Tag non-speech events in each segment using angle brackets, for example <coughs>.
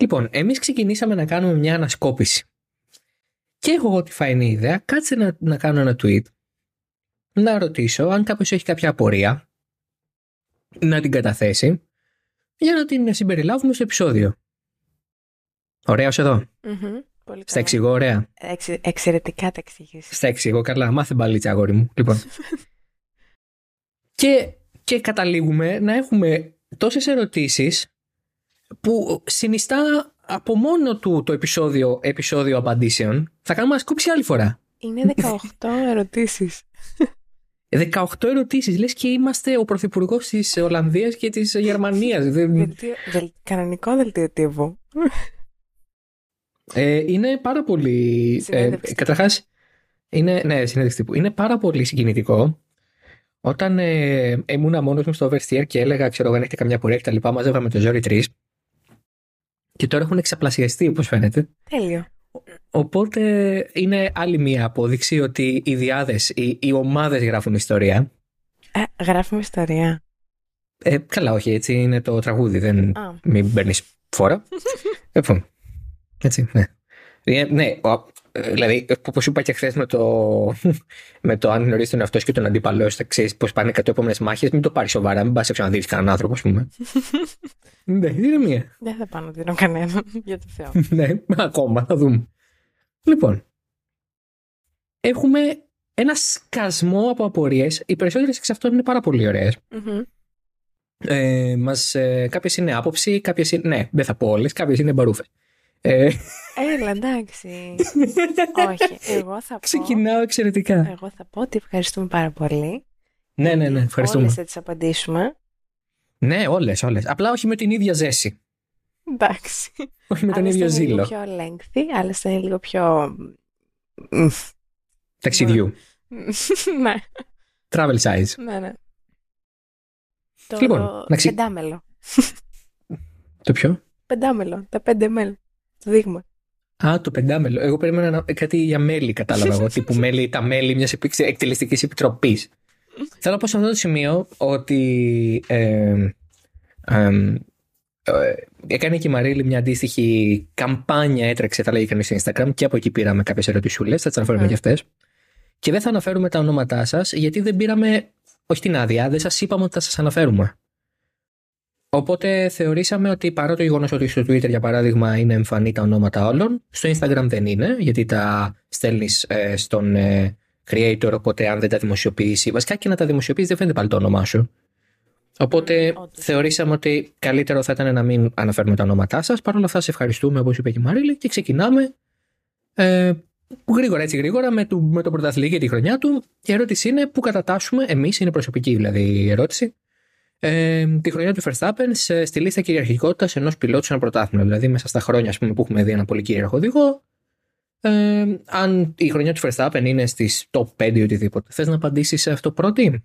Λοιπόν, εμείς ξεκινήσαμε να κάνουμε μια ανασκόπηση. Και έχω εγώ τη φαϊνή ιδέα, κάτσε να, να κάνω ένα tweet, να ρωτήσω αν κάποιος έχει κάποια απορία, να την καταθέσει, για να την συμπεριλάβουμε στο επεισόδιο. Ωραία ως εδώ. Μμμ, Πολύ Στα καλά. εξηγώ ωραία. Εξε- εξαιρετικά τα εξηγήσεις. Στα εξηγώ καλά. Μάθε μπαλίτσα, αγόρι μου. Λοιπόν. <laughs> και, και καταλήγουμε να έχουμε τόσες ερωτήσεις που συνιστά από μόνο του το επεισόδιο, επεισόδιο απαντήσεων. Θα κάνουμε ασκόψη άλλη φορά. Είναι 18 <laughs> ερωτήσεις. 18 ερωτήσεις. Λες και είμαστε ο πρωθυπουργός της Ολλανδίας και της Γερμανίας. <laughs> Δεν- Δελτίο- δελ- Κανονικό δελτίο τύπου. Ε, είναι πάρα πολύ. Ε, Συνέντευξη. Καταρχάς, είναι, ναι, συνέντευξη τύπου. Είναι πάρα πολύ συγκινητικό. Όταν ε, ήμουν μόνος μου στο Oversteer και έλεγα, ξέρω εγώ, αν έχετε καμιά πορεία και τα λοιπά, μαζεύαμε το Ζόρι 3. Και τώρα έχουν εξαπλασιαστεί, όπως φαίνεται. Τέλειο. Οπότε είναι άλλη μία απόδειξη ότι οι διάδες, οι, οι ομάδες γράφουν ιστορία. Ε, γράφουμε ιστορία. Ε, καλά, όχι, έτσι είναι το τραγούδι. Δεν, Α. μην παίρνεις φόρα. <laughs> λοιπόν. Έτσι, ναι. Ε, ναι, ο- ε, δηλαδή, όπω είπα και χθες με το, με το αν γνωρίζεις τον εαυτό σου και τον αντίπαλό σου, ξέρεις πώ πάνε 100 επόμενες μάχες, μην το πάρεις σοβαρά, μην πας να ξαναδεί κανέναν άνθρωπο, ας πούμε. <laughs> ναι, είναι μία. Δεν θα πάω να δίνω κανέναν. <laughs> Για το Θεό. <laughs> ναι, ακόμα, θα δούμε. Λοιπόν, έχουμε ένα σκασμό από απορίες. Οι περισσότερες εξ αυτών είναι πάρα πολύ ωραίες. Μμμ. Ε, μας, ε, κάποιες είναι άποψη, κάποιες είναι, ναι, δεν θα πω όλες, κάποιες είναι μπαρούφες. Ε, Έλα, εντάξει. <laughs> Όχι, εγώ θα πω. ξεκινάω εξαιρετικά. Εγώ θα πω ότι ευχαριστούμε πάρα πολύ. ναι, ναι, ναι, ευχαριστούμε. Όλες θα τις απαντήσουμε. Ναι, όλες, όλες. Απλά όχι με την ίδια ζέση. Εντάξει. Όχι με τον Άλλες ίδιο ήταν λίγο ζήλο πιο lengthy, άλλες ήταν λίγο πιο... Μμ. ταξιδιού. <laughs> ναι, Travel size. ναι, ναι. Το Λοιπόν, να ξε- πεντάμελο. Το ποιο; Πεντάμελο, τα πέντε μέλ. Το δείγμα. Α, το πεντάμελο. Εγώ περίμενα να... κάτι για μέλη, κατάλαβα εγώ. τύπου μέλη, τα μέλη μιας εκτελεστικής επιτροπής. Θέλω να πω σε αυτό το σημείο ότι. Ε, ε, ε, έκανε και η Μαρίλη μια αντίστοιχη καμπάνια, έτρεξε, τα λέγει κανείς στο Instagram και από εκεί πήραμε κάποιες ερωτησούλες. Θα τις αναφέρουμε Μμμ. και αυτές. Και δεν θα αναφέρουμε τα ονόματά σας, γιατί δεν πήραμε. Όχι την άδεια, δεν σας είπαμε ότι θα σας αναφέρουμε. Οπότε θεωρήσαμε ότι παρά το γεγονός ότι στο Twitter, για παράδειγμα, είναι εμφανή τα ονόματα όλων, στο Instagram δεν είναι, γιατί τα στέλνεις στον ε, creator. Οπότε, αν δεν τα δημοσιοποιήσει, βασικά και να τα δημοσιοποιήσει, δεν φαίνεται πάλι το όνομά σου. Οπότε, Μμ, όντως. θεωρήσαμε ότι καλύτερο θα ήταν να μην αναφέρουμε τα ονόματά σας. Παρ' όλα αυτά, σε ευχαριστούμε, όπως είπε και η Μαρίλη, και ξεκινάμε ε, γρήγορα, έτσι γρήγορα, με, το, με το πρωταθλητή και τη χρονιά του. Η ερώτηση είναι πού κατατάσσουμε, εμείς, είναι προσωπική δηλαδή η ερώτηση, ε, τη χρονιά του Verstappen σε, στη λίστα κυριαρχικότητας ενός πιλότου σε ένα πρωτάθλημα. Δηλαδή, μέσα στα χρόνια ας πούμε, που έχουμε δει ένα πολύ κυρίαρχο οδηγό, ε, αν η χρονιά του Verstappen είναι στις top 5 ή οτιδήποτε. Θες να απαντήσεις σε αυτό πρώτη;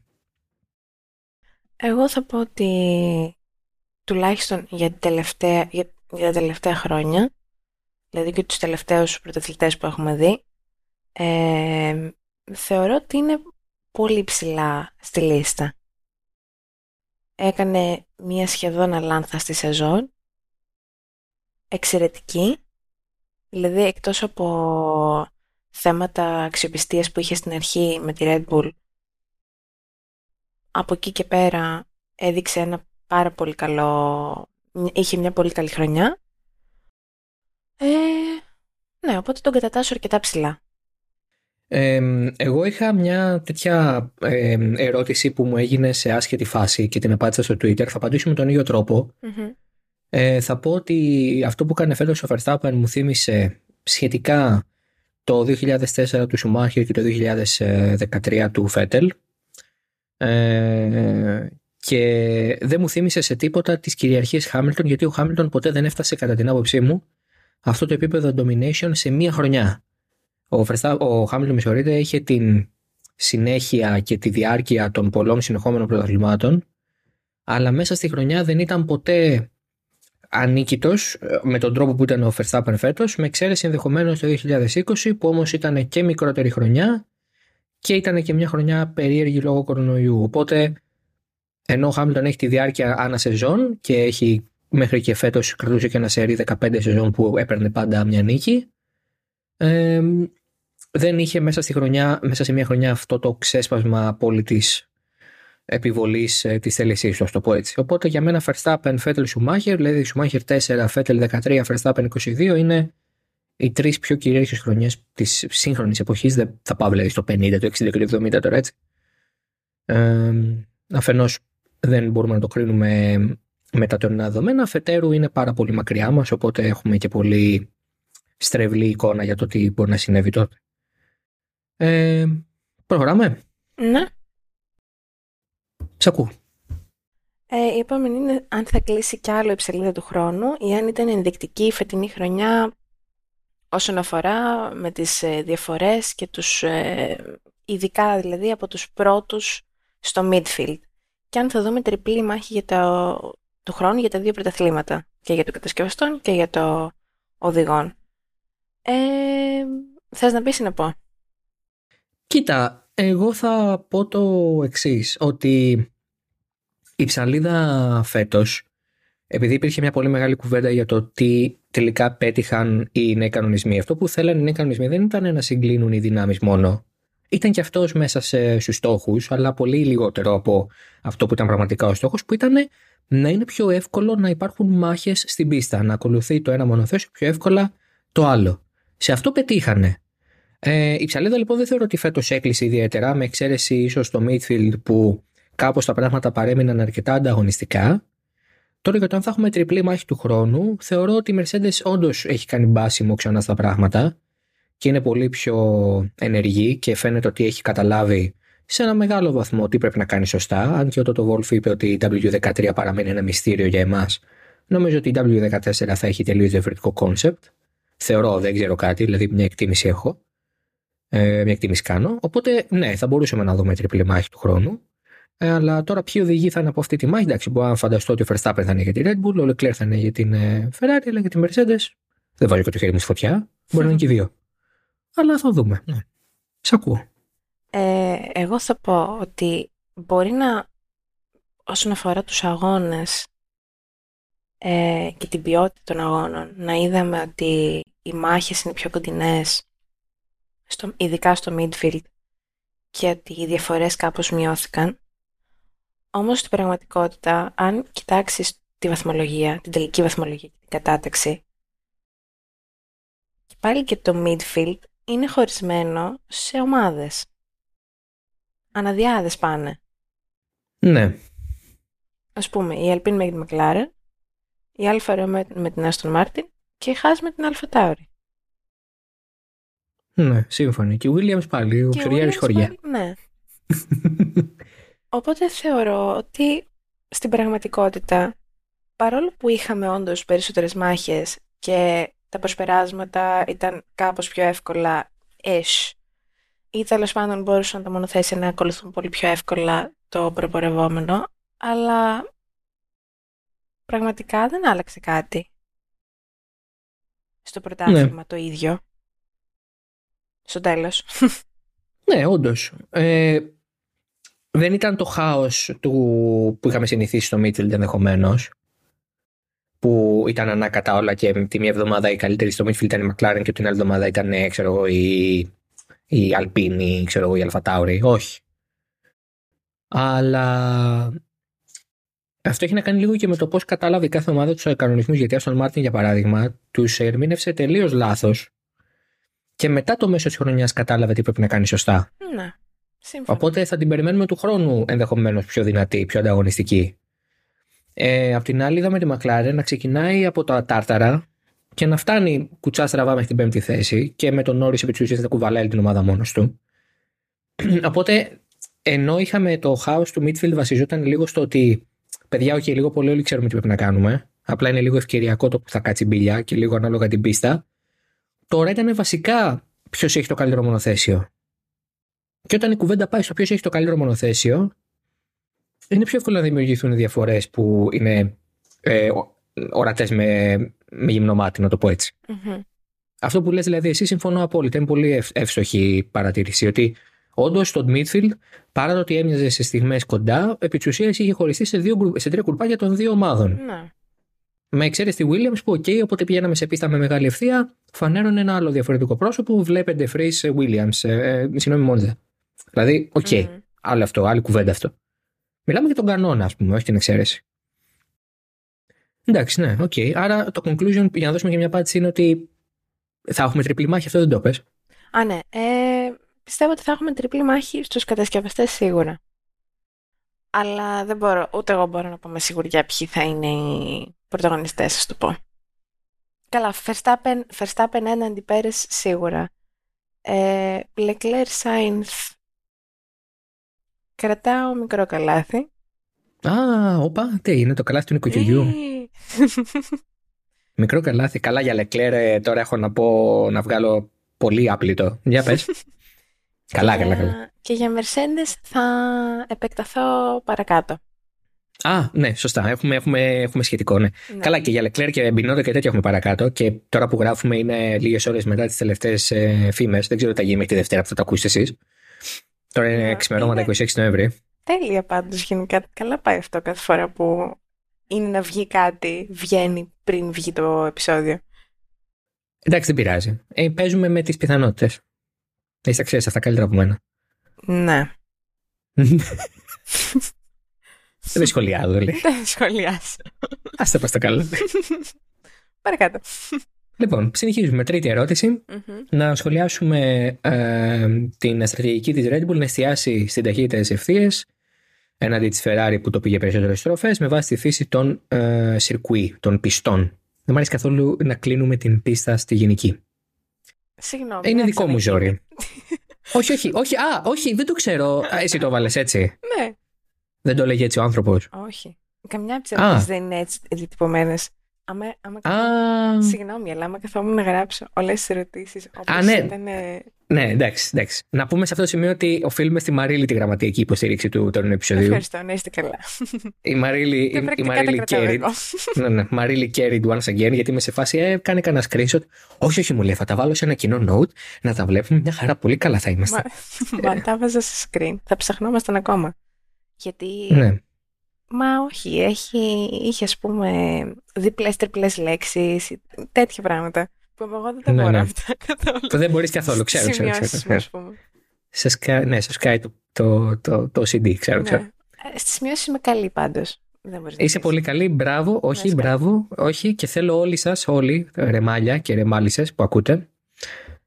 Εγώ θα πω ότι τουλάχιστον για, την τελευταία, για, για τα τελευταία χρόνια, δηλαδή και τους τελευταίους πρωταθλητές που έχουμε δει, ε, θεωρώ ότι είναι πολύ ψηλά στη λίστα. Έκανε μία σχεδόν αλάνθα στη σεζόν, εξαιρετική, δηλαδή εκτός από θέματα αξιοπιστίας που είχε στην αρχή με τη Red Bull, από εκεί και πέρα έδειξε ένα πάρα πολύ καλό... Είχε μια πολύ καλή χρονιά. Ε, ναι, οπότε τον κατατάσσω αρκετά ψηλά. Ε, εγώ είχα μια τέτοια ε, ερώτηση που μου έγινε σε άσχετη φάση και την απάντησα στο Twitter. Θα απαντήσω με τον ίδιο τρόπο. Ε, θα πω ότι αυτό που έκανε φέτος ο Verstappen μου θύμισε σχετικά το 2004 του Σουμάχερ και το 2013 του Φέτελ ε, και δεν μου θύμισε σε τίποτα τις κυριαρχίες Χάμιλτον γιατί ο Χάμιλτον ποτέ δεν έφτασε κατά την άποψή μου αυτό το επίπεδο domination σε μία χρονιά. Ο, Verstappen, ο Χάμιλτον, με συγχωρείτε, είχε την συνέχεια και τη διάρκεια των πολλών συνεχόμενων πρωταθλημάτων αλλά μέσα στη χρονιά δεν ήταν ποτέ ανίκητος ε, με τον τρόπο που ήταν ο Verstappen φέτος, με εξαίρεση ενδεχομένως το 2020 που όμως ήταν και μικρότερη χρονιά και ήταν και μια χρονιά περίεργη λόγω κορονοϊού. Οπότε ενώ ο Χάμιλτον έχει τη διάρκεια ανά σεζόν και έχει μέχρι και φέτος κρατούσε και ένα σερί 15 σεζόν που έπαιρνε πάντα μια νίκη. Ε, δεν είχε μέσα, στη χρονιά, μέσα σε μια χρονιά αυτό το ξέσπασμα απόλυτη επιβολής ε, της θέλησής του, ας το πω έτσι. Οπότε για μένα Verstappen, Vettel, Schumacher, δηλαδή Schumacher 4, Vettel 13, Verstappen 22 είναι οι τρεις πιο κυρίαρχες χρονιές της σύγχρονης εποχής. Δεν θα πάω δηλαδή στο 50, το 60 και το 70 τώρα έτσι. Ε, Αφενός δεν μπορούμε να το κρίνουμε με τα τωρινά δεδομένα. Αφετέρου είναι πάρα πολύ μακριά μας, οπότε έχουμε και πολύ στρεβλή εικόνα για το τι μπορεί να συνέβη τότε. Ε, προχωράμε. Ναι. Σ' ακούω. Ε, η επόμενη είναι αν θα κλείσει κι άλλο η ψελίδα του χρόνου ή αν ήταν ενδεικτική η φετινή χρονιά όσον αφορά με τις ε, διαφορές και τους, ε, ειδικά δηλαδή από τους πρώτους στο midfield. Και αν θα δούμε τριπλή μάχη για το, του χρόνου για τα δύο πρωταθλήματα. Και για το κατασκευαστών και για το οδηγών. Ε, θες να πεις ή να πω; Κοίτα, εγώ θα πω το εξής ότι η ψαλίδα φέτος επειδή υπήρχε μια πολύ μεγάλη κουβέντα για το τι τελικά πέτυχαν οι νέοι κανονισμοί. Αυτό που θέλανε οι νέοι κανονισμοί δεν ήταν να συγκλίνουν οι δυνάμεις μόνο. Ήταν και αυτός μέσα στους στόχους, αλλά πολύ λιγότερο από αυτό που ήταν πραγματικά ο στόχος, που ήταν να είναι πιο εύκολο να υπάρχουν μάχες στην πίστα, να ακολουθεί το ένα μονοθέσιο πιο εύκολα το άλλο. Σε αυτό πετύχανε. Ε, η ψαλίδα λοιπόν δεν θεωρώ ότι φέτος έκλεισε ιδιαίτερα, με εξαίρεση ίσως το midfield που κάπως τα πράγματα παρέμειναν αρκετά ανταγωνιστικά. Τώρα για το αν θα έχουμε τριπλή μάχη του χρόνου, θεωρώ ότι η Mercedes όντως έχει κάνει μπάσιμο ξανά στα πράγματα και είναι πολύ πιο ενεργή και φαίνεται ότι έχει καταλάβει σε ένα μεγάλο βαθμό τι πρέπει να κάνει σωστά. Αν και όταν ο Wolff είπε ότι η W13 παραμένει ένα μυστήριο για εμάς, νομίζω ότι η W14 θα έχει τελείως διαφορετικό κόνσεπτ. Θεωρώ, δεν ξέρω κάτι, δηλαδή μια εκτίμηση έχω. Ε, μια εκτίμηση κάνω. Οπότε, ναι, θα μπορούσαμε να δούμε τριπλή μάχη του χρόνου. Ε, αλλά τώρα ποιοι οδηγοί θα είναι από αυτή τη μάχη. Εντάξει, μπορώ να φανταστώ ότι ο Verstappen θα είναι για τη Red Bull, ο Leclerc θα είναι για την ε, Ferrari, αλλά για τη Mercedes. Δεν βάζω και το χέρι μου στη φωτιά. Μπορεί να είναι και δύο. Αλλά θα δούμε. Ναι. Σ' ακούω. Ε, εγώ θα πω ότι μπορεί να, όσον αφορά τους αγώνες ε, και την ποιότητα των αγώνων, να είδαμε ότι οι μάχες είναι πιο κοντινές, στο, ειδικά στο midfield, και ότι οι διαφορές κάπως μειώθηκαν. Όμως στην πραγματικότητα, αν κοιτάξεις τη βαθμολογία, την τελική βαθμολογία και την κατάταξη, και πάλι και το midfield είναι χωρισμένο σε ομάδες. Αναδιάδες πάνε. Ναι. Ας πούμε, η Alpine με την McLaren, η Alfa Romeo με την Aston Martin και η Haas με την Alfa Tauri. Ναι, σύμφωνοι. Και η Williams πάλι, ο Ξωριάρης χωριά. ναι. <laughs> Οπότε θεωρώ ότι στην πραγματικότητα, παρόλο που είχαμε όντως περισσότερες μάχες και τα προσπεράσματα ήταν κάπως πιο εύκολα ish, ή τέλος πάντων μπορούσαν τα μονοθέσια να ακολουθούν πολύ πιο εύκολα το προπορευόμενο, αλλά πραγματικά δεν άλλαξε κάτι στο πρωτάθλημα ναι. το ίδιο. Στο τέλος. Ναι, όντως. Ε, δεν ήταν το χάος του που είχαμε συνηθίσει στο Μίτσελ ενδεχομένως. Που ήταν ανάκατα όλα και τη μία εβδομάδα η καλύτερη στο Μίτσελ ήταν η McLaren και την άλλη εβδομάδα ήταν ξέρω εγώ, η, η Alpine ή ξέρω εγώ, η Alfa Όχι. Αλλά αυτό έχει να κάνει λίγο και με το πώς κατάλαβε κάθε ομάδα τους κανονισμού. Γιατί, Άστον Μάρτιν, για παράδειγμα, τους ερμήνευσε τελείως λάθος και μετά το μέσο της χρονιάς κατάλαβε τι πρέπει να κάνει σωστά. Ναι. Σύμφωνα. Οπότε θα την περιμένουμε του χρόνου ενδεχομένως πιο δυνατή, πιο ανταγωνιστική. Ε, απ' την άλλη, είδαμε τη McLaren να ξεκινάει από τα τάρταρα και να φτάνει κουτσά στραβά μέχρι την πέμπτη θέση και με τον Νόρι επί της ουσίας θα κουβαλάει την ομάδα μόνος του. <clears throat> Οπότε, ενώ είχαμε το χάος του midfield βασιζόταν λίγο στο ότι παιδιά, όχι, λίγο πολύ όλοι ξέρουμε τι πρέπει να κάνουμε. Απλά είναι λίγο ευκαιριακό το που θα κάτσει μπιλιά και λίγο ανάλογα την πίστα. Τώρα ήταν βασικά ποιος έχει το καλύτερο μονοθέσιο. Και όταν η κουβέντα πάει στο ποιος έχει το καλύτερο μονοθέσιο, είναι πιο εύκολο να δημιουργηθούν διαφορές που είναι ε, ορατές με, με γυμνό μάτι, να το πω ετσι Αυτό που λες δηλαδή εσύ συμφωνώ απόλυτα. Είναι πολύ εύστοχη παρατήρηση ότι όντως το midfield, παρά το ότι έμοιαζε σε στιγμές κοντά, επί της ουσίας είχε χωριστεί σε, δύο, σε τρία κουρπάκια των δύο ομάδων. Ναι. Με εξαίρεση τη Williams που, OK, όποτε πηγαίναμε σε πίστα με μεγάλη ευθεία, φανέρωνε ένα άλλο διαφορετικό πρόσωπο. Βλέπετε Spa, Williams. Ε, ε, συγγνώμη, Μόντζα. Δηλαδή, οκ, okay, mm. άλλο αυτό, άλλη κουβέντα αυτό. Μιλάμε για τον κανόνα, ας πούμε, όχι την εξαίρεση. Εντάξει, ναι, οκ. Okay. Άρα το conclusion, για να δώσουμε και μια απάντηση, είναι ότι θα έχουμε τριπλή μάχη, αυτό δεν το πες. Α, ναι. Ε, πιστεύω ότι θα έχουμε τριπλή μάχη στους κατασκευαστές σίγουρα. Αλλά δεν μπορώ, ούτε εγώ μπορώ να πω με σιγουριά ποιοι θα είναι οι πρωταγωνιστές, ας το πω. Καλά, Verstappen, Verstappen έναντι Πέρες σίγουρα. Ε, Leclerc Sainz κρατάω μικρό καλάθι. Α, όπα, τι είναι το καλάθι του νοικοκυριού. Ε. μικρό καλάθι, καλά για Leclerc τώρα έχω να πω να βγάλω πολύ άπλητο. Για πες. <laughs> καλά, καλά, καλά. Και για Mercedes θα επεκταθώ παρακάτω. Α, ναι, σωστά. Έχουμε, έχουμε, έχουμε σχετικό, ναι. ναι. Καλά, και για Leclerc και Μπινόδο και τέτοια έχουμε παρακάτω. Και τώρα που γράφουμε είναι λίγες ώρες μετά τις τελευταίες ε, φήμες. Δεν ξέρω τι θα γίνει μέχρι τη Δευτέρα που θα το ακούσετε εσείς. Τώρα είναι ναι, ξημερώματα 26 Νοέμβρη. Τέλεια πάντως γενικά. Καλά πάει αυτό κάθε φορά που είναι να βγει κάτι, βγαίνει πριν βγει το επεισόδιο. Εντάξει, δεν πειράζει. Ε, παίζουμε με τις πιθανότητες. Εσύ τα ξέρεις αυτά καλύτερα από μένα. Ναι. <laughs> Δεν σχολιάζω, λέει. Δεν σχολιάζω. Α τα πας τα καλά. <laughs> Παρακάτω. Λοιπόν, συνεχίζουμε. Τρίτη Να σχολιάσουμε ε, την στρατηγική της Red Bull να εστιάσει στην ταχύτητα της ευθείε έναντι της Ferrari που το πήγε περισσότερες στροφές με βάση τη φύση των ε, των πιστών. Δεν μου αρέσει καθόλου να κλείνουμε την πίστα στη γενική. Συγγνώμη. Είναι δικό μου ζόρι. όχι, όχι, όχι. Α, όχι, δεν το ξέρω. Εσύ το βάλες έτσι. Ναι. Δεν το λέγει έτσι ο άνθρωπος. Όχι. Καμιά από τις ερωτήσεις δεν είναι έτσι διατυπωμένες. Άμα, άμα Α... Συγγνώμη, αλλά άμα καθόμουν να γράψω όλες τις ερωτήσεις όπω ναι. ήταν. Ναι, εντάξει, εντάξει. Να πούμε σε αυτό το σημείο ότι οφείλουμε στη Μαρίλη τη γραμματική υποστήριξη του τωρινού επεισοδίου. Ευχαριστώ, να είστε καλά. Η Μαρίλη, η, η Μαρίλη Κέρι. ναι, ναι, Μαρίλη Κέρι once again, γιατί είμαι σε φάση, ε, κάνει κανένα screenshot. Όχι, όχι, μου λέει, θα τα βάλω σε ένα κοινό note, να τα βλέπουμε. Μια χαρά, πολύ καλά θα είμαστε. Μα, μα τα βάζα σε screen. Θα ψαχνόμασταν ακόμα. Γιατί. Ναι. Μα όχι, έχει, είχε ας πούμε διπλές τριπλές λέξεις, τέτοια πράγματα. Που εγώ δεν τα ναι, μπορώ ναι. αυτά καθόλου. Που δεν μπορείς καθόλου, ξέρω, ξέρω. ξέρω, ξέρω. Σε σκάει, ναι, σε σκάει το, το, το, το CD, ξέρω, ναι. ξέρω. Ε, Στις σημειώσεις είμαι καλή πάντως. Είσαι πολύ καλή, μπράβο, όχι, ναι, μπράβο, όχι και θέλω όλοι σας, όλοι, ρεμάλια και ρεμάλισσες που ακούτε,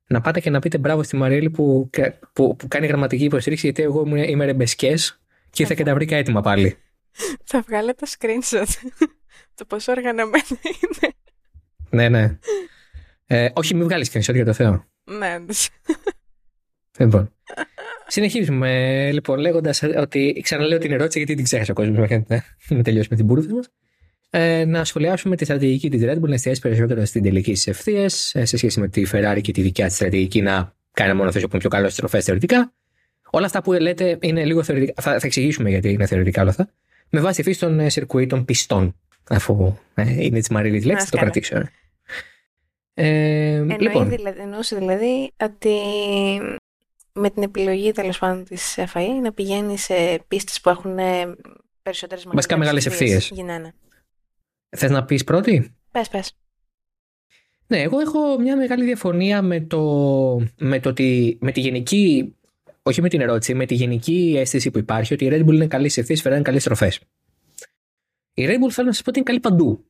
να πάτε και να πείτε μπράβο στη Μαρίλη που, που, που κάνει γραμματική υποστήριξη γιατί εγώ είμαι, είμαι ρεμπεσκές και ήρθα και τα βρήκα έτοιμα πάλι. <laughs> Θα βγάλω τα screenshot. <laughs> το πόσο οργανωμένο <laughs> είναι. ναι, ναι. Ε, όχι, μην βγάλεις screenshot για το Θεό. Ναι, Λοιπόν. Συνεχίζουμε λοιπόν λέγοντας ότι. Ξαναλέω την ερώτηση γιατί την ξέχασα ο κόσμος. Να τελειώσει με την μπουρδα μας. Ε, να σχολιάσουμε τη στρατηγική της Red Bull να εστιάσει περισσότερο στην τελική της ευθείας ε, σε σχέση με τη Ferrari και τη δικιά της στρατηγική να κάνει μόνο θέσει που είναι πιο καλό στροφές θεωρητικά. Όλα αυτά που λέτε είναι λίγο θεωρητικά. Θα, θα εξηγήσουμε γιατί είναι θεωρητικά όλα αυτά με βάση τη φύση των ε, των πιστών. Αφού ε, είναι της Μαρίλη λέξη, θα το κρατήσω. Ε, λοιπόν. δηλαδή, εννοούσε δηλαδή ότι με την επιλογή τέλος πάντων της FIA να πηγαίνει σε πίστες που έχουν περισσότερες μεγάλε Βασικά μεγάλες ευθείες. Θες να πεις πρώτη; Πες, πες. Ναι, εγώ έχω μια μεγάλη διαφωνία με το, με το ότι με τη γενική όχι με την ερώτηση, με τη γενική αίσθηση που υπάρχει ότι η Red Bull είναι καλής σε ευθείε, είναι καλές στροφές. Η Red Bull θέλω να σας πω ότι είναι καλή παντού.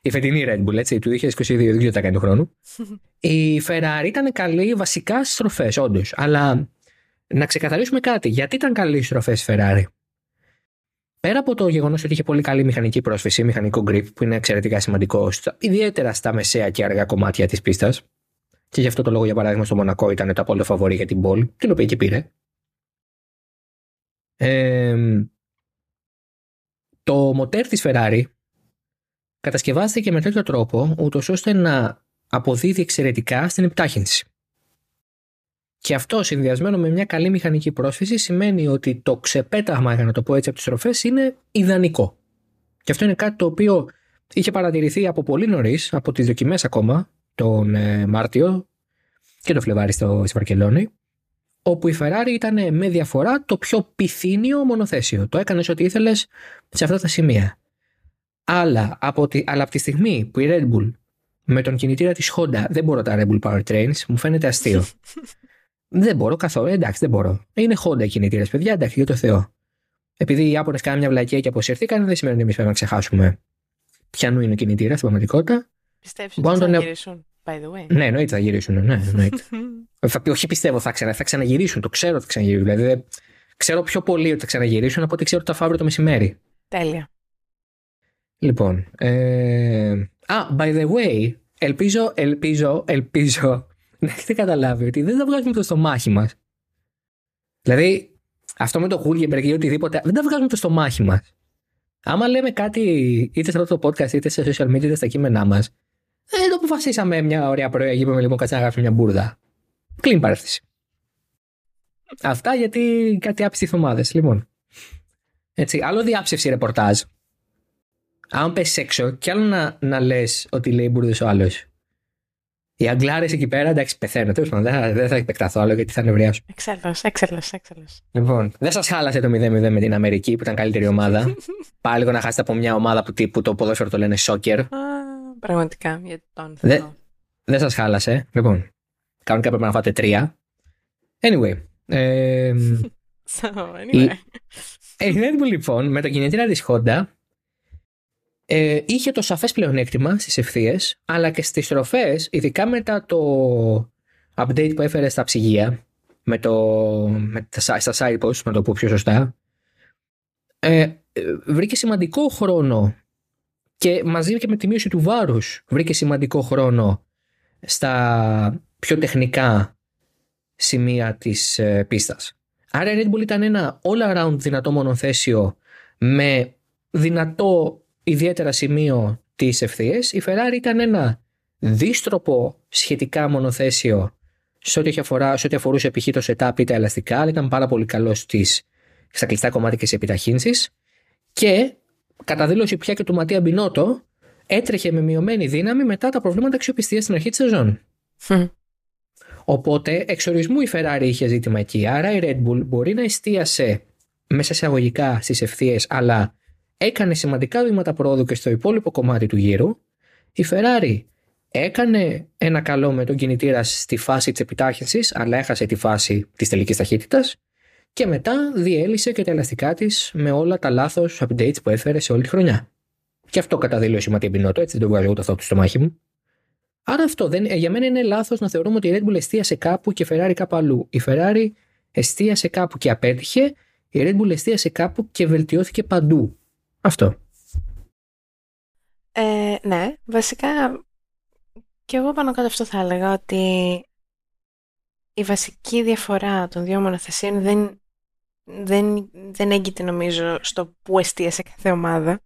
Η φετινή Red Bull, έτσι, του 2022, δεν ξέρω τι θα κάνει του χρόνου. <laughs> η Ferrari ήταν καλή βασικά στις στροφές, όντως. Αλλά να ξεκαθαρίσουμε κάτι. Γιατί ήταν καλή στις στροφές η Ferrari; Πέρα από το γεγονός ότι είχε πολύ καλή μηχανική πρόσφυση, μηχανικό grip, που είναι εξαιρετικά σημαντικό, ιδιαίτερα στα μεσαία και αργά κομμάτια της πίστας, και γι' αυτό το λόγο, για παράδειγμα, στο Μονακό ήταν το απόλυτο φαβορή για την πόλη, την οποία και πήρε. το μοτέρ της Ferrari κατασκευάστηκε με τέτοιο τρόπο, ούτως ώστε να αποδίδει εξαιρετικά στην επιτάχυνση. Και αυτό συνδυασμένο με μια καλή μηχανική πρόσφυση σημαίνει ότι το ξεπέταγμα, για να το πω έτσι, από τις τροφές είναι ιδανικό. Και αυτό είναι κάτι το οποίο είχε παρατηρηθεί από πολύ νωρίς, από τις δοκιμές ακόμα, τον ε, Μάρτιο και το Φλεβάρι στο, στη Βαρκελόνη, όπου η Ferrari ήταν με διαφορά το πιο πυθύνιο μονοθέσιο. Το έκανες ό,τι ήθελες σε αυτά τα σημεία. Αλλά από, τη, αλλά από τη στιγμή που η Red Bull με τον κινητήρα της Honda δεν μπορώ τα Red Bull Powertrains, μου φαίνεται αστείο. <laughs> δεν μπορώ καθόλου. Εντάξει, δεν μπορώ. Είναι Honda κινητήρα, παιδιά, εντάξει, για το Θεό. Επειδή οι Ιάπωνε κάνουν μια βλακία και αποσυρθήκαν, δεν σημαίνει ότι εμείς πρέπει να ξεχάσουμε ποιανού είναι ο κινητήρας στην πραγματικότητα. Πιστεύεις ότι θα τον... γυρίσουν, by the way. Ναι, εννοείται θα γυρίσουν. Ναι, εννοείται. <laughs> όχι πιστεύω, θα, ξανα, θα ξαναγυρίσουν. Το ξέρω ότι θα ξαναγυρίσουν. Δηλαδή, ξέρω πιο πολύ ότι θα ξαναγυρίσουν από ότι ξέρω ότι θα φάω το μεσημέρι. Τέλεια. Λοιπόν. Ε... Α, by the way, ελπίζω, ελπίζω, ελπίζω <laughs> να έχετε καταλάβει ότι δεν θα βγάζουμε το στομάχι μας. Δηλαδή, αυτό με το Χούλγεμπεργκ ή οτιδήποτε, δεν τα βγάζουμε το στομάχι μας. Άμα λέμε κάτι είτε σε αυτό το podcast είτε σε social media είτε στα κείμενά μας, δεν το αποφασίσαμε μια ωραία πρωί και είπαμε λοιπόν κάτσε να γράψουμε μια μπουρδα. Κλείνει παρέθεση. Αυτά γιατί κάτι άπιστοι εβδομάδε. Λοιπόν. Έτσι, άλλο διάψευση ρεπορτάζ. Αν πέσει έξω, κι άλλο να, να λες ότι λέει μπουρδες ο άλλος. Οι Αγγλάρες εκεί πέρα, εντάξει, πεθαίνω. Τέλος πάντων, δεν, δεν θα επεκταθώ άλλο γιατί θα νευριάσω. Εξέλο, εξέλο, εξέλο. Λοιπόν, δεν σας χάλασε το 0-0 με την Αμερική που ήταν καλύτερη ομάδα; <laughs> Πάλι λίγο να χάσετε από μια ομάδα που, που το ποδόσφαιρο το λένε σόκερ. πραγματικά, γιατί τον Δεν δε σας χάλασε. Λοιπόν, κανονικά πρέπει να φάτε τρία. Anyway. Ε, <laughs> so, anyway. Η Red Bull λοιπόν με το κινητήρα τη Honda ε, είχε το σαφές πλεονέκτημα στις ευθείες, αλλά και στις στροφές, ειδικά μετά το update που έφερε στα ψυγεία, με το, με τα, στα sideposts, να το πω πιο σωστά, ε, βρήκε σημαντικό χρόνο και μαζί και με τη μείωση του βάρους βρήκε σημαντικό χρόνο στα πιο τεχνικά σημεία της ε, πίστας. Άρα η Red Bull ήταν ένα all around δυνατό μονοθέσιο με δυνατό ιδιαίτερα σημείο της ευθείε, η Ferrari ήταν ένα δίστροπο σχετικά μονοθέσιο σε ό,τι, αφορά, σε ό,τι αφορούσε π.χ. το setup ή τα ελαστικά, αλλά ήταν πάρα πολύ καλός στις, στα κλειστά κομμάτια και σε επιταχύνσεις. Και κατά δήλωση πια και του Ματία Μπινότο, έτρεχε με μειωμένη δύναμη μετά τα προβλήματα αξιοπιστίας στην αρχή της σεζόν. Οπότε, εξορισμού η Ferrari είχε ζήτημα εκεί. Άρα η Red Bull μπορεί να εστίασε μέσα σε αγωγικά στις ευθείες, αλλά έκανε σημαντικά βήματα πρόοδου και στο υπόλοιπο κομμάτι του γύρου. Η Ferrari έκανε ένα καλό με τον κινητήρα στη φάση της επιτάχυνσης, αλλά έχασε τη φάση της τελικής ταχύτητας και μετά διέλυσε και τα ελαστικά της με όλα τα λάθος updates που έφερε σε όλη τη χρονιά. Και αυτό κατά δήλωση Ματία Μπινότο, έτσι δεν το βγάζω ούτε αυτό στο μάχη μου. Άρα αυτό δεν, για μένα είναι λάθος να θεωρούμε ότι η Red Bull εστίασε κάπου και η Ferrari κάπου αλλού. Η Ferrari εστίασε κάπου και απέτυχε, η Red Bull εστίασε κάπου και βελτιώθηκε παντού. Αυτό. Ε, ναι, βασικά και εγώ πάνω κάτω αυτό θα έλεγα ότι η βασική διαφορά των δύο μονοθεσίων δεν, δεν, δεν έγκυται νομίζω στο που εστίασε κάθε ομάδα.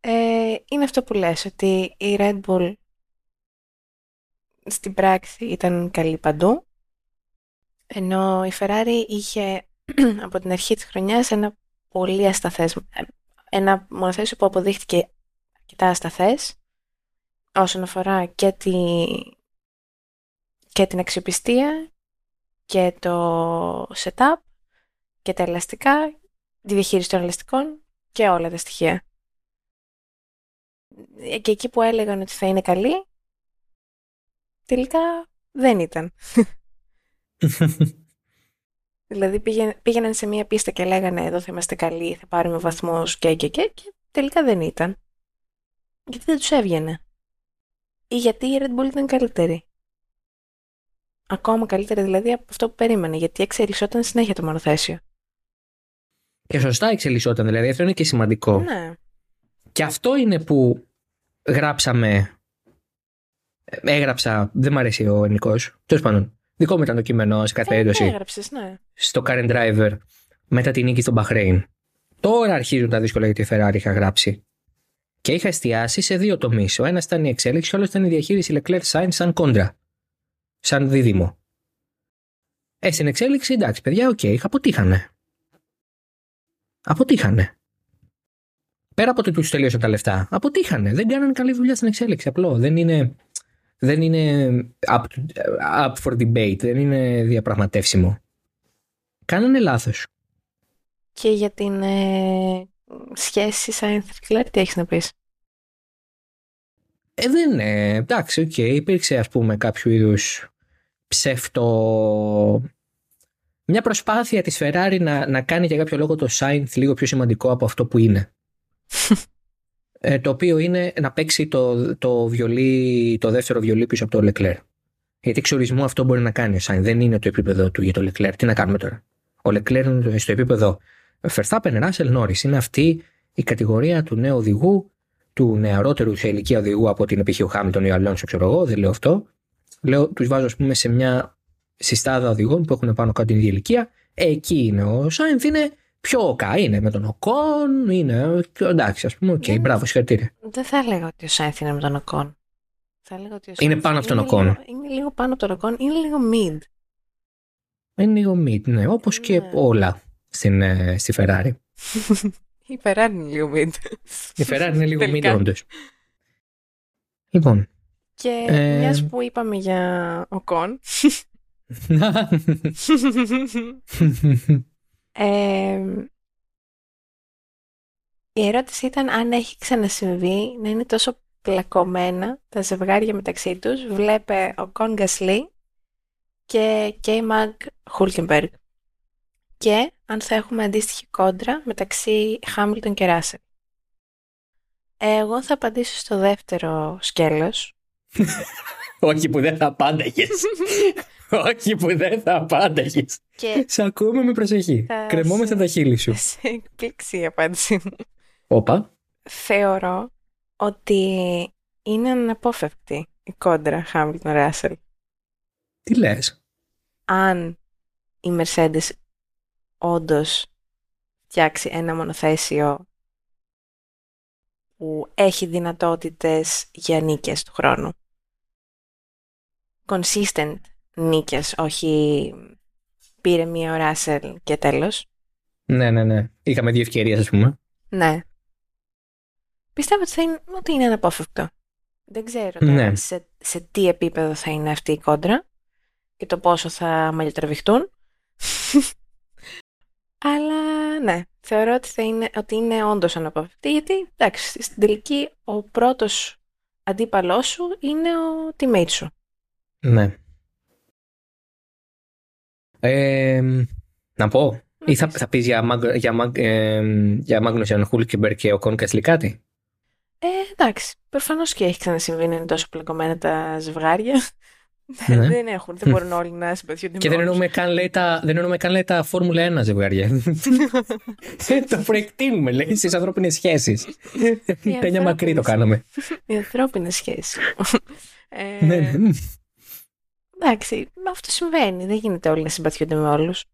Ε, είναι αυτό που λες, ότι η Red Bull στην πράξη ήταν καλή παντού, ενώ η Ferrari είχε <clears throat> από την αρχή της χρονιάς ένα πολύ ασταθές, ένα μονοθέσιο που αποδείχτηκε αρκετά ασταθές όσον αφορά και, τη, και την αξιοπιστία και το setup και τα ελαστικά, τη διαχείριση των ελαστικών και όλα τα στοιχεία. Και εκεί που έλεγαν ότι θα είναι καλή, τελικά δεν ήταν. <laughs> Δηλαδή πήγαιναν σε μία πίστα και λέγανε εδώ θα είμαστε καλοί, θα πάρουμε βαθμούς και και και και τελικά δεν ήταν. Γιατί δεν τους έβγαινε. Ή γιατί η Red Bull ήταν καλύτερη. Ακόμα καλύτερη δηλαδή από αυτό που περίμενε, γιατί εξελισσόταν συνέχεια το μονοθέσιο. Και σωστά εξελισσόταν, δηλαδή αυτό είναι και σημαντικό. Ναι. Και αυτό είναι που γράψαμε. Έγραψα, δεν μου αρέσει ο ελληνικό. Τέλος πάντων. Δικό μου ήταν το κείμενο σε κάθε ε, περίπτωση. Έγραψες, ναι. Στο Current Driver μετά την νίκη στον Μπαχρέιν. Τώρα αρχίζουν τα δύσκολα γιατί η Ferrari είχα γράψει. Και είχα εστιάσει σε δύο τομείς. Ο ένας ήταν η εξέλιξη, ο άλλος ήταν η διαχείριση Leclerc Sainz σαν κόντρα. Σαν δίδυμο. Ε, στην εξέλιξη, εντάξει, παιδιά, OK, okay, αποτύχανε. Αποτύχανε. Πέρα από ότι τους τελείωσαν τα λεφτά, αποτύχανε. Δεν κάνανε καλή δουλειά στην εξέλιξη. Απλό. Δεν είναι δεν είναι up, up for debate, δεν είναι διαπραγματεύσιμο. Κάνανε λάθος. Και για την ε, σχέση Sainz Leclerc, τι έχεις να πεις; Ε, δεν είναι. Εντάξει, OK. Okay. Υπήρξε ας πούμε κάποιου είδους ψεύτο... Μια προσπάθεια της Ferrari να, να κάνει για κάποιο λόγο το Sainz λίγο πιο σημαντικό από αυτό που είναι. <laughs> ε, το οποίο είναι να παίξει το, το, βιολί, το δεύτερο βιολί πίσω από το Leclerc. Γιατί εξ ορισμού αυτό μπορεί να κάνει ο Sainz. Δεν είναι το επίπεδο του για το Leclerc. Τι να κάνουμε τώρα; Ο Leclerc είναι στο επίπεδο Verstappen, Russell, Norris. Είναι αυτή η κατηγορία του νέου οδηγού, του νεαρότερου σε ηλικία οδηγού από την εποχή ο Χάμιλτον ή ο Αλόνσο, ξέρω εγώ, δεν λέω αυτό. Λέω, τους βάζω, ας πούμε, σε μια συστάδα οδηγών που έχουν πάνω κάτω την ίδια ηλικία. Εκεί είναι ο Sainz, είναι πιο κάτω. Είναι με τον Ocon, είναι. Εντάξει, ας πούμε, OK, okay, μπράβο, συγχαρητήρια. Δεν θα έλεγα ότι ο Sainz είναι με τον Ocon. Θα έλεγα ότι ο είναι πάνω από τον Ocon. Είναι λίγο πάνω από τον Ocon, είναι λίγο mid. Είναι λίγο mid, ναι, όπως ναι. και όλα στην, ε, στη Ferrari. <laughs> Η Ferrari είναι λίγο mid. Η Ferrari είναι λίγο mid, όντως. Λοιπόν. Και ε... μιας που είπαμε για Ocon. <laughs> <laughs> ε, η ερώτηση ήταν αν έχει ξανασυμβεί να είναι τόσο πλακωμένα τα ζευγάρια μεταξύ τους. Βλέπε ο Κον Γκασλή και Κέι Μαγκ Χούλκεμπεργκ. Και αν θα έχουμε αντίστοιχη κόντρα μεταξύ Χάμιλτον και Ράσελ. Εγώ θα απαντήσω στο δεύτερο σκέλος. <laughs> Όχι που δεν θα απάνταγες. <laughs> Όχι που δεν θα απάνταγες. Και... Σε ακούμε με προσοχή. Θα Κρεμόμαστε σε... τα χείλη σου. Σε εκπλήξει η απάντησή μου. Όπα. Θεωρώ ότι είναι αναπόφευκτη η κόντρα Χάμιλτον Ράσελ. Τι λες; Αν η Mercedes όντως φτιάξει ένα μονοθέσιο που έχει δυνατότητες για νίκες του χρόνου. Consistent νίκες, όχι πήρε μία ο Ράσελ και τέλος. Ναι, ναι, ναι. Είχαμε δύο ευκαιρίες, ας πούμε. Ναι. Πιστεύω ότι, θα είναι, ότι είναι αναπόφευκτο. Δεν ξέρω ναι. σε, σε τι επίπεδο θα είναι αυτή η κόντρα και το πόσο θα μαλλιοτραβηχτούν. <laughs> Αλλά ναι, θεωρώ ότι, θα είναι, ότι είναι όντως αναποφευκτή, γιατί εντάξει, στην τελική ο πρώτος αντίπαλός σου είναι ο teammate σου. Ναι. Ε, να πω, ή θα, θα πεις για, για, ε, για Μάγνουσεν Χούλκεμπερ και ο Κόνκας κάτι. Ε, εντάξει, προφανώς και έχει ξανασυμβεί να είναι τόσο πλεκομένα τα ζευγάρια. Ναι. <laughs> δεν έχουν, δεν μπορούν όλοι να συμπαθιούνται Και δεν εννοούμε καν λέει τα, δεν εννοούμε καν λέει τα Φόρμουλα 1 ζευγάρια. <laughs> το προεκτείνουμε λέει στις ανθρώπινες σχέσεις. Τένια μακρύ το κάναμε. Οι ανθρώπινες σχέσεις. ναι, ναι. Εντάξει, αυτό συμβαίνει. Δεν γίνεται όλοι να συμπαθιούνται με όλους.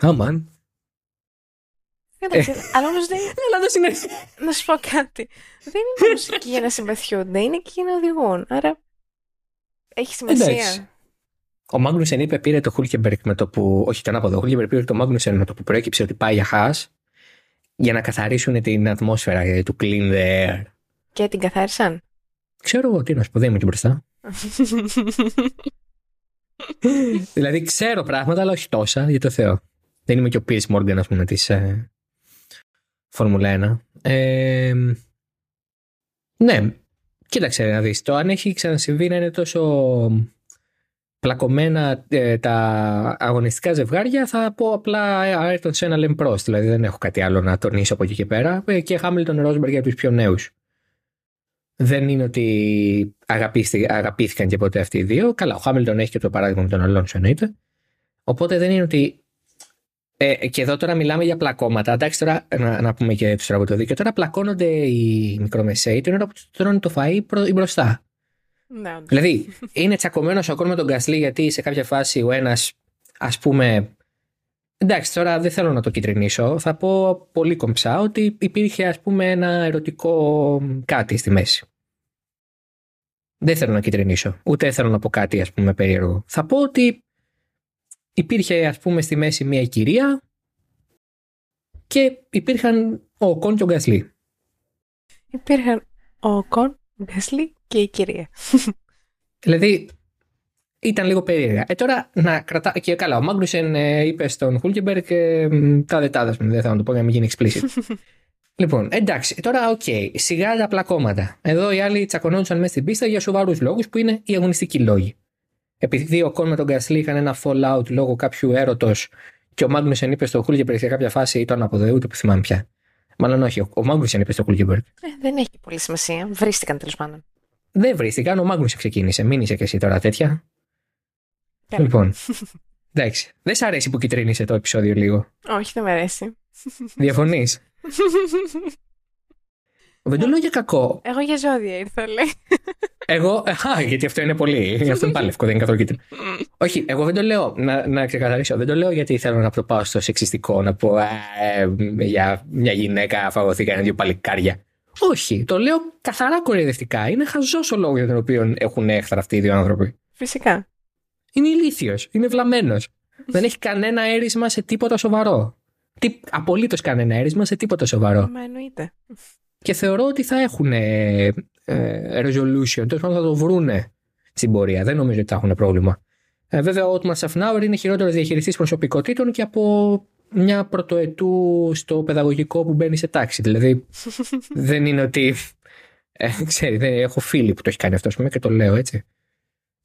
Αμάν. Εντάξει, αλλά όμως δεν <laughs> είναι. Να σου πω κάτι. Δεν είναι μουσική για να συμπαθιούνται, είναι και για να οδηγούν. Άρα έχει σημασία. Ο Μάγνουσεν είπε πήρε το Χούλκεμπεργκ με το που. Όχι τον άποδο. Ο Χούλκεμπεργκ πήρε το Μάγνουσεν με το που προέκυψε ότι πάει για χάς για να καθαρίσουν την ατμόσφαιρα του clean the air. Και την καθάρισαν. Ξέρω εγώ τι να σου πω, δεν είμαι και μπροστά. <laughs> δηλαδή ξέρω πράγματα, αλλά όχι τόσα, για το Θεό. Δεν είμαι και ο Pierce Morgan, ας πούμε, της ε, Φόρμουλα 1. Ε, ναι, Κοίταξε να δεις, το αν έχει ξανασυμβεί να είναι τόσο πλακωμένα ε, τα αγωνιστικά ζευγάρια θα πω απλά Ayrton Senna Lem Prost, δηλαδή δεν έχω κάτι άλλο να τονίσω από εκεί και πέρα ε, και Hamilton Rosberg για τους πιο νέους. Δεν είναι ότι αγαπήθηκαν και ποτέ αυτοί οι δύο. Καλά, ο Χάμιλτον έχει και το παράδειγμα με τον Αλόνσο εννοείται. Οπότε δεν είναι ότι ε, και εδώ τώρα μιλάμε για πλακώματα. Εντάξει, τώρα να, να πούμε και τους τραγουδοδίκαιο. Τώρα πλακώνονται οι μικρομεσαίοι την ώρα που τρώνε το φαΐ προ, μπροστά. Ναι, δηλαδή, είναι τσακωμένος ο με τον Γκασλή γιατί σε κάποια φάση ο ένας, ας πούμε. Εντάξει, τώρα δεν θέλω να το κυτρινίσω. Θα πω πολύ κομψά ότι υπήρχε ας πούμε ένα ερωτικό κάτι στη μέση. Δεν θέλω να κυτρινίσω. Ούτε θέλω να πω κάτι ας πούμε περίεργο. Θα πω ότι υπήρχε ας πούμε στη μέση μια κυρία και υπήρχαν ο Κον και ο Γκασλή. Υπήρχαν ο Κον, ο Γκασλή και η κυρία. Δηλαδή ήταν λίγο περίεργα. Ε, τώρα να κρατά. Και καλά, ο Μάγνουσεν ε, είπε στον Χούλκεμπεργκ ε, τα δετάδα μου. Δεν θέλω να το πω για να μην γίνει explicit. <laughs> Λοιπόν, εντάξει, τώρα οκ, okay, σιγά τα πλακώματα. Εδώ οι άλλοι τσακωνόντουσαν μέσα στην πίστα για σοβαρούς λόγους που είναι οι αγωνιστικοί λόγοι. Επειδή ο Κον με τον Γκασλί είχαν ένα fallout λόγω κάποιου έρωτος και ο Μάγνουσεν είπε στο Χούλγεμπεργκ σε κάποια φάση ήταν από ούτε που θυμάμαι πια. Μάλλον όχι, ο Μάγνουσεν είπε στο Χούλγεμπεργκ. Ε, δεν έχει πολύ σημασία. Βρίστηκαν τέλος πάντων. Δεν βρίστηκαν, ο Μάγνουσεν ξεκίνησε. Μην είσαι και εσύ τώρα τέτοια. Yeah. Λοιπόν. <laughs> εντάξει. Δεν σ' αρέσει που κυτρίνησε το επεισόδιο λίγο. Όχι, δεν με αρέσει. Διαφωνείς; Δεν το λέω για κακό. Εγώ για ζώδια ήρθα, λέει. Εγώ. Α, γιατί αυτό είναι πολύ. <laughs> Αυτό είναι πάλι δεν είναι καθόλου κίτρινο. Όχι, εγώ δεν το λέω. Να, να ξεκαθαρίσω. Δεν το λέω γιατί θέλω να προπάω στο σεξιστικό, να πω ε, για μια γυναίκα φαγωθήκα δύο παλικάρια. Όχι, το λέω καθαρά κοροϊδευτικά. Είναι χαζός ο λόγος για τον οποίο έχουν έχθρα αυτοί οι δύο άνθρωποι. Φυσικά. Είναι ηλίθιος, είναι βλαμμένος. δεν έχει κανένα έρισμα σε τίποτα σοβαρό. Τι, απολύτως κανένα έρισμα σε τίποτα σοβαρό. Μα εννοείται. Και θεωρώ ότι θα έχουν ε, ε, resolution, τέλος πάντων θα το βρούνε στην πορεία. Δεν νομίζω ότι θα έχουν πρόβλημα. Ε, βέβαια, ο Ότμαν Σαφνάουρ είναι χειρότερος διαχειριστής προσωπικότητων και από μια πρωτοετού στο παιδαγωγικό που μπαίνει σε τάξη. Δηλαδή, <laughs> δεν είναι ότι. Ε, ξέρει, δεν, έχω φίλοι που το έχει κάνει αυτό, πούμε, και το λέω έτσι.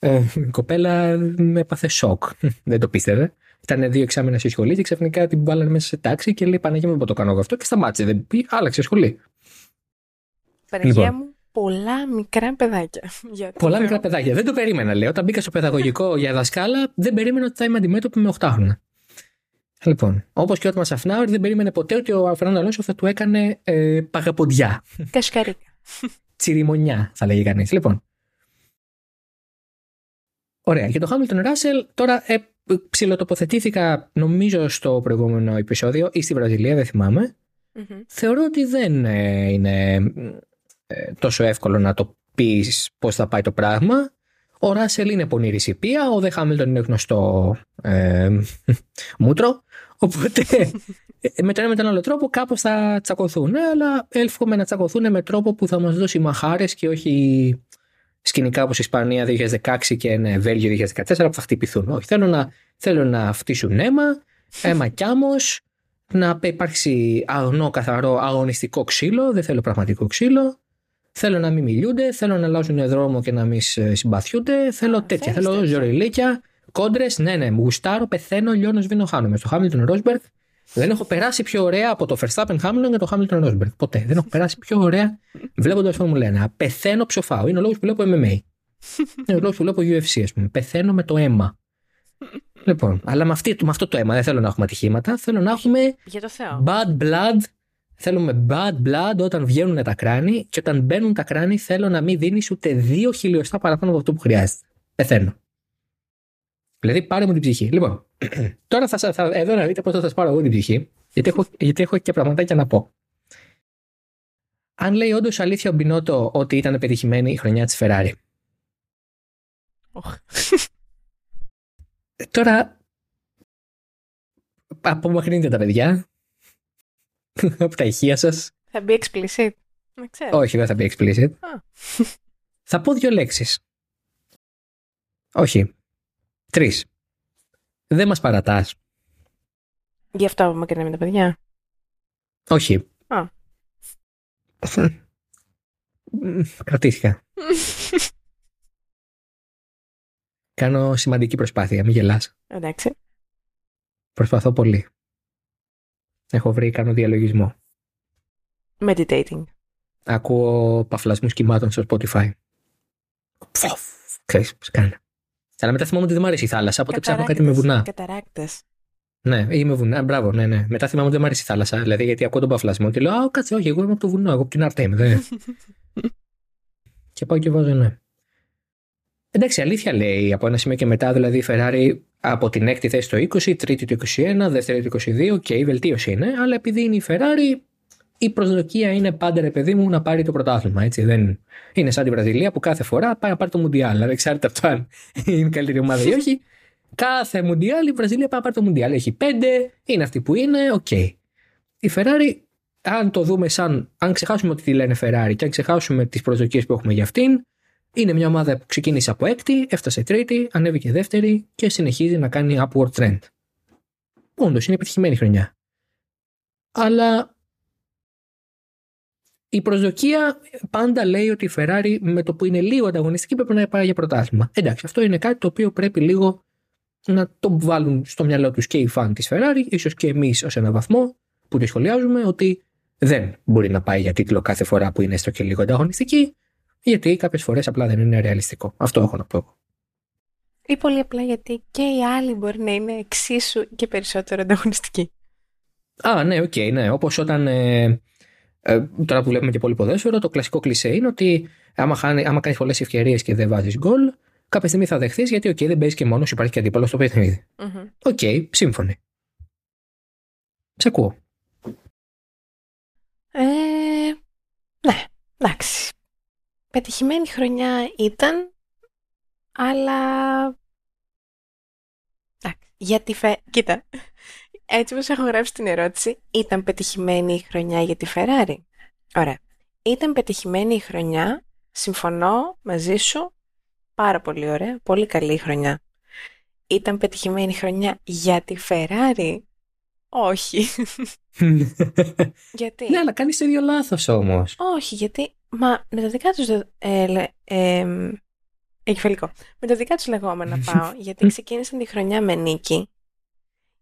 Ε, η κοπέλα με έπαθε σοκ. <laughs> δεν το πίστευε. Ήταν δύο εξάμενα στη σχολή και ξαφνικά την βάλανε μέσα σε τάξη και λέει Παναγία μου, το κάνω αυτό και σταμάτησε. Δεν πει, άλλαξε σχολή. Παναγία λοιπόν. μου, πολλά μικρά παιδάκια. <laughs> πολλά μικρά παιδάκια. Δεν το περίμενα, λέει. Όταν μπήκα στο παιδαγωγικό <laughs> για δασκάλα, δεν περίμενα ότι θα είμαι αντιμέτωπη με 8 χρόνια. Λοιπόν, όπως και όταν μα αφνάω, δεν περίμενε ποτέ ότι ο Φερνάντο Αλόνσο θα του έκανε ε, παγαποντιά. Κασκαρίκα. Τσιριμονιά, θα λέγει κανείς. Λοιπόν. Ωραία. Για το Χάμιλτον Ράσελ, τώρα ε, ψιλοτοποθετήθηκα νομίζω στο προηγούμενο επεισόδιο ή στη Βραζιλία, δεν θυμάμαι. Θεωρώ ότι δεν ε, είναι ε, τόσο εύκολο να το πεις πώς θα πάει το πράγμα. Ο Ράσελ είναι πονηρή υπία, ο Δε Χάμιλτον είναι γνωστό ε, μούτρο. Οπότε <laughs> με τον ένα με τον άλλο τρόπο κάπως θα τσακωθούν. Αλλά εύχομαι να τσακωθούν με τρόπο που θα μας δώσει μαχάρες και όχι σκηνικά όπως Ισπανία 2016 και ναι, Βέλγιο 2014 που θα χτυπηθούν. Όχι, θέλω να, θέλω να φτύσουν αίμα, αίμα κι άμμος, να υπάρξει αγνό, καθαρό, αγωνιστικό ξύλο, δεν θέλω πραγματικό ξύλο. Θέλω να μην μιλούνται, θέλω να αλλάζουν δρόμο και να μην συμπαθιούνται. Θέλω Α, τέτοια. Θέλω ζωριλίκια, κόντρες. Ναι, ναι, μου γουστάρω, πεθαίνω, λιώνω, σβήνω, χάνομαι. Στο Χάμιλτον Ρόσμπεργκ δεν έχω περάσει πιο ωραία από το Verstappen Hamilton και το Hamilton Ρόσμπεργκ. Ποτέ. Δεν έχω περάσει πιο ωραία βλέποντας αυτό μου λένε. Πεθαίνω, ψοφάω. Είναι ο λόγος που βλέπω MMA. Είναι ο λόγος που βλέπω UFC, ας πούμε. Πεθαίνω με το αίμα. Λοιπόν, αλλά με, αυτή, με αυτό το αίμα δεν θέλω να έχουμε ατυχήματα. Θέλω να έχουμε Για το Θεό. bad blood Θέλουμε bad blood όταν βγαίνουν τα κράνη και όταν μπαίνουν τα κράνη θέλω να μην δίνεις ούτε δύο χιλιοστά παραπάνω από αυτό που χρειάζεται. Πεθαίνω. Δηλαδή πάρε μου την ψυχή. Λοιπόν, <clears throat> τώρα θα, θα, εδώ να δείτε πώς θα σας πάρω εγώ την ψυχή, γιατί έχω, γιατί έχω και πραγματάκια να πω. Αν λέει όντως αλήθεια ο Μπινότο ότι ήταν πετυχημένη η χρονιά της Ferrari. Oh. Τώρα απομακρύνετε τα παιδιά <laughs> από τα ηχεία σας. Θα μπει explicit. Δεν ξέρω. Όχι, δεν θα μπει explicit. θα πω δύο λέξεις. Όχι. Τρεις. Δεν μας παρατάς. Γι' αυτό απομακρύναμε τα παιδιά. Όχι. Α. <laughs> Κρατήθηκα. <laughs> Κάνω σημαντική προσπάθεια, μην γελάς. Εντάξει. Προσπαθώ πολύ. Έχω βρει, κάνω διαλογισμό. Meditating. Ακούω παφλασμούς κυμάτων στο Spotify. Ξέρεις πώς κάνω. Αλλά μετά θυμάμαι ότι δεν μου αρέσει η θάλασσα, οπότε ψάχνω κάτι με βουνά. Καταράκτες. Ναι, ή με βουνά. Μπράβο, ναι, ναι. Μετά θυμάμαι ότι δεν μου αρέσει η θάλασσα. Δηλαδή, γιατί ακούω τον παφλασμό και λέω Α, κάτσε, όχι, εγώ είμαι από το βουνό, εγώ από την Αρτέμ. Δε. <laughs> και πάω και βάζω, ναι. Εντάξει, αλήθεια λέει από ένα σημείο και μετά, δηλαδή η Ferrari από την έκτη θέση το 20, τρίτη το 21, δεύτερη το 22 και η βελτίωση είναι, αλλά επειδή είναι η Ferrari, η προσδοκία είναι πάντα ρε παιδί μου να πάρει το πρωτάθλημα. Έτσι. Δεν είναι σαν τη Βραζιλία που κάθε φορά πάει να πάρει το Μουντιάλ. Δηλαδή, ξέρετε αυτό αν είναι καλύτερη ομάδα ή όχι. <laughs> Κάθε Μουντιάλ η Βραζιλία πάει να πάρει το Μουντιάλ. Έχει πέντε, είναι αυτή που είναι, OK. Okay. Η Ferrari, αν το δούμε σαν, αν ξεχάσουμε ότι τη λένε Ferrari και αν ξεχάσουμε τις προσδοκίες που έχουμε για αυτήν, είναι μια ομάδα που ξεκίνησε από έκτη, έφτασε τρίτη, ανέβηκε δεύτερη και συνεχίζει να κάνει upward trend. Όντως είναι επιτυχημένη χρονιά. Αλλά η προσδοκία πάντα λέει ότι η Ferrari με το που είναι λίγο ανταγωνιστική πρέπει να πάει για πρωτάθλημα. Εντάξει, αυτό είναι κάτι το οποίο πρέπει λίγο να το βάλουν στο μυαλό τους και οι φαν της Ferrari, ίσως και εμείς ως ένα βαθμό που τη σχολιάζουμε ότι δεν μπορεί να πάει για τίτλο κάθε φορά που είναι έστω και λίγο ανταγωνιστική, γιατί κάποιες φορές απλά δεν είναι ρεαλιστικό. Αυτό έχω να πω εγώ. Ή πολύ απλά γιατί και οι άλλοι μπορεί να είναι εξίσου και περισσότερο ανταγωνιστικοί. Α, ναι, OK, okay, ναι. Όπως όταν. Ε, ε, τώρα που βλέπουμε και πολύ ποδόσφαιρο, το κλασικό κλισέ είναι ότι άμα, άμα κάνεις πολλές ευκαιρίες και δεν βάζεις γκολ, κάποια στιγμή θα δεχθείς γιατί, OK, okay, δεν παίζεις και μόνος, υπάρχει και αντίπαλος στο παιχνίδι. OK, mm-hmm. okay, σύμφωνοι. Σε ακούω. Ε, ναι, εντάξει. Πετυχημένη χρονιά ήταν, αλλά... Γιατί φε... Κοίτα, έτσι όπως έχω γράψει την ερώτηση, ήταν πετυχημένη η χρονιά για τη Ferrari. Ωραία. Ήταν πετυχημένη η χρονιά, συμφωνώ μαζί σου, πάρα πολύ ωραία, πολύ καλή χρονιά. Ήταν πετυχημένη η χρονιά για τη Ferrari, όχι. γιατί; Ναι, αλλά κάνεις το ίδιο λάθος όμως. Όχι, γιατί, μα με τα δικά τους ε, ε, Με τα δικά τους λεγόμενα πάω, γιατί <laughs> ξεκίνησαν τη χρονιά με νίκη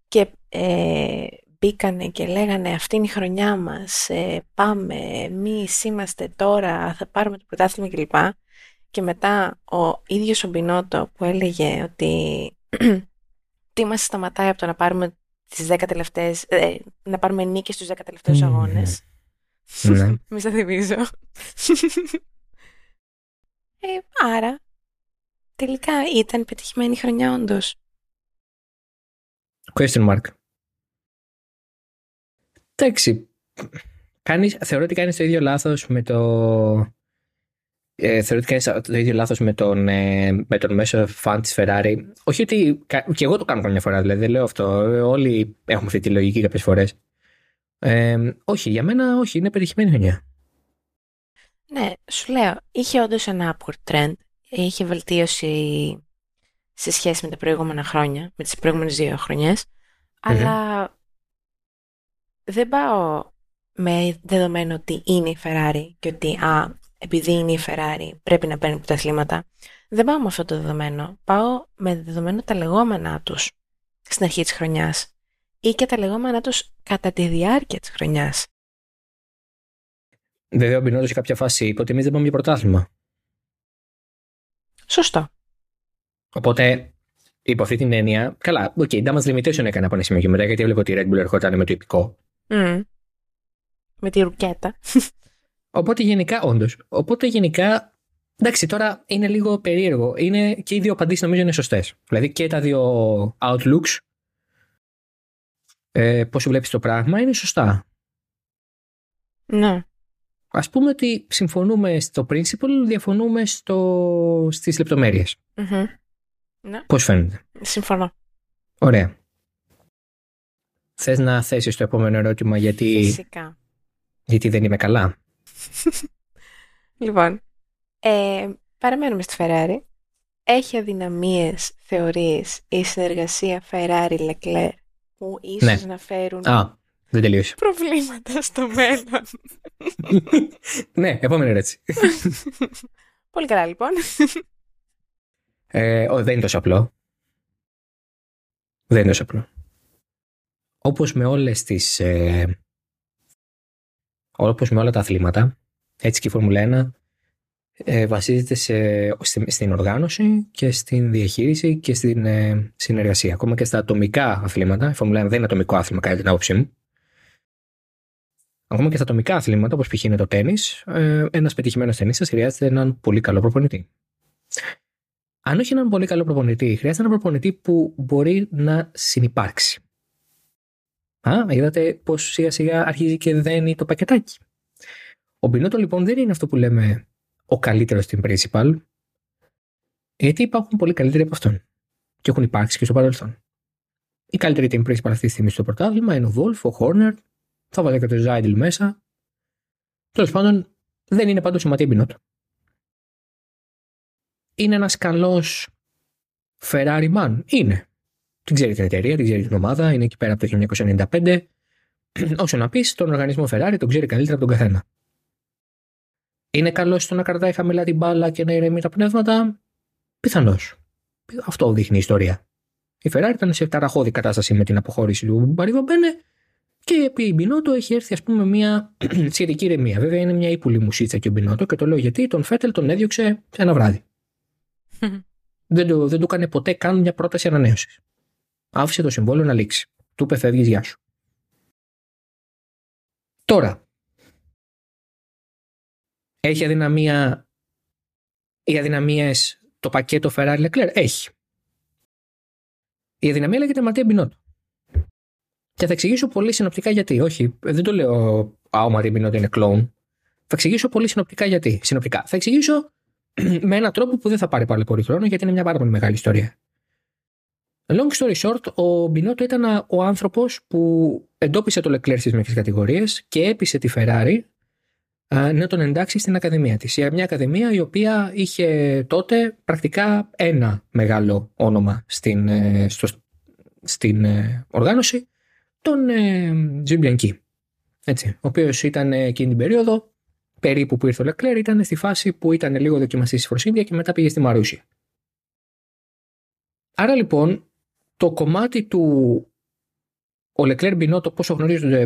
και ε, μπήκανε και λέγανε αυτή είναι η χρονιά μας, ε, πάμε, εμείς είμαστε τώρα, θα πάρουμε το πρωτάθλημα κλπ. Και μετά ο ίδιος ο Μπινότο που έλεγε ότι <clears throat> τι μας σταματάει από το να πάρουμε τις 10 τελευταίες, ε, να πάρουμε νίκες στους 10 τελευταίους mm. αγώνες. Ναι. <laughs> Μη σας θυμίζω. <laughs> ε, άρα, τελικά ήταν πετυχημένη χρονιά όντως. Question mark. Εντάξει. Κάνεις, θεωρώ ότι κάνεις το ίδιο λάθος με το... Ε, θεωρώ ότι κάνεις το ίδιο λάθος με τον, ε, με τον μέσο φαν της Ferrari. Όχι ότι... Και εγώ το κάνω καμιά φορά, δηλαδή δεν λέω αυτό. Όλοι έχουμε αυτή τη λογική κάποιες φορές. Ε, όχι, για μένα όχι, είναι πετυχημένη χρονιά. Ναι, σου λέω, είχε όντως ένα upward trend. Είχε βελτίωση σε σχέση με τα προηγούμενα χρόνια, με τις προηγούμενες δύο αλλά δεν πάω με δεδομένο ότι είναι η Ferrari και ότι α, επειδή είναι η Ferrari πρέπει να παίρνει πρωταθλήματα. Δεν πάω με αυτό το δεδομένο. Πάω με δεδομένο τα λεγόμενά τους στην αρχή της χρονιάς ή και τα λεγόμενά τους κατά τη διάρκεια της χρονιάς. Βέβαια, ο Μπινότο σε κάποια φάση είπε ότι εμείς δεν πάμε για πρωτάθλημα. Σωστό. Οπότε, υπό αυτή την έννοια, καλά, OK, okay, Damage Limitation έκανε από ένα σημείο και μετά, γιατί έβλεπε ότι η Red Bull ερχόταν με το υπηκό. Mm. Με τη ρουκέτα. Οπότε γενικά, όντως. Οπότε γενικά, εντάξει, τώρα είναι λίγο περίεργο. Είναι και οι δύο απαντήσεις νομίζω είναι σωστές. Δηλαδή και τα δύο outlooks, ε, πώς βλέπεις το πράγμα, είναι σωστά. Ναι. Ας πούμε ότι συμφωνούμε στο principle, διαφωνούμε στο... στις λεπτομέρειες. Mm-hmm. Ναι. Πώς φαίνεται; Συμφωνώ. Ωραία. Θες να θέσεις το επόμενο ερώτημα γιατί... Φυσικά. Γιατί δεν είμαι καλά; <laughs> λοιπόν, ε, παραμένουμε στη Ferrari. Έχει αδυναμίες, θεωρείς, η συνεργασία Ferrari-Leclerc που ίσως ναι. να φέρουν Α, δεν τελείωσε. προβλήματα στο μέλλον; <laughs> ναι, επόμενη ερώτηση. <laughs> Πολύ καλά λοιπόν. Ε, δεν είναι τόσο απλό. Δεν είναι τόσο απλό. Όπως με όλες τις... Ε, όπως με όλα τα αθλήματα, έτσι και η Φόρμουλα 1 ε, βασίζεται σε, στην οργάνωση και στην διαχείριση και στην ε, συνεργασία. Ακόμα και στα ατομικά αθλήματα, η Φόρμουλα 1 δεν είναι ατομικό άθλημα κατά την άποψή μου, ακόμα και στα ατομικά αθλήματα, όπως π.χ. είναι το τέννη, ε, ένας πετυχημένος ταινίστα χρειάζεται έναν πολύ καλό προπονητή αν όχι έναν πολύ καλό προπονητή, χρειάζεται έναν προπονητή που μπορεί να συνεπάρξει. Α, είδατε πώ σιγά σιγά αρχίζει και δένει το πακετάκι. Ο Μπινότο λοιπόν δεν είναι αυτό που λέμε ο καλύτερος στην principal, γιατί υπάρχουν πολύ καλύτεροι από αυτόν. Και έχουν υπάρξει και στο παρελθόν. Η καλύτερη team principal αυτή τη στιγμή στο πρωτάθλημα είναι ο Wolf, ο Horner, θα βάλει και το Ζάιντλ μέσα. Τέλος πάντων, δεν είναι πάντως σημαντή Μπινότο είναι ένας καλός Ferrari man. Είναι. Την ξέρει την εταιρεία, την ξέρει την ομάδα, είναι εκεί πέρα από το 1995. <clears throat> Όσο να πεις, τον οργανισμό Ferrari τον ξέρει καλύτερα από τον καθένα. Είναι καλό στο να κρατάει χαμηλά την μπάλα και να ηρεμεί τα πνεύματα; Πιθανώς. Αυτό δείχνει η ιστορία. Η Ferrari ήταν σε ταραχώδη κατάσταση με την αποχώρηση του Μπαρίβα Μπένε και επί η Μπινότο έχει έρθει, ας πούμε, μια <clears throat> σχετική ηρεμία. Βέβαια είναι μια ύπουλη μουσίτσα και ο Μπινότο και το λέω γιατί τον Φέτελ τον έδιωξε σε ένα βράδυ. δεν, του, δεν του έκανε ποτέ καν μια πρόταση ανανέωσης. Άφησε το συμβόλαιο να λήξει. Του είπε φεύγεις, γεια σου. Τώρα, έχει αδυναμία οι αδυναμίες το πακέτο Ferrari Leclerc. Έχει. Η αδυναμία λέγεται Ματία Μπινότο. Και θα εξηγήσω πολύ συνοπτικά γιατί. Όχι, δεν το λέω Α, ο Ματία Μπινότο είναι κλόουν. Θα εξηγήσω πολύ συνοπτικά γιατί. Συνοπτικά. Θα εξηγήσω <clears throat> με έναν τρόπο που δεν θα πάρει πάρα πολύ χρόνο γιατί είναι μια πάρα πολύ μεγάλη ιστορία. Long story short, ο Μπινότο ήταν ο άνθρωπος που εντόπισε το Leclerc στις μικρέ κατηγορίες και έπεισε τη Ferrari να τον εντάξει στην Ακαδημία της. Μια Ακαδημία η οποία είχε τότε πρακτικά ένα μεγάλο όνομα στην, ε, στο, στην ε, οργάνωση, τον ε, Τζιμπιανκή. Έτσι, ο οποίος ήταν εκείνη την περίοδο, περίπου που ήρθε ο Λεκλέρ, ήταν στη φάση που ήταν λίγο δοκιμαστής στη Φροσίνδια και μετά πήγε στη Μαρούσια. Άρα λοιπόν, το κομμάτι του ο Λεκλέρ Μπινότο πόσο,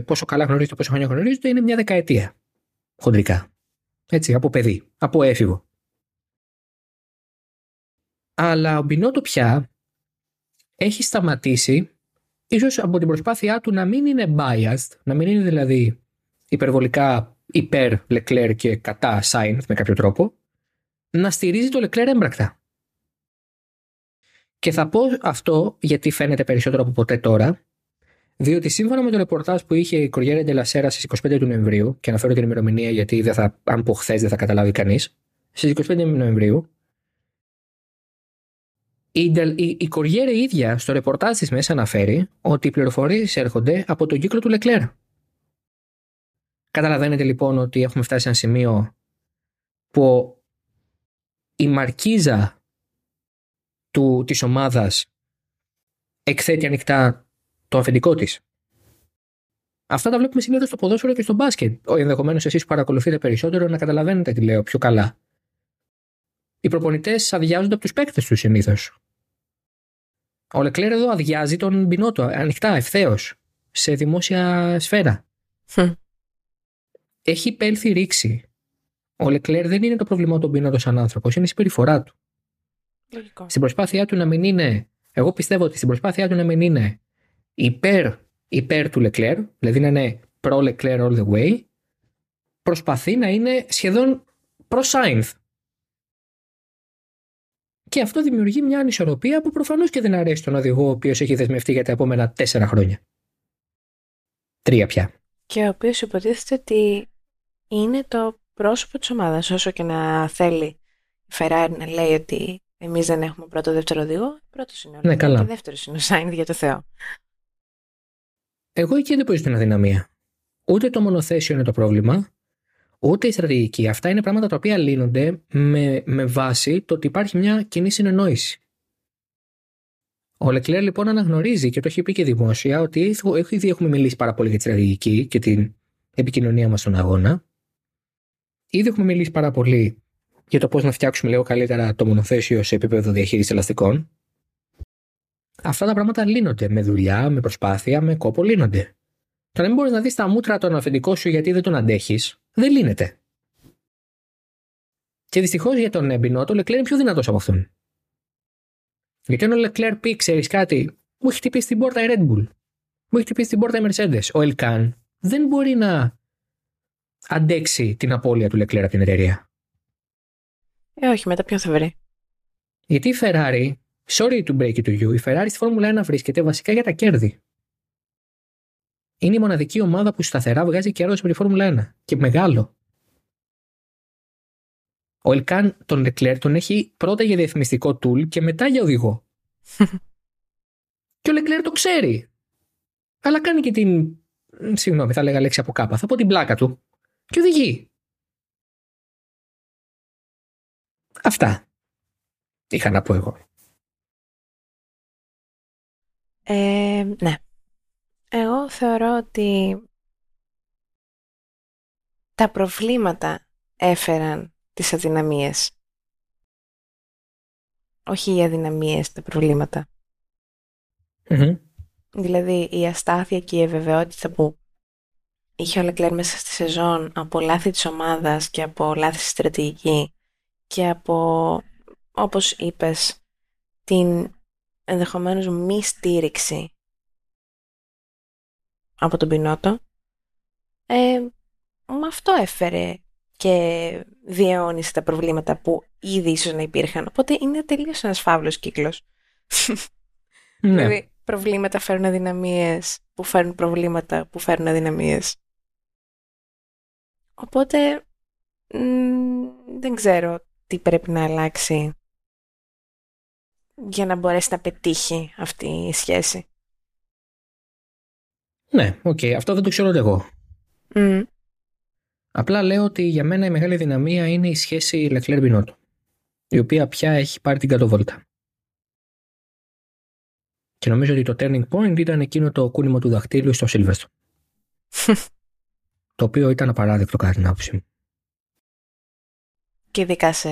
πόσο καλά γνωρίζεται, πόσο χρόνια γνωρίζεται, είναι μια δεκαετία χοντρικά. Έτσι, από παιδί, από έφηβο. Αλλά ο Μπινότο πια έχει σταματήσει ίσως από την προσπάθειά του να μην είναι biased, να μην είναι δηλαδή υπερβολικά υπέρ Leclerc και κατά Sainz με κάποιο τρόπο, να στηρίζει το Leclerc έμπρακτα. Και θα πω αυτό γιατί φαίνεται περισσότερο από ποτέ τώρα, διότι σύμφωνα με το ρεπορτάζ που είχε η Κοριέρα Ντελασέρα στις 25 του Νοεμβρίου, και αναφέρω την ημερομηνία γιατί δεν θα, αν πω χθες δεν θα καταλάβει κανείς, στις 25 Νοεμβρίου, η, η, η Κοριέρα ίδια στο ρεπορτάζ της μέσα αναφέρει ότι οι πληροφορίες έρχονται από τον κύκλο του Λεκλέρ. Καταλαβαίνετε λοιπόν ότι έχουμε φτάσει σε ένα σημείο που η μαρκίζα του, της ομάδας εκθέτει ανοιχτά το αφεντικό της. Αυτά τα βλέπουμε συνήθως στο ποδόσφαιρο και στο μπάσκετ. Ενδεχομένως εσείς που παρακολουθείτε περισσότερο να καταλαβαίνετε τι λέω πιο καλά. Οι προπονητές αδειάζονται από τους παίκτες τους συνήθως. Ο Λεκλέρ εδώ αδειάζει τον Μπινότο ανοιχτά, ευθέως, σε δημόσια σφαίρα. Έχει υπέλθει ρήξη. Ο Λεκλέρ δεν είναι το πρόβλημά του Μπινότο σαν άνθρωπος, είναι η συμπεριφορά του. Λογικό. Στην προσπάθειά του να μην είναι. Εγώ πιστεύω ότι στην προσπάθειά του να μην είναι υπέρ, υπέρ του Leclerc, δηλαδή να είναι προ Leclerc all the way, προσπαθεί να είναι σχεδόν προ Sainz. Και αυτό δημιουργεί μια ανισορροπία που προφανώς και δεν αρέσει τον οδηγό ο οποίος έχει δεσμευτεί για τα επόμενα τέσσερα χρόνια. Τρία πια. Και ο οποίος υποτίθεται ότι είναι το πρόσωπο της ομάδας. Όσο και να θέλει η Ferrari να λέει ότι εμείς δεν έχουμε πρώτο δεύτερο οδηγό, πρώτος είναι ο Ναι, καλά. και δεύτερος είναι ο Σάινθ για το Θεό. Εγώ εκεί εντυπωσίζω την αδυναμία. Ούτε το μονοθέσιο είναι το πρόβλημα, ούτε η στρατηγική. Αυτά είναι πράγματα τα οποία λύνονται με, με βάση το ότι υπάρχει μια κοινή συνεννόηση. Ο Λεκλέρ λοιπόν αναγνωρίζει και το έχει πει και δημόσια ότι ήδη έχουμε μιλήσει πάρα πολύ για τη στρατηγική και την επικοινωνία μας στον αγώνα. Ήδη έχουμε μιλήσει πάρα πολύ για το πώς να φτιάξουμε λίγο καλύτερα το μονοθέσιο σε επίπεδο διαχείρισης ελαστικών. Αυτά τα πράγματα λύνονται με δουλειά, με προσπάθεια, με κόπο λύνονται. Το να μην μπορείς να δεις τα μούτρα τον αφεντικό σου γιατί δεν τον αντέχεις, δεν λύνεται. Και δυστυχώς για τον Εμπινό, το Λεκλέρ είναι πιο δυνατός από αυτόν. Γιατί αν ο Λεκλέρ πει, ξέρεις κάτι, μου έχει χτυπήσει την πόρτα η Red Bull, μου έχει χτυπήσει την πόρτα η Mercedes. Ο Ελκάν δεν μπορεί να αντέξει την απώλεια του Λεκλέρ από την εταιρεία. Ε, όχι, μετά ποιον θα βρει; Γιατί η Ferrari Sorry to break it to you, η Ferrari στη Φόρμουλα 1 βρίσκεται βασικά για τα κέρδη. Είναι η μοναδική ομάδα που σταθερά βγάζει κέρδος από τη Φόρμουλα 1. Και μεγάλο. Ο Ελκάν τον Leclerc τον έχει πρώτα για διαφημιστικό tool και μετά για οδηγό. <laughs> και ο Leclerc το ξέρει. Αλλά κάνει και την. Συγγνώμη, θα λέγα λέξη από κάπα. Θα πω την πλάκα του. Και οδηγεί. Αυτά. Είχα να πω εγώ. Ε, ναι. Εγώ θεωρώ ότι τα προβλήματα έφεραν τις αδυναμίες. Όχι οι αδυναμίες, τα προβληματα Δηλαδή η αστάθεια και η αβεβαιότητα που είχε ο Λεκλέρ μέσα στη σεζόν από λάθη της ομάδας και από λάθη στη στρατηγική και από, όπως είπες, την ενδεχομένως μη στήριξη από τον Πινότο, ε, με αυτό έφερε και διαιώνισε τα προβλήματα που ήδη ίσως να υπήρχαν. Οπότε είναι τελείως ένας φαύλος κύκλος. Ναι. δηλαδή, προβλήματα φέρνουν αδυναμίες που φέρνουν προβλήματα που φέρνουν αδυναμίες. Οπότε δεν ξέρω τι πρέπει να αλλάξει για να μπορέσει να πετύχει αυτή η σχέση. Ναι, οκ. Αυτό δεν το ξέρω εγώ. Απλά λέω ότι για μένα η μεγάλη αδυναμία είναι η σχέση Leclerc Binotto, η οποία πια έχει πάρει την κατοβόλτα. Και νομίζω ότι το turning point ήταν εκείνο το κούνημα του δαχτύλου στο Silverstone. <laughs> το οποίο ήταν απαράδεκτο κατά την άποψή μου. Και ειδικά σε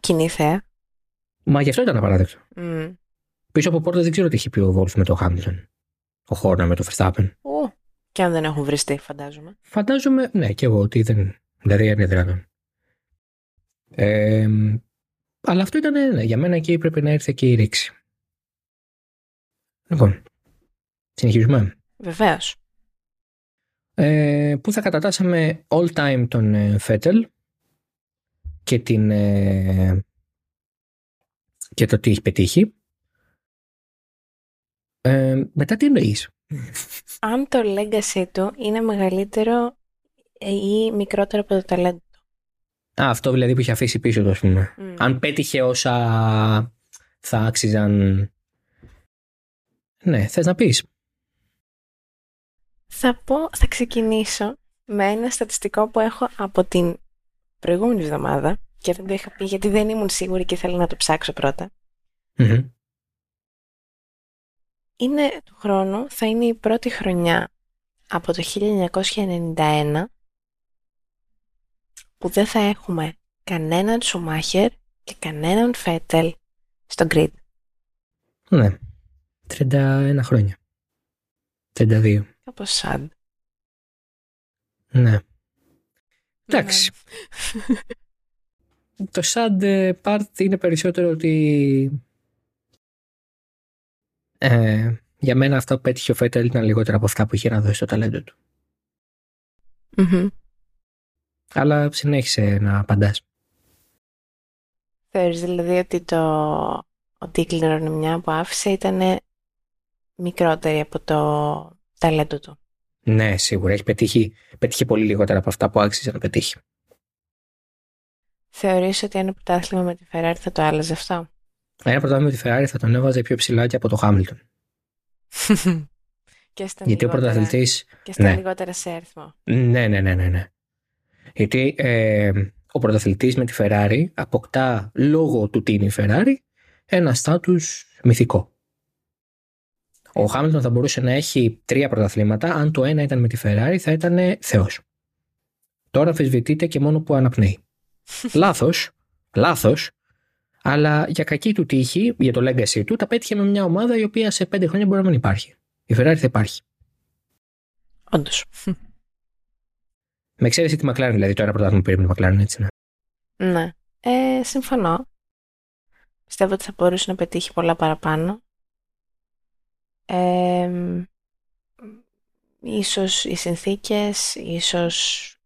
κοινή θέα. Μα γι' αυτό ήταν απαράδεκτο. Mm. Πίσω από πόρτα δεν ξέρω τι έχει πει ο Βόλφ με το Χάμιλτον. Ο Χόρνα με το Verstappen. Oh. Και αν δεν έχουν βριστεί, φαντάζομαι. Φαντάζομαι, ναι, και εγώ ότι δεν. Δηλαδή είναι δυνατόν. Ε, αλλά αυτό ήταν, ναι, για μένα εκεί πρέπει να έρθει και η ρήξη. Λοιπόν, συνεχίζουμε. Βεβαίως. Ε, που θα κατατάσσαμε all time τον ε, Φέτελ; Και την ε, και το τι έχει πετύχει. Ε, μετά τι εννοείς; Αν το legacy του είναι μεγαλύτερο ή μικρότερο από το ταλέντο του. Α, αυτό δηλαδή που είχε αφήσει πίσω του, ας πούμε. Αν πέτυχε όσα θα άξιζαν ναι, θες να πεις; Θα πω, θα ξεκινήσω με ένα στατιστικό που έχω από την προηγούμενη εβδομάδα και δεν το είχα πει γιατί δεν ήμουν σίγουρη και θέλω να το ψάξω Είναι του χρόνου, θα είναι η πρώτη χρονιά από το 1991 που δεν θα έχουμε κανέναν Σουμάχερ και κανέναν Φέτελ στο grid. Ναι. 31 χρόνια. 32. Κάπως σαν. Ναι. Εντάξει. το sad part είναι περισσότερο ότι ε, για μένα αυτό που πέτυχε ο Φέτελ ήταν λιγότερα από αυτά που είχε να δώσει το ταλέντο του. Αλλά συνέχισε να απαντάς. Θεωρείς δηλαδή ότι το ότι η κληρονομιά που άφησε ήταν μικρότερη από το ταλέντο του; Ναι, σίγουρα. Έχει πετύχει, πετύχει πολύ λιγότερα από αυτά που άξιζε να πετύχει. Θεωρείς ότι ένα πρωτάθλημα με τη Ferrari θα το άλλαζε αυτό; Ένα πρωτάθλημα με τη Ferrari θα τον έβαζε πιο ψηλά και από το Χάμιλτον. <laughs> και στα Γιατί ο πρωταθλητής... Και στα ναι. λιγότερα σε αριθμό. Ναι, ναι, ναι, ναι. ναι. Γιατί ε, ο πρωταθλητής με τη Ferrari αποκτά λόγω του τι είναι η Ferrari ένα στάτους μυθικό. Ο Χάμιλτον θα μπορούσε να έχει τρία πρωταθλήματα. Αν το ένα ήταν με τη Ferrari, θα ήταν Θεός. Τώρα αμφισβητείται και μόνο που αναπνέει. <laughs> λάθος, λάθος, αλλά για κακή του τύχη, για το legacy του, τα πέτυχε με μια ομάδα η οποία σε πέντε χρόνια μπορεί να μην υπάρχει. Η Ferrari θα υπάρχει. Όντως. Με εξαίρεση τη McLaren, δηλαδή το ένα πρωτάθλημα που πήρε με τη McLaren, έτσι ναι. Ναι. Ε, συμφωνώ. Πιστεύω ότι θα μπορούσε να πετύχει πολλά παραπάνω. Ε, ίσως οι συνθήκες, ίσως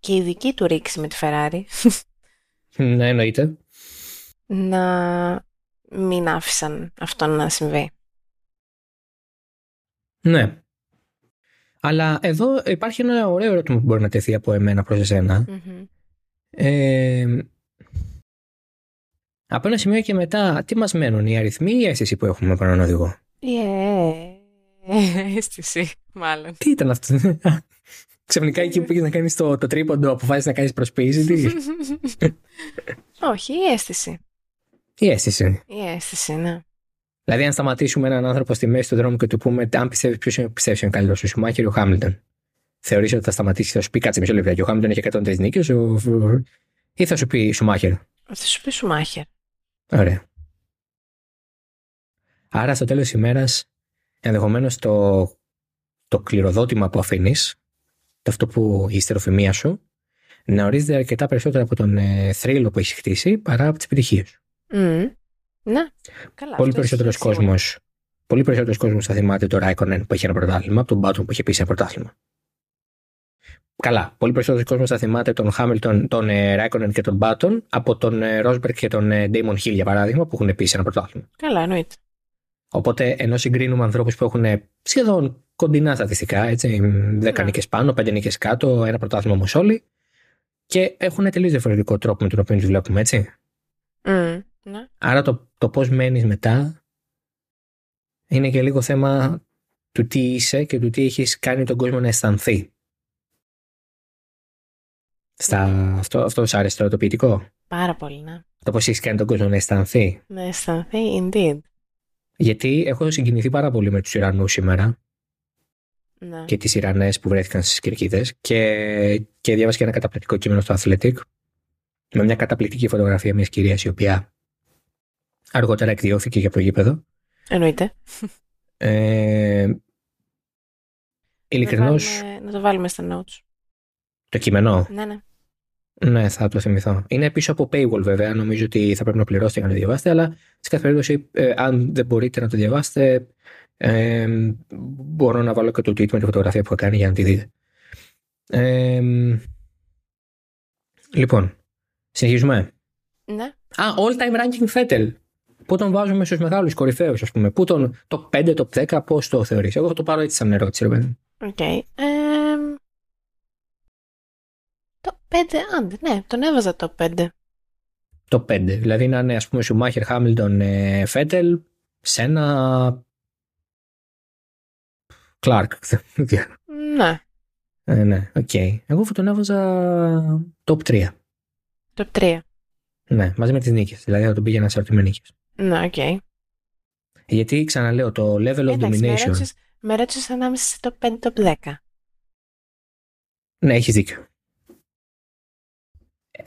και η δική του ρήξη με τη Ferrari. Ναι, εννοείται. Να μην άφησαν αυτό να συμβεί. Ναι. Αλλά εδώ υπάρχει ένα ωραίο ερώτημα που μπορεί να τεθεί από εμένα προς εσενα Ε, από ένα σημείο και μετά, τι μας μένουν, οι αριθμοί ή η αίσθηση που έχουμε από έναν οδηγό; Η <laughs> αίσθηση, μάλλον. Τι ήταν αυτό; <laughs> Ξαφνικά εκεί που πήγες να κάνεις το, το τρίποντο, αποφάσισες να κάνεις προσποίηση, τι; <laughs> Όχι, η αίσθηση. Η αίσθηση. Η αίσθηση, ναι. Δηλαδή, αν σταματήσουμε έναν άνθρωπο στη μέση του δρόμου και του πούμε, αν πιστεύεις ποιος είναι, πιστεύεις είναι καλύτερος, ο Σουμάχερ ή ο Χάμιλτον, θεωρήσει ότι θα σταματήσεις, θα σου πει κάτσε μισό λεπτό. Και ο Χάμιλτον έχει 103 νίκες, ή θα σου πει Σουμάχερ. Θα σου πει Σουμάχερ. Ωραία. Άρα στο τέλος της ημέρας, ενδεχομένως το, το κληροδότημα που αφήνεις, το αυτό που η ιστεροφημία σου, να ορίζεται αρκετά περισσότερο από τον ε, θρύλο που έχεις χτίσει παρά από τις επιτυχίες σου. Mm. Ναι. Καλά, πολύ περισσότερος κόσμος. Πολύ περισσότερος κόσμος θα θυμάται το Ράικονεν που έχει ένα πρωτάθλημα από τον Μπάτον που έχει επίση ένα πρωτάθλημα. Καλά. Πολύ περισσότερος κόσμος θα θυμάται τον Χάμιλτον, τον Ράικονεν και τον Μπάτον από τον Ρόσμπερκ και τον Ντέιμον Χιλ για παράδειγμα που έχουν επίση ένα πρωτάθλημα. Καλά, εννοείται. Οπότε ενώ συγκρίνουμε ανθρώπους που έχουν σχεδόν κοντινά στατιστικά, έτσι, 10 ναι. νίκες πάνω, 5 νίκες κάτω, ένα πρωτάθλημα όμως όλοι, και έχουν τελείως διαφορετικό τρόπο με τον οποίο τους βλέπουμε, έτσι. Mm, ναι. Άρα το, το πώς μένεις μετά είναι και λίγο θέμα του τι είσαι και του τι έχεις κάνει τον κόσμο να αισθανθεί. Στα, αυτό, αυτό σου άρεσε τώρα το ποιητικό; Πάρα πολύ, ναι. Το πώς έχεις κάνει τον κόσμο να αισθανθεί; Να αισθανθεί, indeed. Γιατί έχω συγκινηθεί πάρα πολύ με τους Ιρανούς σήμερα. Ναι. Και τις Ιρανές που βρέθηκαν στις κερκίδε. Και, και διάβασα και ένα καταπληκτικό κείμενο στο Athletic. Με μια καταπληκτική φωτογραφία μιας κυρίας η οποία αργότερα εκδιώθηκε για το γήπεδο. Εννοείται. Ε, ειλικρινώς... Να το βάλουμε στα notes. Το κείμενο; Ναι, ναι. Ναι, θα το θυμηθώ. Είναι πίσω από paywall βέβαια. Νομίζω ότι θα πρέπει να πληρώσετε για να το διαβάσετε, αλλά σε κάθε περίπτωση, ε, αν δεν μπορείτε να το διαβάσετε, ε, μπορώ να βάλω και το tweet με τη φωτογραφία που θα κάνει για να τη δείτε. Ε, λοιπόν, συνεχίζουμε. Ναι. Α, all time ranking Fettel. Πού τον βάζουμε στους μεγάλους κορυφαίους, ας πούμε; Πού τον το 5, το 10, πώς το θεωρείς; Εγώ θα το πάρω έτσι σαν ερώτηση, ρε παιδί. OK. Okay. το 5, άντε, ναι, τον έβαζα το 5. Το 5. Δηλαδή να είναι, ας πούμε, Σουμάχερ, Χάμιλτον, Φέτελ, Σένα. Κλάρκ. ναι. Ε, ναι, OK. Okay. Εγώ θα τον έβαζα top 3. Top 3. Ναι, μαζί με τις νίκες. Δηλαδή θα τον πήγαινα σε με νίκες. Ναι, OK. Okay. Γιατί ξαναλέω, το level of domination. Με ρώτησες ανάμεσα στο 5 το 10. Ναι, έχεις δίκιο.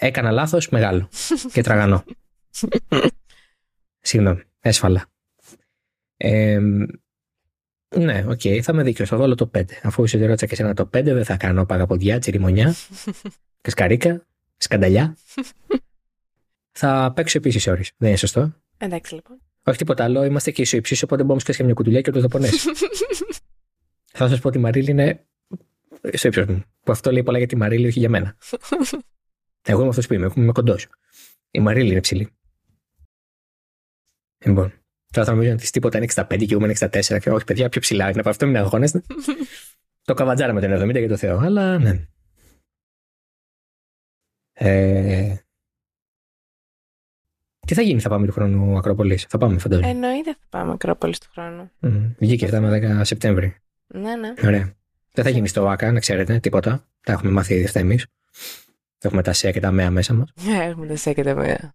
Έκανα λάθος μεγάλο και τραγανό. Συγγνώμη, έσφαλα. Ε, ναι, OK, okay, θα με δίκιο. Θα βάλω το 5. Αφού σε ρώτησα και εσένα το 5, δεν θα κάνω παγαποντιά, τσιριμονιά, κασκαρίκα, σκανταλιά. θα παίξω επίσης ώρες. Δεν είναι σωστό. Εντάξει λοιπόν. Όχι τίποτα άλλο, είμαστε και ισοϊψείς, οπότε μπορούμε να μια κουτουλιά και το δαπονέ. <laughs> θα σας πω ότι η Μαρίλη είναι στο ύψος μου. Που αυτό λέει πολλά για τη Μαρίλη, όχι για μένα. Εγώ είμαι αυτός που είμαι, είμαι κοντός. Η Μαρίλη είναι ψηλή. Λοιπόν, τώρα θα νομίζω ότι τίποτα είναι 65 και εγώ είμαι 64 και όχι παιδιά, πιο ψηλά είναι από αυτό, μην αγχώνεστε. <laughs> το καβατζάρα με τον 70 για το Θεό, αλλά ναι. Ε, τι θα γίνει, θα πάμε του χρόνου Ακρόπολης; Θα πάμε, φαντάζομαι. Εννοείται θα πάμε Ακρόπολης του χρόνου. Mm. Βγήκε αυτά με 10 Σεπτέμβρη. Ναι, ναι. Ωραία. Δεν θα γίνει στο ΒΑΚΑ, να ξέρετε, τίποτα. Τα έχουμε μάθει ήδη αυτά εμείς. Έχουμε τα ΣΕΑ και τα ΜΕΑ μέσα μας. Ναι, έχουμε τα ΣΕΑ και τα ΜΕΑ.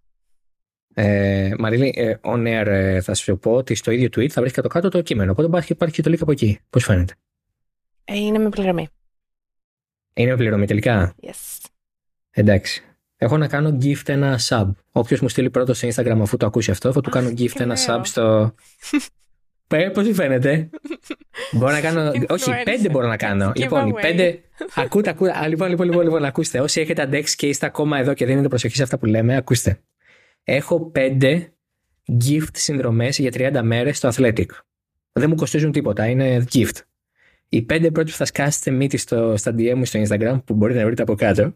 Ε, Μαρίλη, ε, on air ε, θα σου πω ότι στο ίδιο tweet θα βρει κάτω κάτω το κείμενο. Οπότε υπάρχει, υπάρχει και το link από εκεί. Πώς φαίνεται; Ε, είναι με πληρωμή. Είναι με πληρωμή τελικά; Yes. Εντάξει. Έχω να κάνω gift ένα sub. Όποιος μου στείλει πρώτο στο Instagram αφού το ακούσει αυτό, θα του κάνω gift ένα sub στο. <laughs> Πώς φαίνεται; <laughs> μπορώ να κάνω. Όχι, πέντε μπορώ να κάνω. λοιπόν, πέντε. <laughs> ακούτε, ακούτε. Λοιπόν, λοιπόν, λοιπόν, λοιπόν, ακούστε. Όσοι έχετε αντέξει και είστε ακόμα εδώ και δίνετε προσοχή σε αυτά που λέμε, ακούστε. Έχω πέντε gift συνδρομές για 30 μέρες στο Athletic. Δεν μου κοστίζουν τίποτα, είναι gift. Οι πέντε πρώτοι που θα σκάσετε μύτη στο, στα DM μου στο Instagram, που μπορείτε να βρείτε από κάτω,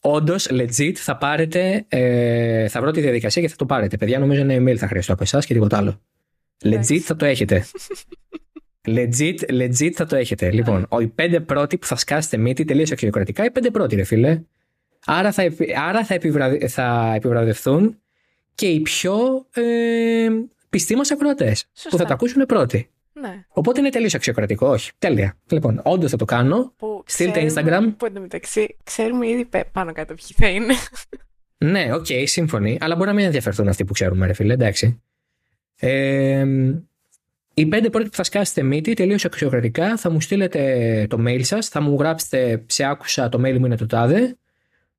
όντως, legit, θα πάρετε. Ε, θα βρω τη διαδικασία και θα το πάρετε. Παιδιά, νομίζω ένα email θα χρειαστώ από εσάς και τίποτα άλλο. Legit θα το έχετε. legit, legit θα το έχετε. Λοιπόν, οι πέντε πρώτοι που θα σκάσετε μύτη τελείω αξιοκρατικά, οι πέντε πρώτοι, ρε φίλε. Άρα θα, άρα θα, επιβραδε, θα επιβραβευθούν και οι πιο ε, πιστοί μας ακροατές. Που θα τα ακούσουν πρώτοι. Ναι. Οπότε είναι τελείως αξιοκρατικό. Όχι. Τέλεια. Λοιπόν, όντως θα το κάνω. Στείλτε Instagram. Που εντωμεταξύ ξέρουμε ήδη πάνω κάτω ποιοι θα είναι. ναι, OK, okay, σύμφωνοι. Αλλά μπορεί να μην ενδιαφερθούν αυτοί που ξέρουμε, ρε φίλε, εντάξει. Ε, οι πέντε πρώτοι που θα σκάσετε μύτη τελείως αξιοκρατικά θα μου στείλετε το mail σας, θα μου γράψετε σε άκουσα το mail μου είναι το τάδε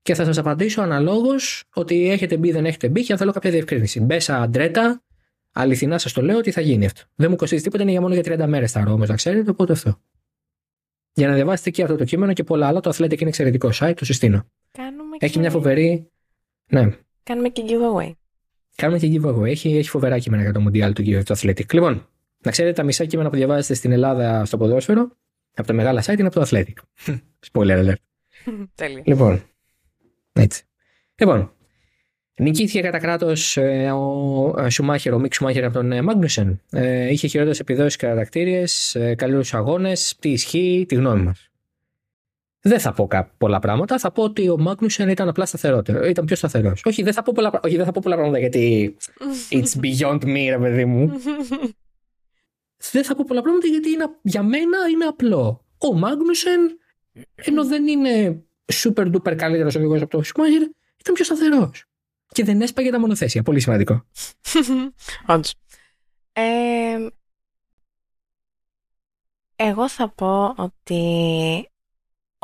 και θα σας απαντήσω αναλόγως ότι έχετε μπει, δεν έχετε μπει και αν θέλω κάποια διευκρίνηση. Μπέσα αντρέτα, αληθινά σας το λέω ότι θα γίνει αυτό. Δεν μου κοστίζει τίποτα, είναι για μόνο για 30 μέρες τα ρόμες, να ξέρετε, οπότε αυτό. Για να διαβάσετε και αυτό το κείμενο και πολλά άλλα, το Athletic είναι εξαιρετικό site, το συστήνω. Κάνουμε Έχει και... μια φοβερή. Ναι, Κάνουμε και giveaway. Κάνουμε και giveaway. Έχει, έχει φοβερά κείμενα για το Mundial του του Athletic. Λοιπόν, να ξέρετε τα μισά κείμενα που διαβάζετε στην Ελλάδα στο ποδόσφαιρο από τα μεγάλα site είναι από το Athletic. <laughs> Spoiler alert. <laughs> Τέλεια. Λοιπόν, έτσι. Λοιπόν, νικήθηκε κατά κράτος ο ε, Σουμάχερ, ο Μικ Σουμάχερ από τον ε, Μάγνουσεν. Ε, είχε χειρότερες επιδόσεις κατά τακτήριε, ε, καλύτερους αγώνες. Τι ισχύει, τη γνώμη μας. Δεν θα πω κα- πολλά πράγματα. Θα πω ότι ο Μάγνουσεν ήταν απλά σταθερότερο. Ήταν πιο σταθερός. Όχι, δεν θα πω πολλά, πρά- όχι, δεν θα πω πολλά πράγματα γιατί it's beyond me, ρε παιδί μου. <laughs> δεν θα πω πολλά πράγματα γιατί είναι, για μένα είναι απλό. Ο Μάγνουσεν, ενώ δεν είναι super duper καλύτερος οδηγός από το Σουμάχερ, ήταν πιο σταθερός. Και δεν έσπαγε τα μονοθέσια. Πολύ σημαντικό. <laughs> Όντως. Ε, εγώ θα πω ότι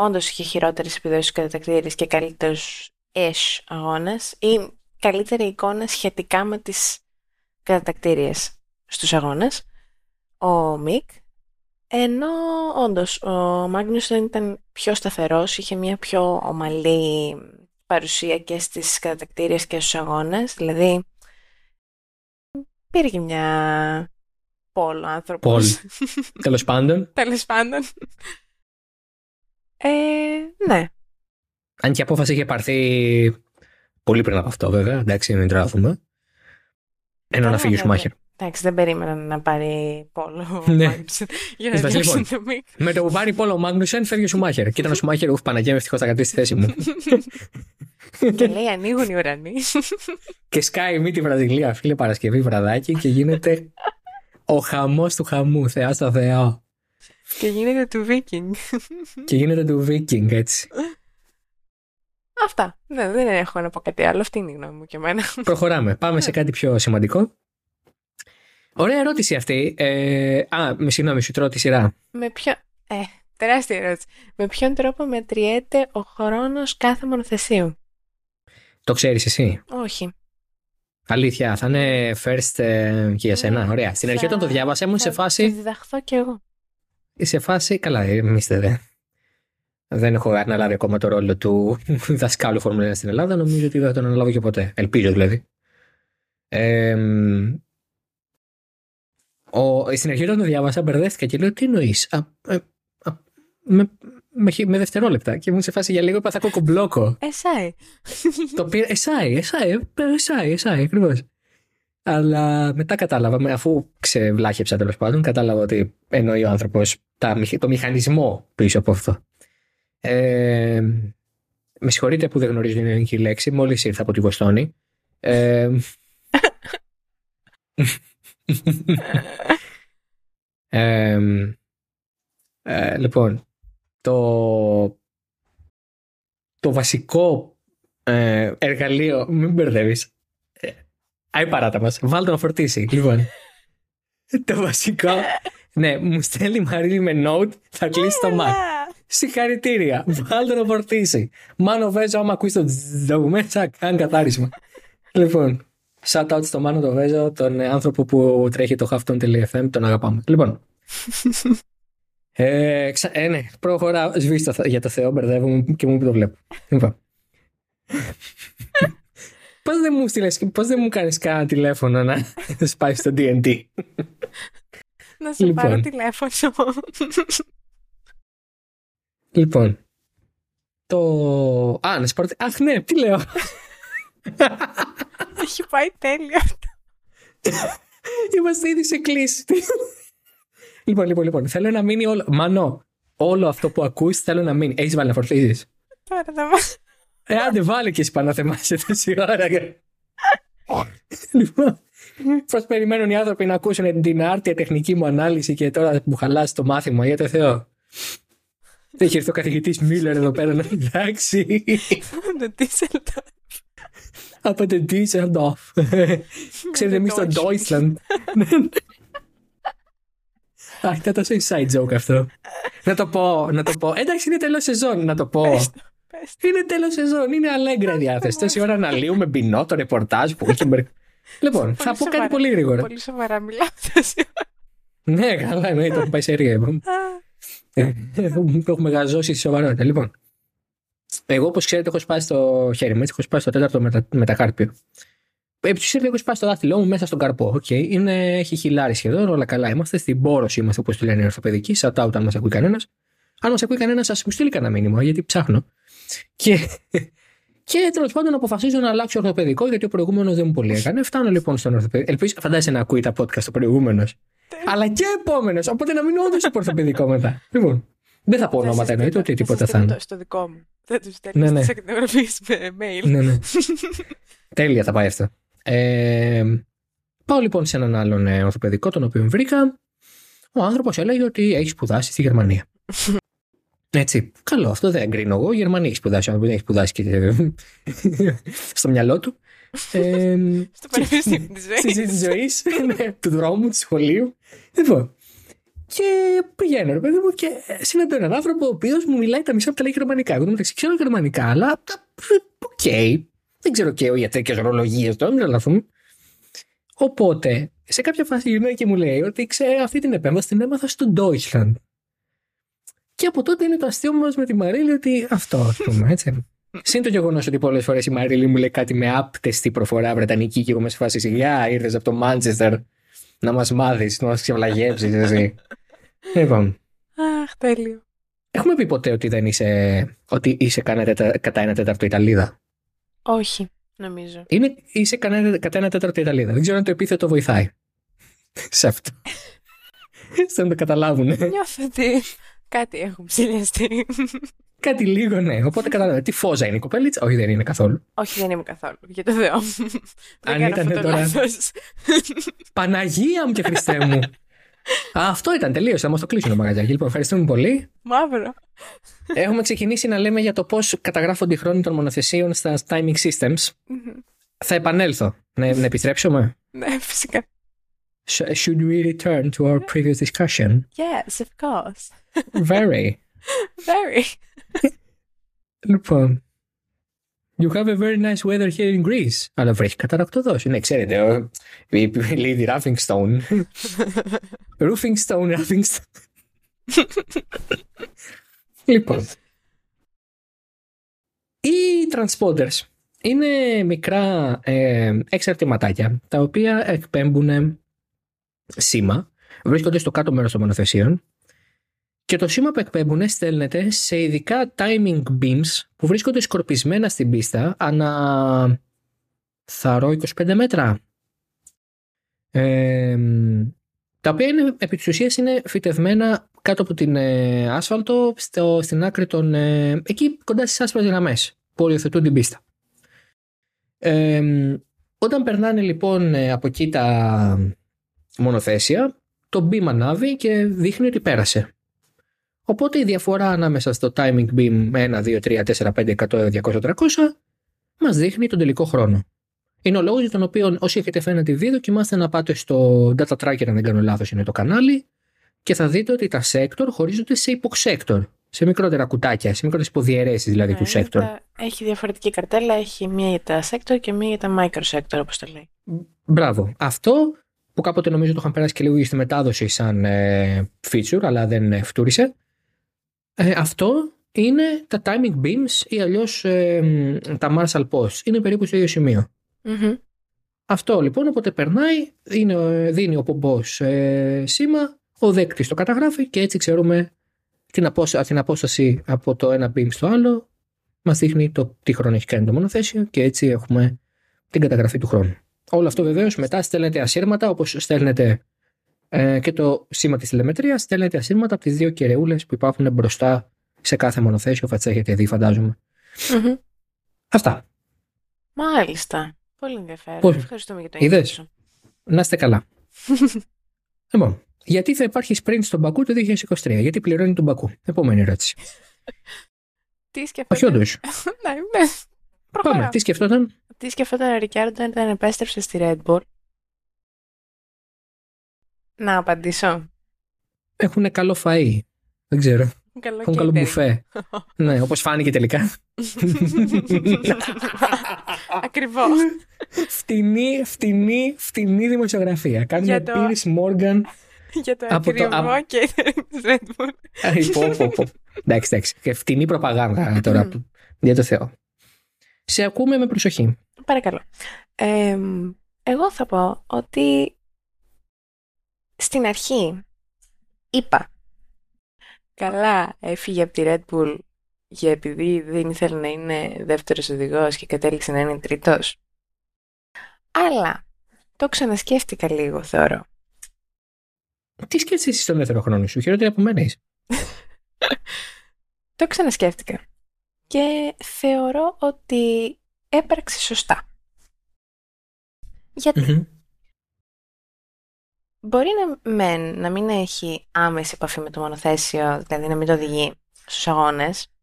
όντως είχε χειρότερες επιδόσεις κατατακτήρες και καλύτερους ish αγώνες ή καλύτερη εικόνα σχετικά με τις κατατακτήριες στους αγώνες ο Μικ ενώ όντως ο Μάγνουσον ήταν πιο σταθερός, είχε μια πιο ομαλή παρουσία και στις κατατακτήριες και στους αγώνες δηλαδή Υπήρχε μια πόλο άνθρωπος. <laughs> Τέλος πάντων, Τέλος πάντων. Ε, ναι. αν και η απόφαση είχε πάρθει πολύ πριν από αυτό, βέβαια. Εντάξει, μην τράθουμε. Ενώ να Καλά, φύγει ο βέβαια. Σουμάχερ. Εντάξει, δεν περίμενα να πάρει πόλο. Ναι. ο Μάγνουσεν Για να Εις βάση, διώξει λοιπόν. το Μικ. Με το που πάρει πόλο ο Μάγνουσεν, φεύγει ο Σουμάχερ. Και ήταν ο Σουμάχερ, ουφ, Παναγία, με ευτυχώς θα κρατήσει τη θέση μου. <laughs> Και λέει ανοίγουν οι ουρανοί. <laughs> και σκάει μύτη Βραζιλία, φίλε Παρασκευή, βραδάκι και γίνεται ο χαμός του χαμού. Θεά στο Θεό. Και γίνεται του Βίκινγκ. και γίνεται του Viking, έτσι. Αυτά. Ναι, δεν έχω να πω κάτι άλλο. Αυτή είναι η γνώμη μου και εμένα. Προχωράμε. Πάμε σε κάτι πιο σημαντικό. Ωραία ερώτηση αυτή. Ε, α, με συγγνώμη, σου τρώω τη σειρά. Με ποιο... Ε, τεράστια ερώτηση. Με ποιον τρόπο μετριέται ο χρόνος κάθε μονοθεσίου; Το ξέρεις εσύ; Όχι. Αλήθεια, θα είναι first ε, και για σένα. Ναι, Ωραία. Στην αρχή θα- όταν το διάβασα ήμουν σε Θα- Θα φάση. διδαχθώ κι εγώ. Σε φάση. Καλά, εμεί δεν. Δεν έχω αναλάβει ακόμα το ρόλο του <laughs> δασκάλου Φόρμουλα 1 στην Ελλάδα. Νομίζω ότι δεν θα τον αναλάβω και ποτέ. Ελπίζω δηλαδή. Ε, ο, στην αρχή όταν το διάβασα μπερδεύτηκα και λέω τι εννοείς; Με, με, χι- με δευτερόλεπτα και ήμουν σε φάση για λίγο είπα θα κοκομπλόκο. Εσάι. το πήρα. Εσάι, εσάι, ε, εσάι, εσάι, ακριβώς. Αλλά μετά κατάλαβα, με- αφού ξεβλάχεψα τέλος πάντων, κατάλαβα ότι εννοεί ο άνθρωπος το μηχανισμό πίσω από αυτό. Ε, με συγχωρείτε που δεν γνωρίζω την ελληνική λέξη, μόλις ήρθα από τη Βοστόνη. Ε, <laughs> ε, ε, λοιπόν, το, το βασικό ε, εργαλείο, μην μπερδεύεις, ε, άι παράτα μας, βάλτε να φορτίσει, λοιπόν. <laughs> το βασικό, ναι, μου στέλνει η Μαρίλη με note, θα κλείσει το Mac. Συγχαρητήρια, βάλτε να φορτίσει. Μάνο Βέζο, άμα ακούσει το τζζζζ μέσα, <laughs> κάνει καθάρισμα. λοιπόν, shout out στο Μάνο το Βέζο, τον ε, άνθρωπο που τρέχει το halfton.fm, τον αγαπάμε. Λοιπόν, <laughs> ε, ξα... ε, ναι, προχωράω. Σβήστε το, για το Θεό, μπερδεύομαι και μου το βλέπω. Λοιπόν. Πώς δεν μου στείλες, πώς δεν μου κάνεις κανένα τηλέφωνο να <laughs> σπάσεις στο D&D. Να σε Λοιπόν. πάρω τηλέφωνο. Λοιπόν. Το... Α, να σε πάρω... Αχ, ναι, τι λέω. Έχει πάει τέλεια. Είμαστε ήδη σε κλίση. λοιπόν, λοιπόν, λοιπόν. Θέλω να μείνει όλο... Μανώ, όλο αυτό που ακούς θέλω να μείνει. Έχεις βάλει να φορτίζεις. Τώρα θα μας... Ε, άντε βάλε και εσύ πάνω να θεμάσαι τόση ώρα. λοιπόν, πώς περιμένουν οι άνθρωποι να ακούσουν την άρτια τεχνική μου ανάλυση και τώρα μου χαλάσει το μάθημα, για το Θεό. Έχει έρθει ο καθηγητής Μίλλερ εδώ πέρα να εντάξει. Το Düsseldorf. από το Düsseldorf. Ξέρετε, εμείς στο Deutsch. Deutschland. Α, ήταν τόσο inside joke αυτό. να το πω, να το πω. Εντάξει, είναι τέλο σεζόν, να το πω. Είναι τέλος σεζόν, είναι αλέγκρα διάθεση. Τόση ώρα αναλύουμε μπινό το ρεπορτάζ που είχε. Λοιπόν, θα πω κάτι πολύ γρήγορα. Πολύ σοβαρά μιλάω Ναι, καλά, εννοείται, το έχω πάει σε ρίγα. Το έχουμε γαζώσει στη σοβαρότητα. Λοιπόν, εγώ όπως ξέρετε έχω σπάσει το χέρι μου, έτσι έχω σπάσει το τέταρτο μετα... μετακάρπιο. Επί τους έχω σπάσει το δάχτυλό μου μέσα στον καρπό. Okay. Είναι, έχει χιλάρι σχεδόν, όλα καλά είμαστε. Στην πόρωση είμαστε, όπως τη λένε οι ορθοπαιδικοί. Shout out αν μας ακούει κανένας. Αν μας ακούει κανένας, σα μου στείλει κανένα μήνυμα, γιατί ψάχνω. Και, <laughs> και τέλος πάντων αποφασίζω να αλλάξω ορθοπαιδικό, γιατί ο προηγούμενος δεν μου πολύ έκανε. Φτάνω λοιπόν στον ορθοπαιδικό. Ελπίζω, φαντάζεσαι να ακούει τα podcast ο προηγούμενος. Αλλά και επόμενος. Οπότε να μείνω όντως στο ορθοπαιδικό μετά. Λοιπόν. Δεν θα πω ονόματα εννοείται, ότι τίποτα θα είναι. Στο δικό μου. Δεν τους στέλνεις ναι, ναι. με mail. Ναι, ναι. <laughs> Τέλεια θα πάει αυτό. Ε, πάω λοιπόν σε έναν άλλον ε, ορθοπαιδικό, τον οποίο βρήκα. Ο άνθρωπος έλεγε ότι έχει σπουδάσει στη Γερμανία. <laughs> Έτσι. Καλό, αυτό δεν εγκρίνω εγώ. Η Γερμανία έχει σπουδάσει. Αν δεν έχει σπουδάσει και στο μυαλό του. Ε, στο πανεπιστήμιο της ζωής. Ναι, του δρόμου, του σχολείου. Λοιπόν. Και πηγαίνω, ρε παιδί μου, και συναντώ έναν άνθρωπο ο οποίος μου μιλάει τα μισά από τα λέει γερμανικά. Εγώ εντωμεταξύ ξέρω γερμανικά, αλλά. OK. Okay. Δεν ξέρω και ιατρικές ορολογίες τώρα, μην τρελαθούμε. Οπότε, σε κάποια φάση γυρνάει και μου λέει ότι ξέρω αυτή την επέμβαση την έμαθα στο Deutschland. Και από τότε είναι το αστείο μας με τη Μαρίλη ότι αυτό, ας πούμε, έτσι. <laughs> Συν το γεγονός ότι πολλές φορές η Μαρίλη μου λέει κάτι με άπτεστη προφορά βρετανική και εγώ με σε φάση σιγά ήρθες από το Μάντσεστερ να μας μάθεις, να μας ξεβλαγέψεις, εσύ. <laughs> λοιπόν. Αχ, τέλειο. Έχουμε πει ποτέ ότι δεν είσαι, ότι είσαι κατά ένα τέταρτο Ιταλίδα; Όχι, νομίζω. Είναι, είσαι κατά ένα τέταρτο Ιταλίδα. Δεν ξέρω αν το επίθετο βοηθάει. <laughs> Σε αυτό. Στο να το καταλάβουν. Νιώθω ότι κάτι έχουν ψηλιαστεί. Κάτι λίγο, ναι. Οπότε κατάλαβα. Τι φόζα είναι η κοπέλιτσα; Όχι, δεν είναι καθόλου. Όχι, δεν είμαι καθόλου. Για το Θεό. Αν ήταν τώρα. Παναγία μου και Χριστέ μου. Αυτό ήταν τελείω. Θα μα το κλείσουν το μαγαζάκι. Λοιπόν, ευχαριστούμε πολύ. Μαύρο. Έχουμε ξεκινήσει να λέμε για το πώς καταγράφονται οι χρόνοι των μονοθεσίων στα timing systems. Θα επανέλθω. Να, να επιστρέψουμε. Ναι, φυσικά. Should we return to our previous discussion? Yes, of course. Very. Very. λοιπόν. You have a very nice weather here in Greece. Αλλά βρέχει καταρακτοδός. Ναι, ξέρετε, η Lady <laughs> Ruffingstone. Ruffingstone, Ruffingstone. λοιπόν. Οι transponders είναι μικρά ε, εξαρτηματάκια τα οποία εκπέμπουν σήμα, βρίσκονται στο κάτω μέρος των μονοθεσίων και το σήμα που εκπέμπουν στέλνεται σε ειδικά timing beams που βρίσκονται σκορπισμένα στην πίστα ανά θαρώ 25 μέτρα. Ε, τα οποία είναι, επί της ουσίας είναι φυτευμένα κάτω από την ε, άσφαλτο στο, στην άκρη των... Ε, εκεί κοντά στις άσπρες γραμμές που οριοθετούν την πίστα. Ε, όταν περνάνε λοιπόν ε, από εκεί τα μονοθέσια, το beam ανάβει και δείχνει ότι πέρασε. Οπότε η διαφορά ανάμεσα στο timing beam 1, 2, 3, 4, 5, 100, 200, 300 μας δείχνει τον τελικό χρόνο. Είναι ο λόγος για τον οποίο όσοι έχετε φέρει τη βίντεο δοκιμάστε να πάτε στο data tracker, αν δεν κάνω λάθος, είναι το κανάλι, και θα δείτε ότι τα sector χωρίζονται σε υποσέκτορ. Σε μικρότερα κουτάκια, σε μικρότερες υποδιαιρέσεις δηλαδή ναι, του sector. Έχει διαφορετική καρτέλα, έχει μία για τα sector και μία για τα microsector, όπως το λέει. Μπράβο. Αυτό που κάποτε νομίζω το είχαν περάσει και λίγο στη μετάδοση σαν ε, feature, αλλά δεν ε, φτούρισε. Ε, αυτό είναι τα timing beams ή αλλιώς ε, τα Marshall posts. Είναι περίπου στο ίδιο σημείο. Mm-hmm. Αυτό λοιπόν, όποτε περνάει, είναι, δίνει ο πομπός ε, σήμα, ο δέκτης το καταγράφει και έτσι ξέρουμε την, απόσταση, την απόσταση από το ένα beam στο άλλο. Μας δείχνει το τι χρόνο έχει κάνει το μονοθέσιο και έτσι έχουμε την καταγραφή του χρόνου. Όλο αυτό βεβαίως μετά στέλνεται ασύρματα όπως στέλνετε ε, και το σήμα της τηλεμετρίας στέλνεται ασύρματα από τις δύο κεραιούλε που υπάρχουν μπροστά σε κάθε μονοθέσιο. Θα τις έχετε δει, φαντάζομαι. Mm-hmm. Αυτά. Μάλιστα. Πολύ ενδιαφέρον. Πώς... Ευχαριστούμε για το Είδες; Να είστε καλά. <laughs> λοιπόν, γιατί θα υπάρχει sprint στον Μπακού το 2023, γιατί πληρώνει τον Μπακού; Επόμενη ερώτηση. Τι σκεφτόταν; Όχι, όντως. <laughs> ναι, ναι. Πάμε. Τι σκεφτόταν; Τι σκεφτόταν ο Ρικιάρντο όταν επέστρεψε στη Red Bull; Να απαντήσω. έχουν καλό φαΐ. Δεν ξέρω. Καλό Έχουν καλό catering. μπουφέ. <laughs> ναι, όπως φάνηκε τελικά. <laughs> Ακριβώς. φτηνή, φτηνή, φτηνή δημοσιογραφία. Κάνουμε Για το- Piers Morgan. Για το Από το- ακριβό catering <laughs> της Red Bull. Αϊ, πω, πω, πω. Εντάξει, εντάξει. Και φτηνή προπαγάνδα τώρα. που- Για το Θεό. Σε ακούμε με προσοχή. Παρακαλώ. Εμ, εγώ θα πω ότι στην αρχή είπα καλά έφυγε από τη Red Bull για επειδή δεν ήθελε να είναι δεύτερος οδηγός και κατέληξε να είναι τρίτος. Αλλά το ξανασκέφτηκα λίγο θεωρώ. Τι σκέφτεσαι εσύ στον δεύτερο χρόνο σου, χειρότερα από μένα είσαι. <laughs> Το ξανασκέφτηκα και θεωρώ ότι έπραξε σωστά. Γιατί Μμμ. Μπορεί να, μεν, να μην έχει άμεση επαφή με το μονοθέσιο, δηλαδή να μην το οδηγεί στους αγώνες,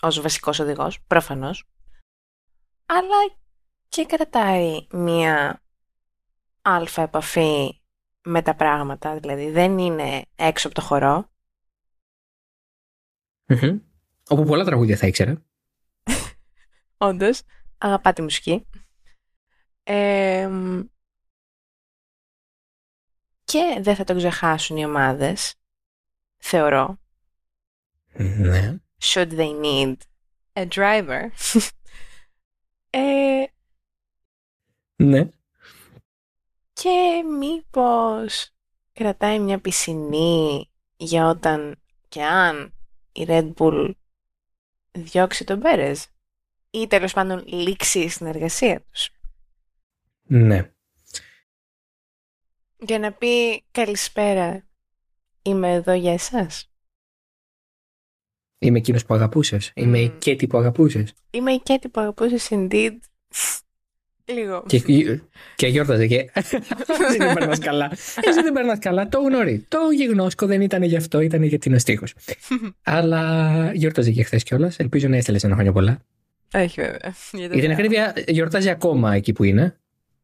ως βασικός οδηγός, προφανώς, αλλά και κρατάει μία αλφα επαφή με τα πράγματα, δηλαδή δεν είναι έξω από το χορό. Μμμ. Όπου πολλά τραγούδια θα ήξερα. <laughs> Όντως, αγαπά τη μουσική. Εμ, και δεν θα τον ξεχάσουν οι ομάδες, θεωρώ. Ναι. should they need a driver. <laughs> ε, Ναι. και μήπως κρατάει μια πισινή για όταν και αν η Red Bull διώξει τον Πέρες ή τέλος πάντων λήξει η συνεργασία τους. Ναι. Για να πει καλησπέρα, είμαι εδώ για εσάς. Είμαι εκείνος που αγαπούσες. Είμαι η Μμ. Κέτι που αγαπούσες. Είμαι η Κέτη που αγαπούσες indeed. Λίγο. Και, και γιόρταζε και. Εσύ <laughs> δεν περνάς καλά. <laughs> Εσύ δεν περνάς καλά. Το γνωρί. Το γιγνώσκο δεν ήταν γι' αυτό, ήταν γιατί είναι ο στίχος. <laughs> Αλλά γιόρταζε και χθες κιόλας. Ελπίζω να έστελες ένα χρόνια πολλά. Όχι βέβαια. Για το Για την θέμα. ακρίβεια, γιορτάζει ακόμα εκεί που είναι.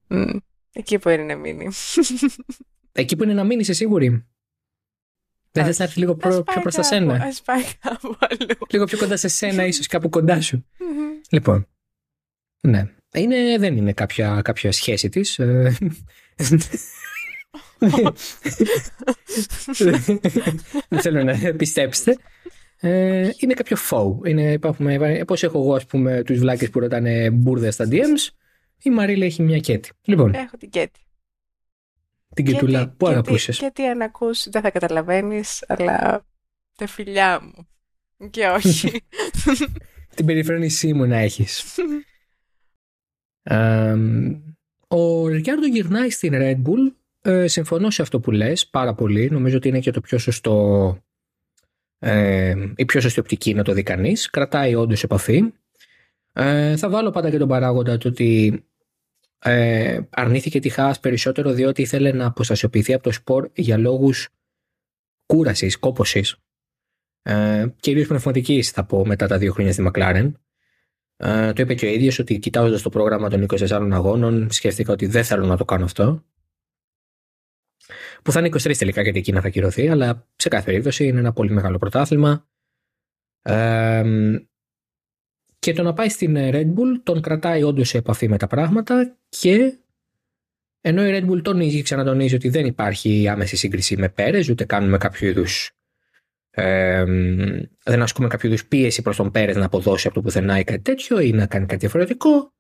Μμ. Εκεί που είναι να μείνει. <laughs> Εκεί που είναι να μείνεις, είσαι σίγουρη; Δεν Όχι. θες να έρθεις λίγο Ας προ- πάει πιο προς τα κάπου, σένα. Ας πάει κάπου αλλού. Λίγο πιο κοντά σε σένα, <laughs> ίσως κάπου κοντά σου. Μμμ. Λοιπόν. Ναι. Είναι, δεν είναι κάποια, κάποια σχέση της. ε. δεν θέλω να πιστέψετε. Ε, είναι κάποιο φόου. Είναι, υπάρχουμε, πώς έχω εγώ, ας πούμε, τους βλάκες που ρωτάνε μπουρδες στα DMs, η Μαρίλα έχει μια κέτη. Λοιπόν, Έχω την Κέτη. την κετούλα Γιατί- που γιατί- αγαπούσες; Γιατί αν ακούς δεν θα καταλαβαίνεις, αλλά τα φιλιά μου. Και όχι. <laughs> Την περιφρόνησή μου να έχεις. Ε, ο Ρικάρντο γυρνάει στην Red Bull. Ε, συμφωνώ σε αυτό που λες πάρα πολύ. Νομίζω ότι είναι και το πιο σωστό ε, η πιο σωστή οπτική να το δει κανείς. Κρατάει όντως επαφή. Ε, θα βάλω πάντα και τον παράγοντα το ότι ε, αρνήθηκε τη Χάς περισσότερο διότι ήθελε να αποστασιοποιηθεί από το σπορ για λόγους κούρασης, κόπωσης. Ε, κυρίως πνευματικής θα πω μετά τα δύο χρόνια στη Μακλάρεν. Ε, το είπε και ο ίδιος ότι κοιτάζοντας το πρόγραμμα των 24 αγώνων σκέφτηκα ότι δεν θέλω να το κάνω αυτό. Που θα είναι 23 τελικά γιατί εκεί να θα κυρωθεί, αλλά σε κάθε περίπτωση είναι ένα πολύ μεγάλο πρωτάθλημα. Ε, και το να πάει στην Red Bull τον κρατάει όντως σε επαφή με τα πράγματα και ενώ η Red Bull τονίζει, ξανατονίζει ότι δεν υπάρχει άμεση σύγκριση με Πέρες, ούτε κάνουμε κάποιο είδους. Ε, δεν ασκούμε κάποιο είδους πίεση προς τον Πέρες να αποδώσει από το πουθενά ή κάτι τέτοιο ή να κάνει κάτι διαφορετικό.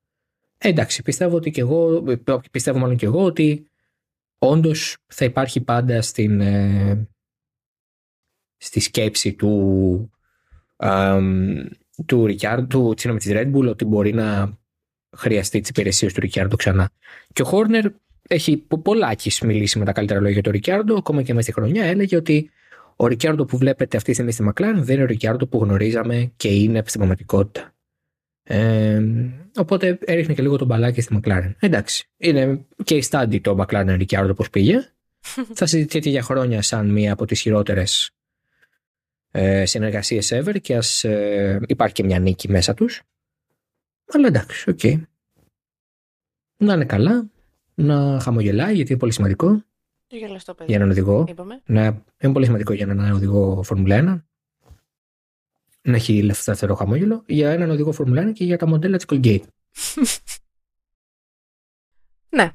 Ε, εντάξει, πιστεύω ότι και εγώ, πιστεύω μάλλον και εγώ ότι όντως θα υπάρχει πάντα στην, ε, στη σκέψη του, ε, του Ρικιάρντο, του, συγγνώμη, της Red Bull ότι μπορεί να χρειαστεί τις υπηρεσίες του Ρικιάρντο ξανά. Και ο Χόρνερ έχει πολλάκις μιλήσει με τα καλύτερα λόγια για τον Ρικιάρντο, ακόμα και μέσα στη χρονιά έλεγε ότι ο Ρικιάρντο που βλέπετε αυτή τη στιγμή στη Μακλάρεν δεν είναι ο Ρικιάρντο που γνωρίζαμε και είναι στην πραγματικότητα. Ε, οπότε έριχνε και λίγο τον μπαλάκι στη Μακλάρεν. Εντάξει, είναι και η στάντη το Μακλάρεν Ρικιάρντο πώς πήγε. <laughs> Θα συζητιέται για χρόνια σαν μία από τις χειρότερες ε, συνεργασίες ever και ας ε, υπάρχει και μια νίκη μέσα τους. Αλλά εντάξει, OK. Okay. Να είναι καλά, να χαμογελάει γιατί είναι πολύ σημαντικό. Το γελαστό παιδί. για έναν οδηγό. Είπαμε. Να, είναι πολύ σημαντικό για έναν οδηγό Φόρμουλα 1 να έχει σταθερό χαμόγελο για έναν οδηγό Φόρμουλα 1 και για τα μοντέλα της Colgate. <laughs> Ναι.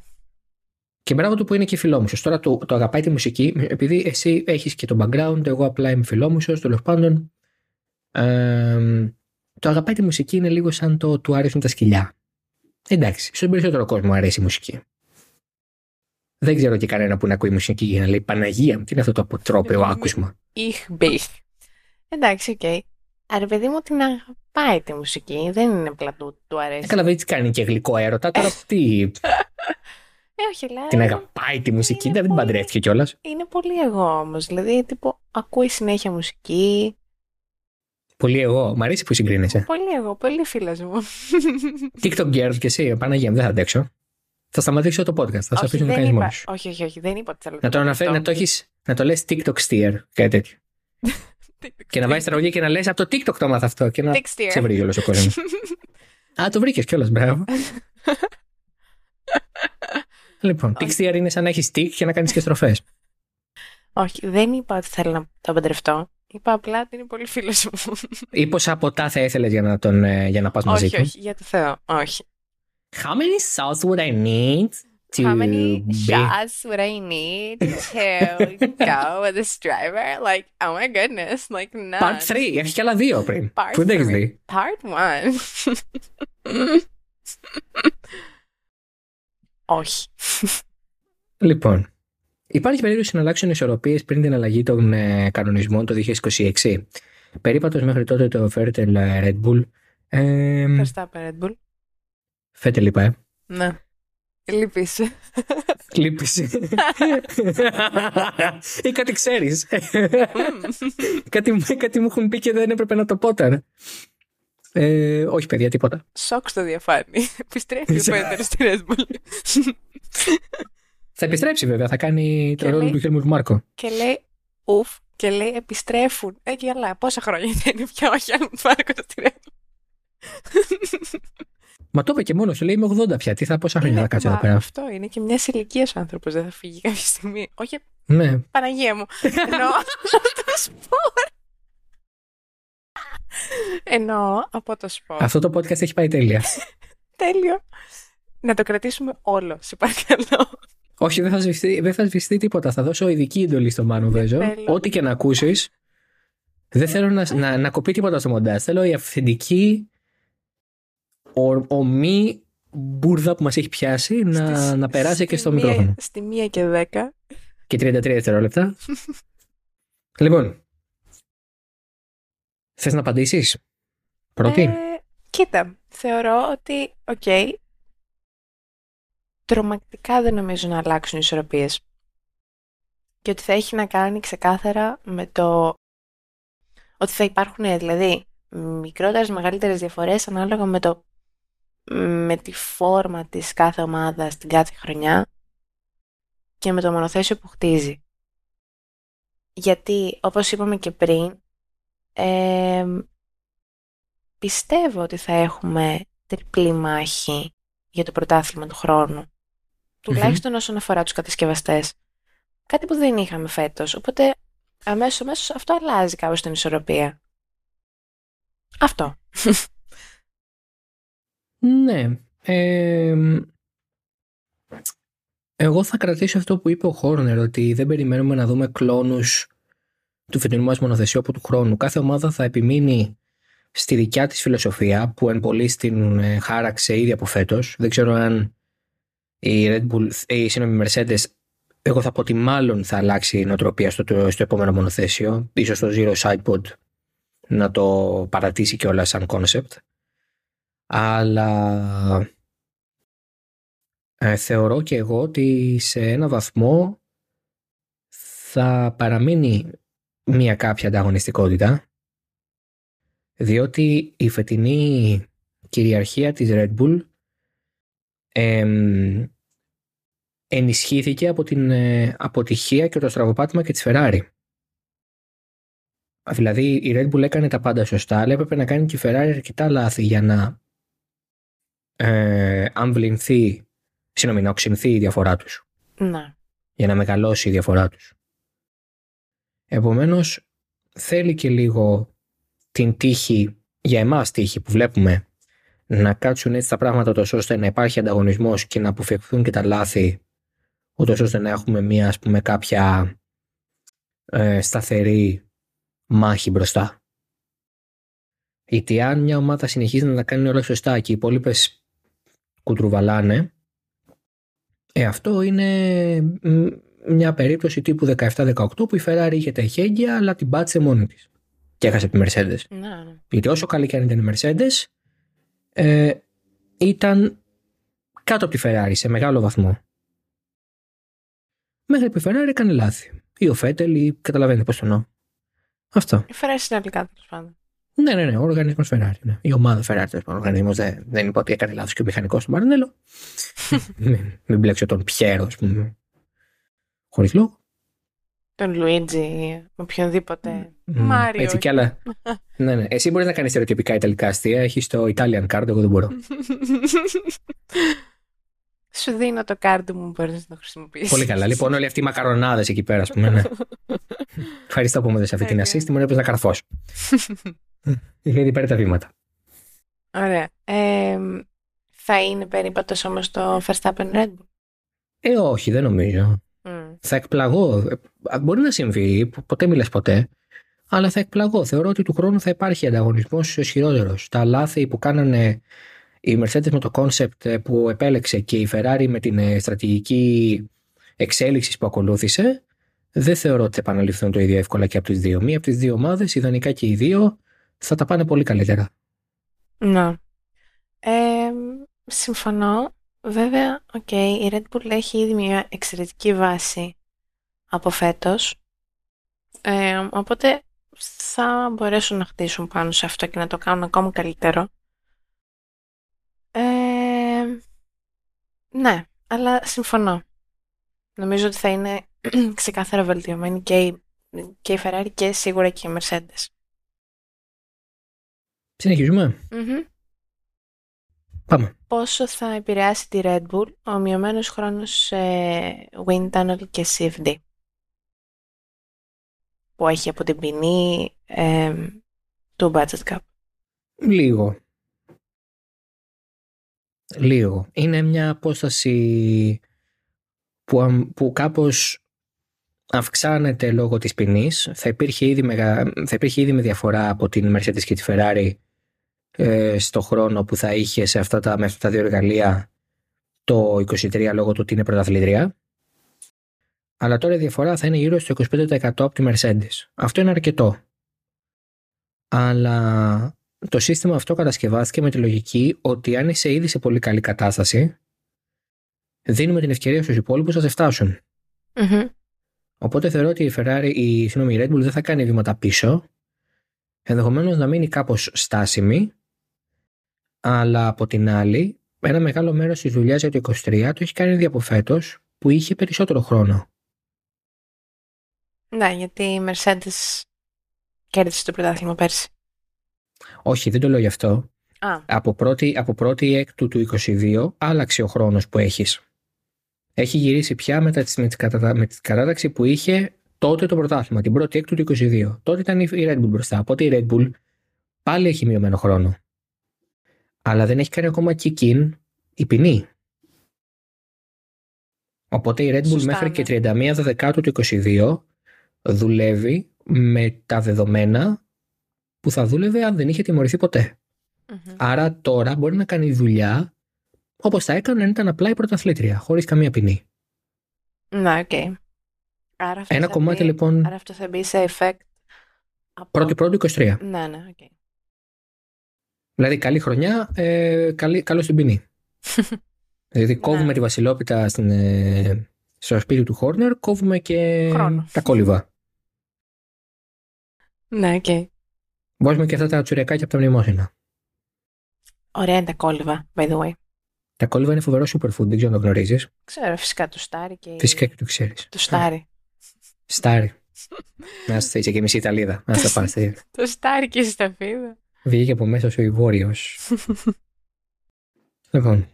Και μπράβο του που είναι και φιλόμουσος. Τώρα το, το αγαπάει τη μουσική, επειδή εσύ έχεις και το background, εγώ απλά είμαι φιλόμουσος, τέλος πάντων. Ε, το αγαπάει τη μουσική είναι λίγο σαν το του αρέσουν τα σκυλιά. Εντάξει, στον περισσότερο κόσμο αρέσει η μουσική. Δεν ξέρω και κανένα που να ακούει μουσική για να λέει Παναγία μου, τι είναι αυτό το αποτρόπαιο Ναι, άκουσμα. Ich bin. Εντάξει, οκ. Άρα, παιδί μου την αγαπάει τη μουσική. Δεν είναι απλά του, του αρέσει. Ε, καλά, δεν της κάνει και γλυκό έρωτα. Τώρα <laughs> τι, Ε, όχι, αλλά την αγαπάει τη μουσική, δεν την πολύ- παντρεύτηκε κιόλας. είναι πολύ εγώ όμως. Δηλαδή, τύπο, ακούει συνέχεια μουσική. Πολύ εγώ. Μ' αρέσει που συγκρίνεσαι. Πολύ εγώ, πολύ φίλος μου. <laughs> TikTok girl και εσύ, Παναγία μου, δεν θα αντέξω. Θα σταματήσω το podcast. Θα σε όχι, αφήσω να το δεν κάνεις είπα, μόνος. σου. όχι, όχι, όχι, δεν είπα ότι θέλω Να το, αναφέρει, να το, έχεις, να το λες TikTok steer, κάτι τέτοιο. <laughs> και να βάζεις τραγουδία και να λες από το TikTok το έμαθα αυτό και να Tick σε steer. βρει όλος ο κόσμος. <laughs> Α, το βρήκες κιόλας, μπράβο. Λοιπόν, tick steer είναι σαν να έχεις tick και να κάνεις και στροφές. όχι, δεν είπα ότι θέλω να τον παντρευτώ. Είπα απλά ότι είναι πολύ φίλος μου. Ή πόσα ποτά θα ήθελες για να, τον, ε, για να πας μαζί όχι, του; όχι, για το Θεό, όχι. How many shots would I need to How many be... shots would I need to go with this driver? Like, oh my goodness, like none. Part 3, έχεις κι άλλα δύο πριν. Part Που δεν έχεις three. δει; Part one. <laughs> Όχι. Λοιπόν, υπάρχει περίπτωση να αλλάξουν ισορροπίες πριν την αλλαγή των ε, κανονισμών το 2026. Περίπατος μέχρι τότε το Fertel ε, Red Bull. Ε, Ευχαριστώ, Red Bull. Φέτε είπα, ε. Ναι. Λυπείς. Λείπεις. Ή κάτι ξέρεις. κάτι, μου- κάτι μου έχουν πει και δεν έπρεπε να το πω τώρα. Ε, όχι παιδιά, τίποτα. Σοκ στο διαφάνει. Επιστρέφει ο Πέτερ στη Red Bull. Θα επιστρέψει βέβαια, θα κάνει το Και ρόλο λέει- του Χέλμουντ Μάρκο. και λέει, ουφ, και λέει επιστρέφουν. Ε, και αλλά πόσα χρόνια δεν είναι πια ο Χέλμουντ Μάρκο στη Red Bull; Μα το είπε και μόνος σου, λέει είμαι 80 πια. Τι θα πόσα χρόνια θα Είναι- κάτσω εδώ μα πέρα. Αυτό είναι και μιας ηλικίας ο άνθρωπος. Δεν θα φύγει κάποια στιγμή. Όχι, Ναι. Παναγία μου. <laughs> Εννοώ από το σπορ. Εννοώ από το σπορ. Αυτό το podcast έχει πάει τέλεια. <laughs> Τέλειο. Να το κρατήσουμε όλο, σε παρακαλώ. Όχι, δεν θα, σβηστεί, δεν θα σβηστεί τίποτα. Θα δώσω ειδική εντολή στο Μάνο Βέζο. θέλω. Ό,τι και να ακούσεις. Δεν θέλω να, να, να κοπεί τίποτα στο μοντάζ. Θέλω η αυθεντική ο, ομή μπουρδα που μας έχει πιάσει να, Στις- να περάσει και στο στη μία- μικρόφωνο. Στη μία και δέκα. Και 33 δευτερόλεπτα. <laughs> λοιπόν. Θες να απαντήσεις; Πρώτη. Ε, κοίτα, θεωρώ ότι, οκ, τρομακτικά δεν νομίζω να αλλάξουν οι ισορροπίες. Και ότι θα έχει να κάνει ξεκάθαρα με το ότι θα υπάρχουν ε, δηλαδή μικρότερες, μεγαλύτερες διαφορές ανάλογα με το με τη φόρμα της κάθε ομάδας την κάθε χρονιά και με το μονοθέσιο που χτίζει. Γιατί, όπως είπαμε και πριν, ε, πιστεύω ότι θα έχουμε τριπλή μάχη για το πρωτάθλημα του χρόνου. Τουλάχιστον όσον αφορά τους κατασκευαστές. Κάτι που δεν είχαμε φέτος. Οπότε αμέσως, αμέσως αυτό αλλάζει κάπως την ισορροπία. Αυτό. Ναι. Ε, εγώ θα κρατήσω αυτό που είπε ο Χόρνερ, ότι δεν περιμένουμε να δούμε κλόνους του φετινού μας μονοθεσίου από του χρόνου. Κάθε ομάδα θα επιμείνει στη δικιά της φιλοσοφία, που εν πολύ στην ε, χάραξε ήδη από φέτος. Δεν ξέρω αν η Red Bull, ε, η συγγνώμη, η Mercedes, εγώ θα πω ότι μάλλον θα αλλάξει η νοοτροπία στο, στο επόμενο μονοθέσιο. Ίσως το Zero Sidepod να το παρατήσει κιόλας σαν concept αλλά ε, θεωρώ και εγώ ότι σε ένα βαθμό θα παραμείνει μια κάποια ανταγωνιστικότητα διότι η φετινή κυριαρχία της Red Bull εμ, ενισχύθηκε από την ε, αποτυχία και το στραβοπάτημα και της Ferrari. Δηλαδή η Red Bull έκανε τα πάντα σωστά αλλά έπρεπε να κάνει και η Ferrari αρκετά λάθη για να ε, αμβληνθεί, συγγνώμη, να οξυνθεί η διαφορά τους. Ναι. για να μεγαλώσει η διαφορά τους. Επομένως, θέλει και λίγο την τύχη, για εμάς τύχη που βλέπουμε, να κάτσουν έτσι τα πράγματα τόσο ώστε να υπάρχει ανταγωνισμός και να αποφευχθούν και τα λάθη, ούτως ώστε να έχουμε μία, ας πούμε, κάποια ε, σταθερή μάχη μπροστά. Γιατί αν μια ομάδα συνεχίζει να τα κάνει όλα σωστά και οι υπόλοιπες κουτρουβαλάνε, ε, αυτό είναι μια περίπτωση τύπου 17-18 που η Ferrari είχε τα εχέγγυα αλλά την πάτησε μόνη της και έχασε τη Mercedes. Ναι, ναι. Γιατί όσο καλή και αν ήταν η Mercedes ε, ήταν κάτω από τη Ferrari σε μεγάλο βαθμό. Μέχρι που η Ferrari έκανε λάθη. Ή ο Φέτελ ή καταλαβαίνετε πώς το εννοώ. Αυτό. Η Ferrari συνολικά τέλος πάντων. Ναι, ναι, ναι, ο οργανισμός Ferrari. Ναι. Η ομάδα Ferrari. τέλος πάντων. Ο οργανισμός δεν, δεν είπε ότι έκανε λάθος και ο μηχανικός του Μαρνέλο. <laughs> μην, μην μπλέξω τον Πιέρο, ας πούμε. Χωρίς λόγο. Τον Λουίτζι, με οποιονδήποτε. Μμ, Μάριο. Έτσι κι άλλα. <laughs> ναι, ναι. Εσύ μπορείς να κάνεις στερεοτυπικά ιταλικά αστεία. Έχει το Italian card, εγώ δεν μπορώ. <laughs> Σου δίνω το κάρτι μου, μπορείς να το χρησιμοποιήσεις. Πολύ καλά. Λοιπόν, όλοι αυτοί οι μακαρονάδες εκεί πέρα, ας πούμε. Ναι. <laughs> Ευχαριστώ που μου έδωσες αυτή την Τέλεια. assist. Μου έπαιζε να καρφώσω. Γιατί παίρνει τα βήματα. Ωραία. Ε, θα είναι περίπατος όμως το Verstappen Red Bull; Ε, όχι, δεν νομίζω. Μμ. Θα εκπλαγώ. Ε, Μπορεί να συμβεί, πο- ποτέ μιλες ποτέ. Αλλά θα εκπλαγώ. Θεωρώ ότι του χρόνου θα υπάρχει ανταγωνισμός ισχυρότερος. Τα λάθη που κάνανε η Mercedes με το concept που επέλεξε και η Ferrari με την ε, στρατηγική εξέλιξης που ακολούθησε, δεν θεωρώ ότι θα επαναληφθούν το ίδιο εύκολα και από τις δύο. Μία από τις δύο ομάδες, ιδανικά και οι δύο, θα τα πάνε πολύ καλύτερα. Ναι. Ε, συμφωνώ. Βέβαια, οκ, η Red Bull έχει ήδη μια εξαιρετική βάση από φέτος. Ε, οπότε θα μπορέσουν να χτίσουν πάνω σε αυτό και να το κάνουν ακόμα καλύτερο. Ε, ναι, αλλά συμφωνώ. Νομίζω ότι θα είναι <clears throat> ξεκάθαρα βελτιωμένη και η, και η Ferrari και σίγουρα και η Mercedes. Συνεχίζουμε. Μμμ. Πάμε. πόσο θα επηρεάσει τη Red Bull ο μειωμένος χρόνος σε Wind Tunnel και CFD που έχει από την ποινή ε, του Budget Cup. Λίγο. Λίγο. Είναι μια απόσταση που, αμ- που κάπως αυξάνεται λόγω της ποινής. Θα, υπήρχε ήδη μεγα... θα υπήρχε ήδη με διαφορά από την Mercedes και τη Ferrari ε, στο χρόνο που θα είχε σε αυτά τα, με αυτά τα δύο εργαλεία το 23 λόγω του ότι είναι πρωταθλητρία. Αλλά τώρα η διαφορά θα είναι γύρω στο 25% από τη Mercedes. Αυτό είναι αρκετό. Αλλά το σύστημα αυτό κατασκευάστηκε με τη λογική ότι αν είσαι ήδη σε πολύ καλή κατάσταση, δίνουμε την ευκαιρία στους υπόλοιπους να σε φτάσουν. Μμμ. Οπότε θεωρώ ότι η Ferrari, η, συγγνώμη, η Red Bull δεν θα κάνει βήματα πίσω, ενδεχομένως να μείνει κάπως στάσιμη, αλλά από την άλλη, ένα μεγάλο μέρος της δουλειάς για το 23 το έχει κάνει ήδη από φέτος, που είχε περισσότερο χρόνο. Ναι, γιατί η Mercedes κέρδισε το πρωτάθλημα πέρσι. Όχι, δεν το λέω γι' αυτό. Α, από πρώτη, από πρώτη έκτου του 22 άλλαξε ο χρόνος που έχεις. Έχει γυρίσει πια με, τα, με, την κατα- με την κατάταξη που είχε τότε το πρωτάθλημα, την πρώτη έκτου του 22. Τότε ήταν η η Red Bull μπροστά. Οπότε η Red Bull πάλι έχει μειωμένο χρόνο. Αλλά δεν έχει κάνει ακόμα kick-in η ποινή. Οπότε η Red Bull Σωστά, μέχρι ναι. και 31 Δεκάτου του 22 δουλεύει με τα δεδομένα που θα δούλευε αν δεν είχε τιμωρηθεί ποτέ. μμμ. Άρα τώρα μπορεί να κάνει δουλειά όπως θα έκανε αν ήταν απλά η πρωταθλήτρια, χωρίς καμία ποινή. ναι, οκ. Άρα αυτό Ένα θα κομμάτι μπει- λοιπόν Άρα αυτό θα μπει σε effect από... πρώτη πρώτη 23. Ναι, ναι, οκ. Δηλαδή καλή χρονιά, ε, καλή, καλό στην ποινή. <laughs> δηλαδή κόβουμε Ναι. τη βασιλόπιτα στην, ε, στο σπίτι του Χόρνερ, κόβουμε και Χρόνος. τα κόλλυβα. Ναι, οκ. Βάζουμε και αυτά τα τσουρεκάκια από τα μνημόσυνα. Ωραία είναι τα κόλλυβα, by the way. Τα κόλλυβα είναι φοβερό superfood, δεν ξέρω αν το γνωρίζεις. Ξέρω, φυσικά το στάρι και... Φυσικά και το ξέρεις. Το στάρι. Στάρι. Να είσαι είσαι και μισή Ιταλίδα. Να στα πάρεις. Το στάρι και η σταφίδα. Βγήκε από μέσα σου η Βόρειος. <laughs> λοιπόν.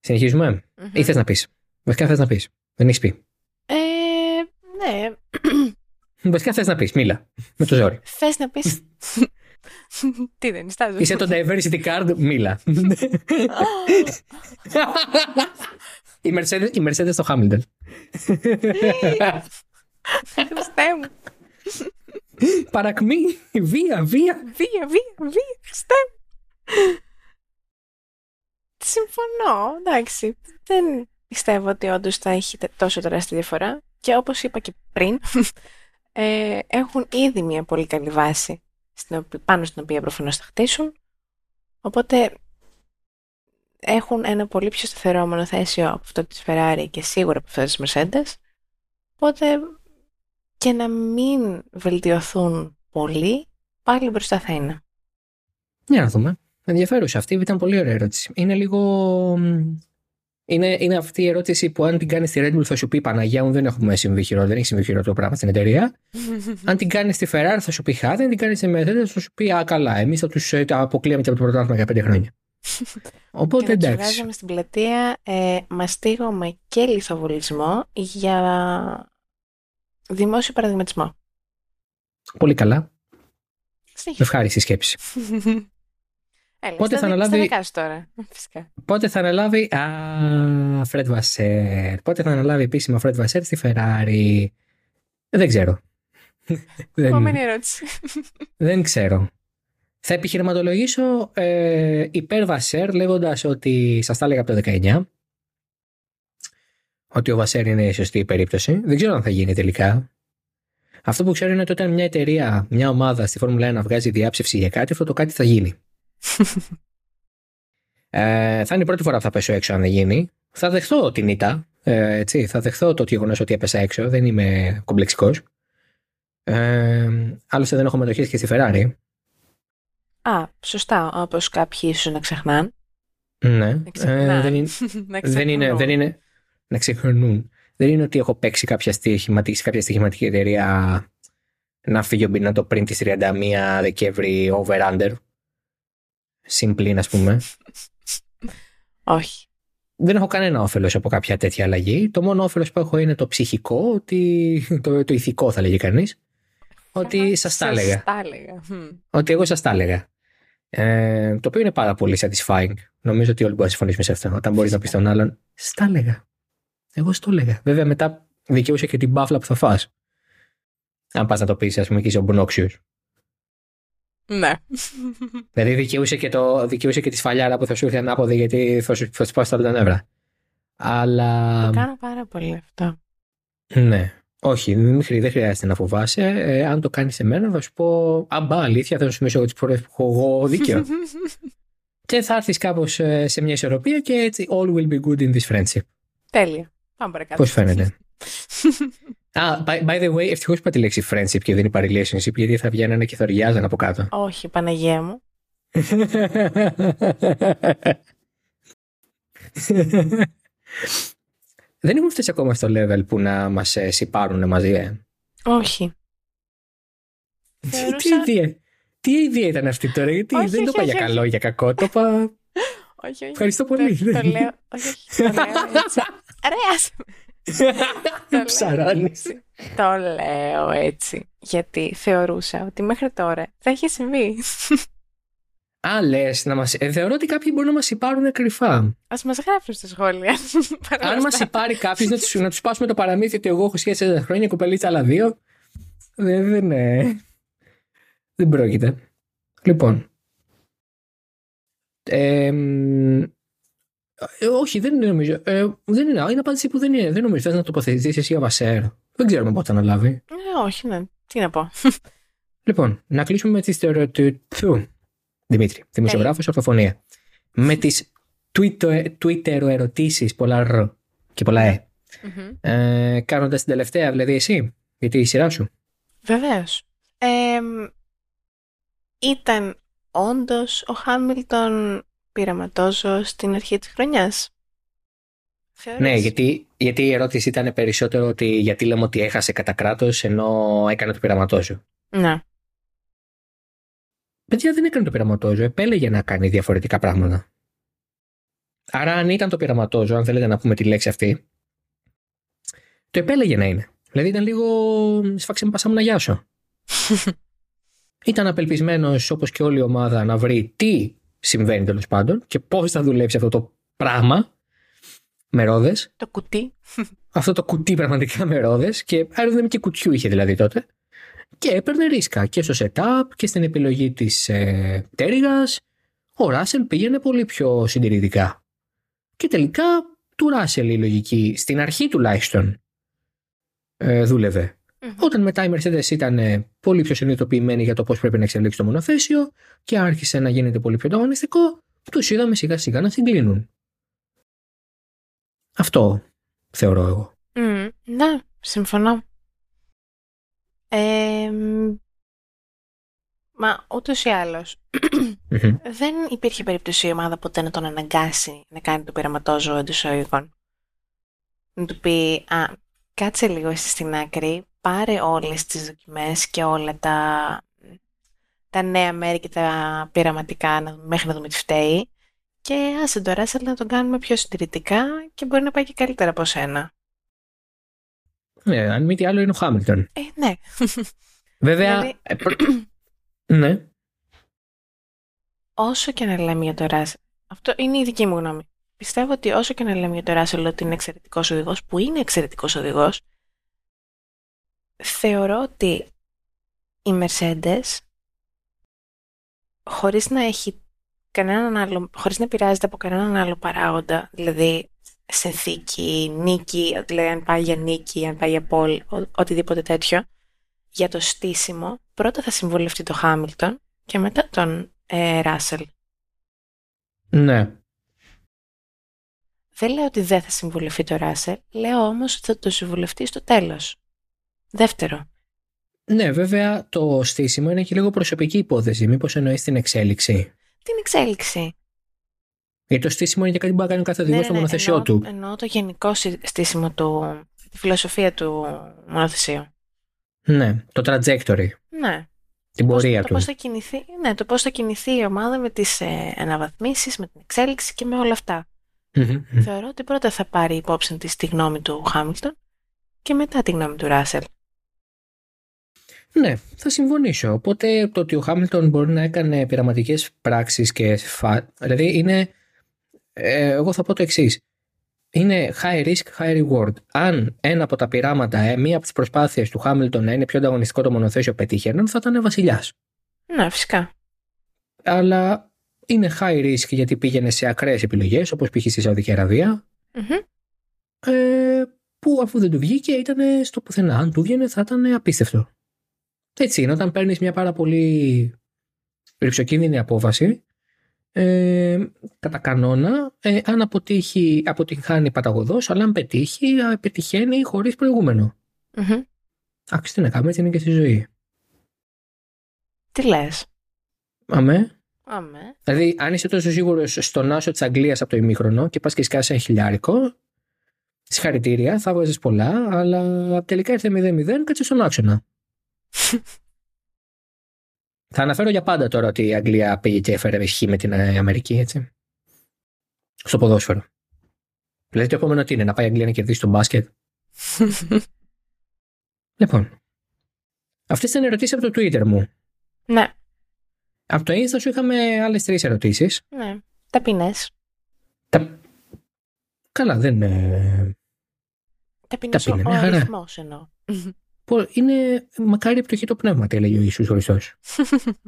Συνεχίζουμε; Μμμ. Ή θες να πεις; Βασικά θες να πεις. Δεν έχεις πει. Ε, ναι. <clears throat> Βασικά θες να πεις, μίλα. Με το ζόρι. Θες να πεις. <laughs> Τι δεν ιστάζω. Είσαι το diversity card, μίλα. <laughs> η, Mercedes, η Mercedes στο Hamilton. Χριστέ μου. Παρακμή, βία, βία. Βία, βία, βία, Χριστέ μου. Συμφωνώ, εντάξει. Δεν πιστεύω ότι όντως θα έχει τόσο τεράστια διαφορά. Και όπως είπα και πριν, ε, έχουν ήδη μια πολύ καλή βάση πάνω στην οποία προφανώς θα χτίσουν. Οπότε έχουν ένα πολύ πιο σταθερό μονοθέσιο από αυτό της Ferrari και σίγουρα από αυτό της Mercedes. Οπότε και να μην βελτιωθούν πολύ, πάλι μπροστά θα είναι. Για να δούμε. Ενδιαφέρουσα αυτή, ήταν πολύ ωραία ερώτηση. Είναι λίγο είναι, είναι αυτή η ερώτηση που αν την κάνεις στη Red Bull θα σου πει Παναγία μου δεν έχουμε συμβεί χειρότερο, δεν έχει συμβεί χειρότερο πράγμα στην εταιρεία. <laughs> αν την κάνεις στη Ferrari θα σου πει Χά, δεν την κάνεις στη Mercedes θα σου πει Α, καλά, εμείς θα τους ε, αποκλείαμε και από το πρωτάθλημα για πέντε χρόνια. <laughs> Οπότε και εντάξει. βγάζαμε στην πλατεία ε, μαστίγωμα και λιθοβολισμό για δημόσιο παραδειγματισμό. Πολύ καλά. Ευχάριστη σκέψη. <laughs> Έλα, πότε θα αναλάβει. τώρα, <laughs> φυσικά. Πότε θα αναλάβει. Α, Φρέντ Βασέρ. Πότε θα αναλάβει επίσημα ο Φρέντ Βασέρ στη Ferrari; Δεν ξέρω. <laughs> Επόμενη ερώτηση. Δεν ξέρω. Θα επιχειρηματολογήσω ε, υπέρ Βασέρ λέγοντας ότι σας τα έλεγα από το 19 ότι ο Βασέρ είναι η σωστή περίπτωση. Δεν ξέρω αν θα γίνει τελικά. Αυτό που ξέρω είναι ότι όταν μια εταιρεία, μια ομάδα στη Φόρμουλα 1 βγάζει διάψευση για κάτι, αυτό το κάτι θα γίνει. <laughs> ε, θα είναι η πρώτη φορά που θα πέσω έξω αν δεν γίνει. Θα δεχθώ την ήττα. Ε, έτσι, θα δεχθώ το γεγονός ότι έπεσα έξω. Δεν είμαι κομπλεξικός. Ε, άλλωστε δεν έχω μετοχές και στη Ferrari. Α, σωστά. Όπως κάποιοι ίσως να ξεχνάνε. Ναι. Ε, δεν είναι. <laughs> δεν είναι, δεν είναι. Να ξεχνούν. Δεν είναι ότι έχω παίξει κάποια στοιχηματική, κάποια στοιχηματική εταιρεία να φύγει ο Μπινάτο πριν τις 31 Δεκέμβρη over-under συμπλήν, ας πούμε. Όχι. Δεν έχω κανένα όφελος από κάποια τέτοια αλλαγή. Το μόνο όφελος που έχω είναι το ψυχικό, ότι, <laughs> το, το ηθικό θα λέγει κανείς. Ότι σας τα έλεγα. Ότι εγώ σας τα έλεγα. Ε, το οποίο είναι πάρα πολύ satisfying. Νομίζω ότι όλοι μπορούν να συμφωνήσουμε σε αυτό. Όταν μπορείς να πεις στον άλλον, στα έλεγα. Εγώ στο έλεγα. Βέβαια μετά δικαιούσε και την μπάφλα που θα φας. Αν πας να το πεις, ας πούμε, και είσαι ο Μπνόξιος. Ναι. Δηλαδή δικαιούσε και, το, δικαιούσε και τη σφαλιάρα που θα σου έρθει ανάποδη γιατί θα σου, θα σου πάει τα νεύρα. Αλλά. Το κάνω πάρα πολύ αυτό. Ναι. Όχι, δεν χρειάζεται να φοβάσαι. Ε, αν το κάνεις σε μένα, θα σου πω. Αμπά, αλήθεια, θα σου θυμίσω εγώ τις φορές που έχω εγώ δίκιο. <laughs> και θα έρθεις κάπως ε, σε μια ισορροπία και έτσι all will be good in this friendship. Τέλεια. Πάμε παρακάτω. Πώς φαίνεται; <laughs> Α, by, by the way, ευτυχώς είπα τη λέξη friendship και δεν είπα relationship, γιατί θα βγαίνανε και θα ριάζαν από κάτω. Όχι, Παναγία μου. <laughs> δεν έχουμε φτάσει ακόμα στο level που να μας ε, συμπάρουν μαζί, ε. Όχι. Τι, ιδέα, τι ιδέα ήταν αυτή τώρα, γιατί δεν το είπα για καλό ή για κακό, το είπα... <laughs> Όχι, όχι. Ευχαριστώ πολύ. Το, το λέω, όχι, όχι, το λέω έτσι. Ρε, <laughs> Ψαρώνεις. Το λέω έτσι. Γιατί θεωρούσα ότι μέχρι τώρα θα είχε συμβεί. Α, λες, να μας... Ε, θεωρώ ότι κάποιοι μπορούν να μας υπάρουν κρυφά. Α μας γράφουν στα σχόλια. Αν μας υπάρει κάποιος να του να τους πάσουμε το παραμύθι ότι εγώ έχω σχέση 4 χρόνια, κοπελίτσα άλλα δύο. Δεν, δεν, δεν πρόκειται. Λοιπόν. Ε, ε, όχι, δεν νομίζω. Ε, δεν είναι. Είναι απάντηση που δεν είναι. Δεν νομίζω. Θες να τοποθετηθείς εσύ ο Βασέρ. Δεν ξέρουμε πότε θα αναλάβει. Ε, όχι, ναι. Τι να πω. Λοιπόν, να κλείσουμε με τις θεωρητικέ. Δημήτρη, δημοσιογράφο, ορθοφωνία. Με <laughs> τις Twitter ερωτήσεις, πολλά ρ και πολλά ε. Mm-hmm. ε Κάνοντας την τελευταία, δηλαδή εσύ, γιατί η σειρά σου. Βεβαίως. Ε, ήταν όντως ο Χάμιλτον πειραματόζω στην αρχή της χρονιάς. Ναι, γιατί, γιατί η ερώτηση ήταν περισσότερο ότι γιατί λέμε ότι έχασε κατά κράτος ενώ έκανε το πειραματόζω. Ναι. Παιδιά δεν έκανε το πειραματόζω, επέλεγε να κάνει διαφορετικά πράγματα. Άρα αν ήταν το πειραματόζω, αν θέλετε να πούμε τη λέξη αυτή, Το επέλεγε να είναι. Δηλαδή ήταν λίγο. Σφάξε με πασά μου να γιάσω. <laughs> ήταν απελπισμένος όπως και όλη η ομάδα να βρει τι συμβαίνει τέλος πάντων και πώς θα δουλέψει αυτό το πράγμα με ρόδες. Το κουτί. Αυτό το κουτί πραγματικά με ρόδες και και κουτιού είχε δηλαδή τότε. Και έπαιρνε ρίσκα και στο setup και στην επιλογή της ε, Ο Ράσελ πήγαινε πολύ πιο συντηρητικά. Και τελικά του Ράσελ η λογική, στην αρχή τουλάχιστον, ε, δούλευε. Όταν μετά η Mercedes ήταν ε, πολύ πιο συνειδητοποιημένη για το πώς πρέπει να εξελίξει το μονοθέσιο και άρχισε να γίνεται πολύ πιο ανταγωνιστικό, τους είδαμε σιγά σιγά να συγκλίνουν. Αυτό θεωρώ εγώ. ναι, συμφωνώ. μα ούτως ή άλλως <coughs> δεν υπήρχε περίπτωση η ομάδα ποτέ να τον αναγκάσει να κάνει το πειραματόζωο εντός οίκων. Να του πει, Α, κάτσε λίγο εσύ στην άκρη, πάρε όλες τις δοκιμές και όλα τα, τα νέα μέρη και τα πειραματικά μέχρι να δούμε τι φταίει και άσε το Ράσελ να τον κάνουμε πιο συντηρητικά και μπορεί να πάει και καλύτερα από σένα. Ναι, αν μη τι άλλο είναι ο Χάμιλτον. Ε, ναι. Βέβαια. Δηλαδή... Ε, ναι. Όσο και να λέμε για το Ράσελ. Αυτό είναι η δική μου γνώμη. Πιστεύω ότι όσο και να λέμε για το Ράσελ ότι είναι εξαιρετικός οδηγός, που είναι εξαιρετικός οδηγός, θεωρώ ότι η Mercedes χωρίς να έχει κανέναν άλλο, χωρίς να επηρεάζεται από κανέναν άλλο παράγοντα, δηλαδή συνθήκη, νίκη, δηλαδή αν πάει για νίκη, αν πάει για πόλη, οτιδήποτε τέτοιο, για το στήσιμο, πρώτα θα συμβουλευτεί το Χάμιλτον και μετά τον ε, Ράσελ. Ναι. Δεν λέω ότι δεν θα συμβουλευτεί το Ράσελ, λέω όμως ότι θα το συμβουλευτεί στο τέλος. Δεύτερο. Ναι, βέβαια το στήσιμο είναι και λίγο προσωπική υπόθεση. Μήπως εννοείς την εξέλιξη; Την εξέλιξη. Γιατί το στήσιμο είναι και κάτι που μπορεί να κάνει κάθε οδηγός ναι, στο ναι, μονοθεσιό του. Εννοώ το γενικό στήσιμο του, τη φιλοσοφία του μονοθεσίου. Ναι, το trajectory. Ναι. Την πορεία του. Το πώς θα κινηθεί, ναι, το πώς θα κινηθεί η ομάδα με τις ε, αναβαθμίσεις, με την εξέλιξη και με όλα αυτά. Θεωρώ ότι πρώτα θα πάρει υπόψη της τη γνώμη του Χάμιλτον και μετά τη γνώμη του Ράσελ. Ναι, θα συμφωνήσω. Οπότε το ότι ο Χάμιλτον μπορεί να έκανε πειραματικές πράξεις και. Φα... Δηλαδή είναι. Ε, εγώ θα πω το εξής. Είναι high risk, high reward. Αν ένα από τα πειράματα, ε, μία από τις προσπάθειες του Χάμιλτον να είναι πιο ανταγωνιστικό το μονοθέσιο πετύχαιναν, θα ήταν βασιλιάς. Ναι, φυσικά. Αλλά είναι high risk γιατί πήγαινε σε ακραίες επιλογές, όπως π.χ. στη Σαουδική Ε, που αφού δεν του βγήκε ήταν στο πουθενά. Αν του βγαίνει θα ήταν απίστευτο. Έτσι είναι, όταν παίρνεις μια πάρα πολύ ρηψοκίνδυνη απόφαση, ε, κατά κανόνα, ε, αν αποτύχει, αποτυγχάνει παταγωδός, αλλά αν πετύχει, πετυχαίνει χωρίς προηγούμενο. Mm-hmm. Άξι τι να κάνουμε, έτσι είναι και στη ζωή. Τι λες; Αμέ. Αμέ. Δηλαδή, αν είσαι τόσο σίγουρος στον άσο τη Αγγλία από το ημίχρονο και πας και σκάσεις ένα χιλιάρικο, συγχαρητήρια, θα βγάζει πολλά, αλλά τελικά ήρθε 0-0, κάτσε στον άξονα. Θα αναφέρω για πάντα τώρα ότι η Αγγλία πήγε και έφερε χ με την Αμερική, έτσι. Στο ποδόσφαιρο. Δηλαδή το επόμενο τι είναι, να πάει η Αγγλία να κερδίσει τον μπάσκετ; <laughs> λοιπόν. Αυτές ήταν ερωτήσεις από το Twitter μου. Ναι. Από το Insta σου είχαμε άλλες τρεις ερωτήσεις. Ναι. Ταπεινές. Τα... Καλά, δεν. είναι. Ταπεινές ο αριθμός εννοώ. <laughs> Είναι μακάρι πτωχή το πνεύμα, τι έλεγε ο Ιησούς Χριστός.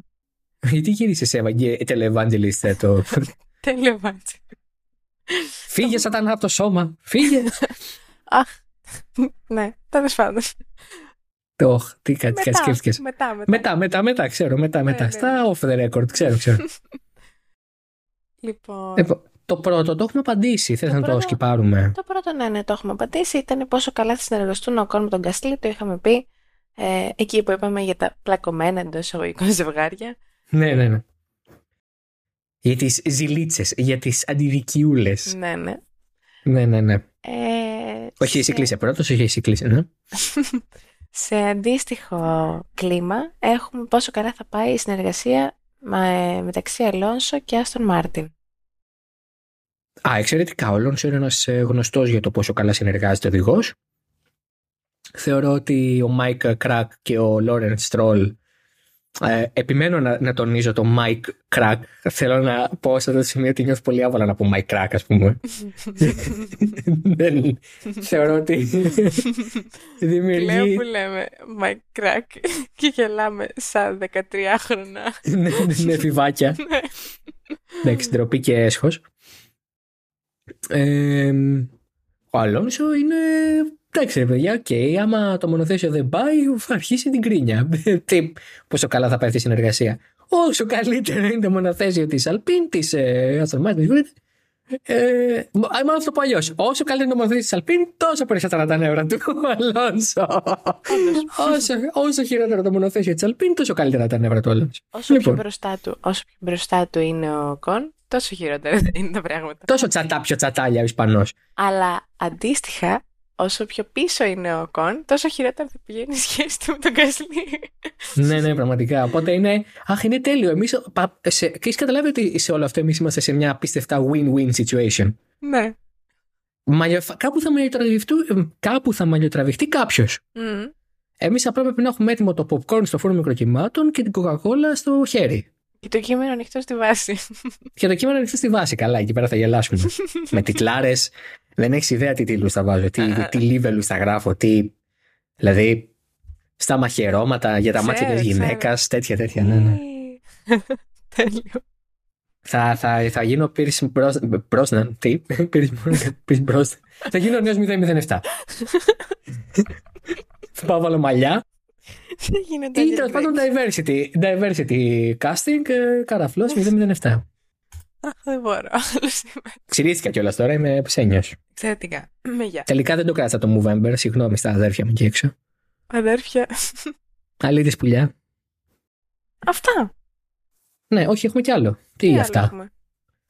<laughs> Γιατί γύρισες σε τελεβάντζελιστ το... <laughs> Τελεβάντζελιστ. Φύγε σατανά από το σώμα. Φύγε. <laughs> Αχ. Ναι, τέλος πάντων. Το, τι κάτι σκέφτηκες. Μετά, μετά. Μετά, μετά, μετά, ξέρω, μετά, μετά. Ναι, Στα ναι. off the record, ξέρω, ξέρω. Λοιπόν. Το πρώτο το έχουμε απαντήσει. Θες να το σκυπάρουμε. Το πρώτο, ναι, ναι, το έχουμε απαντήσει. Ήταν πόσο καλά θα συνεργαστούν ο Κόρν με τον Καστλή. Το είχαμε πει ε, εκεί που είπαμε για τα πλακωμένα εντός εισαγωγικών ζευγάρια. Ναι, ναι, ναι. Για τις ζηλίτσες, για τις αντιδικιούλες. Ναι, ναι. Ναι, ναι, ναι. Ε, όχι, εσύ κλείσε πρώτος, όχι, εσύ κλείσε, ναι. <laughs> σε αντίστοιχο κλίμα έχουμε πόσο καλά θα πάει η συνεργασία μεταξύ Αλόνσο και Άστον Μάρτιν. Α, εξαιρετικά. Ο Λόνσο είναι ένας ε, γνωστός για το πόσο καλά συνεργάζεται ο οδηγός. Θεωρώ ότι ο Mike Crack και ο Lawrence Stroll ε, επιμένω να, να τονίζω το Mike Crack. Θέλω να πω σε αυτό το σημείο ότι νιώθω πολύ άβολα να πω Mike Crack, ας πούμε. <laughs> Δεν θεωρώ ότι δημιουργεί. Λέω που λέμε Mike Krack και γελάμε σαν 13χρονα. <laughs> ναι, ναι, εφηβάκια. Ναι. Εντάξει, ντροπή και έσχος. Ε, ο Αλόνσο είναι Εντάξει, ρε παιδιά, ok, okay, άμα το μονοθέσιο δεν πάει, θα αρχίσει την γκρίνια. <laughs> Τι, πόσο καλά θα πάει αυτή η συνεργασία. Όσο καλύτερο είναι το μονοθέσιο της Alpine, της ε, Aston Martin, ε, μάλλον το πω αλλιώς. Όσο καλύτερο είναι το μονοθέσιο της Alpine, τόσο περισσότερα τα νεύρα του <laughs> Αλόνσο. όσο, όσο χειρότερο το μονοθέσιο της Αλπίν, τόσο καλύτερα τα νεύρα του Αλόνσο. Όσο, λοιπόν. πιο μπροστά του, όσο πιο μπροστά του είναι ο Κον, τόσο χειρότερα <laughs> είναι τα πράγματα. Τόσο τσατά, πιο τσατάλια ο Ισπανός. Αλλά αντίστοιχα, όσο πιο πίσω είναι ο Κον, τόσο χειρότερα θα πηγαίνει η σχέση του με τον Γκάσλι. ναι, ναι, πραγματικά. Οπότε είναι. Αχ, είναι τέλειο. Εμείς, σε, και έχεις καταλάβει ότι σε όλο αυτό εμείς είμαστε σε μια απίστευτα win-win situation; Ναι. Μαλλιο, κάπου θα μαλλιοτραβηχτεί, κάπου θα μαλλιοτραβηχτεί κάποιος. Mm. Εμείς απλά πρέπει να έχουμε έτοιμο το popcorn στο φόρμα μικροκυμάτων και την coca στο χέρι. Και το κείμενο ανοιχτό στη βάση. και το κείμενο ανοιχτό στη βάση. Καλά, εκεί πέρα θα γελάσουμε. <laughs> με τιτλάρε, δεν έχεις ιδέα τι τίτλους θα βάζω, τι, τι level θα γράφω, τι. Δηλαδή, στα μαχαιρώματα για τα μάτια τη γυναίκας, τέτοια τέτοια. Ναι, ναι. Τέλειο. Θα, θα, θα γίνω Πίρις Μπρόσναν. Τι, Πίρις Μπρόσναν. Θα γίνω ο νέος 007. <laughs> θα πάω βάλω μαλλιά. <laughs> Ή τέλος πάντων diversity. Diversity casting, καραφλός 007. Αχ, δεν μπορώ. <laughs> Ξηρίστηκα κιόλας τώρα, είμαι ψένιος. Εξαιρετικά. Με γεια. Τελικά δεν το κράτησα το Movember, συγγνώμη στα αδέρφια μου εκεί έξω. Αδέρφια. Αλήτη πουλιά. Αυτά. Ναι, όχι, έχουμε κι άλλο. Τι, Τι αυτά; Έχουμε;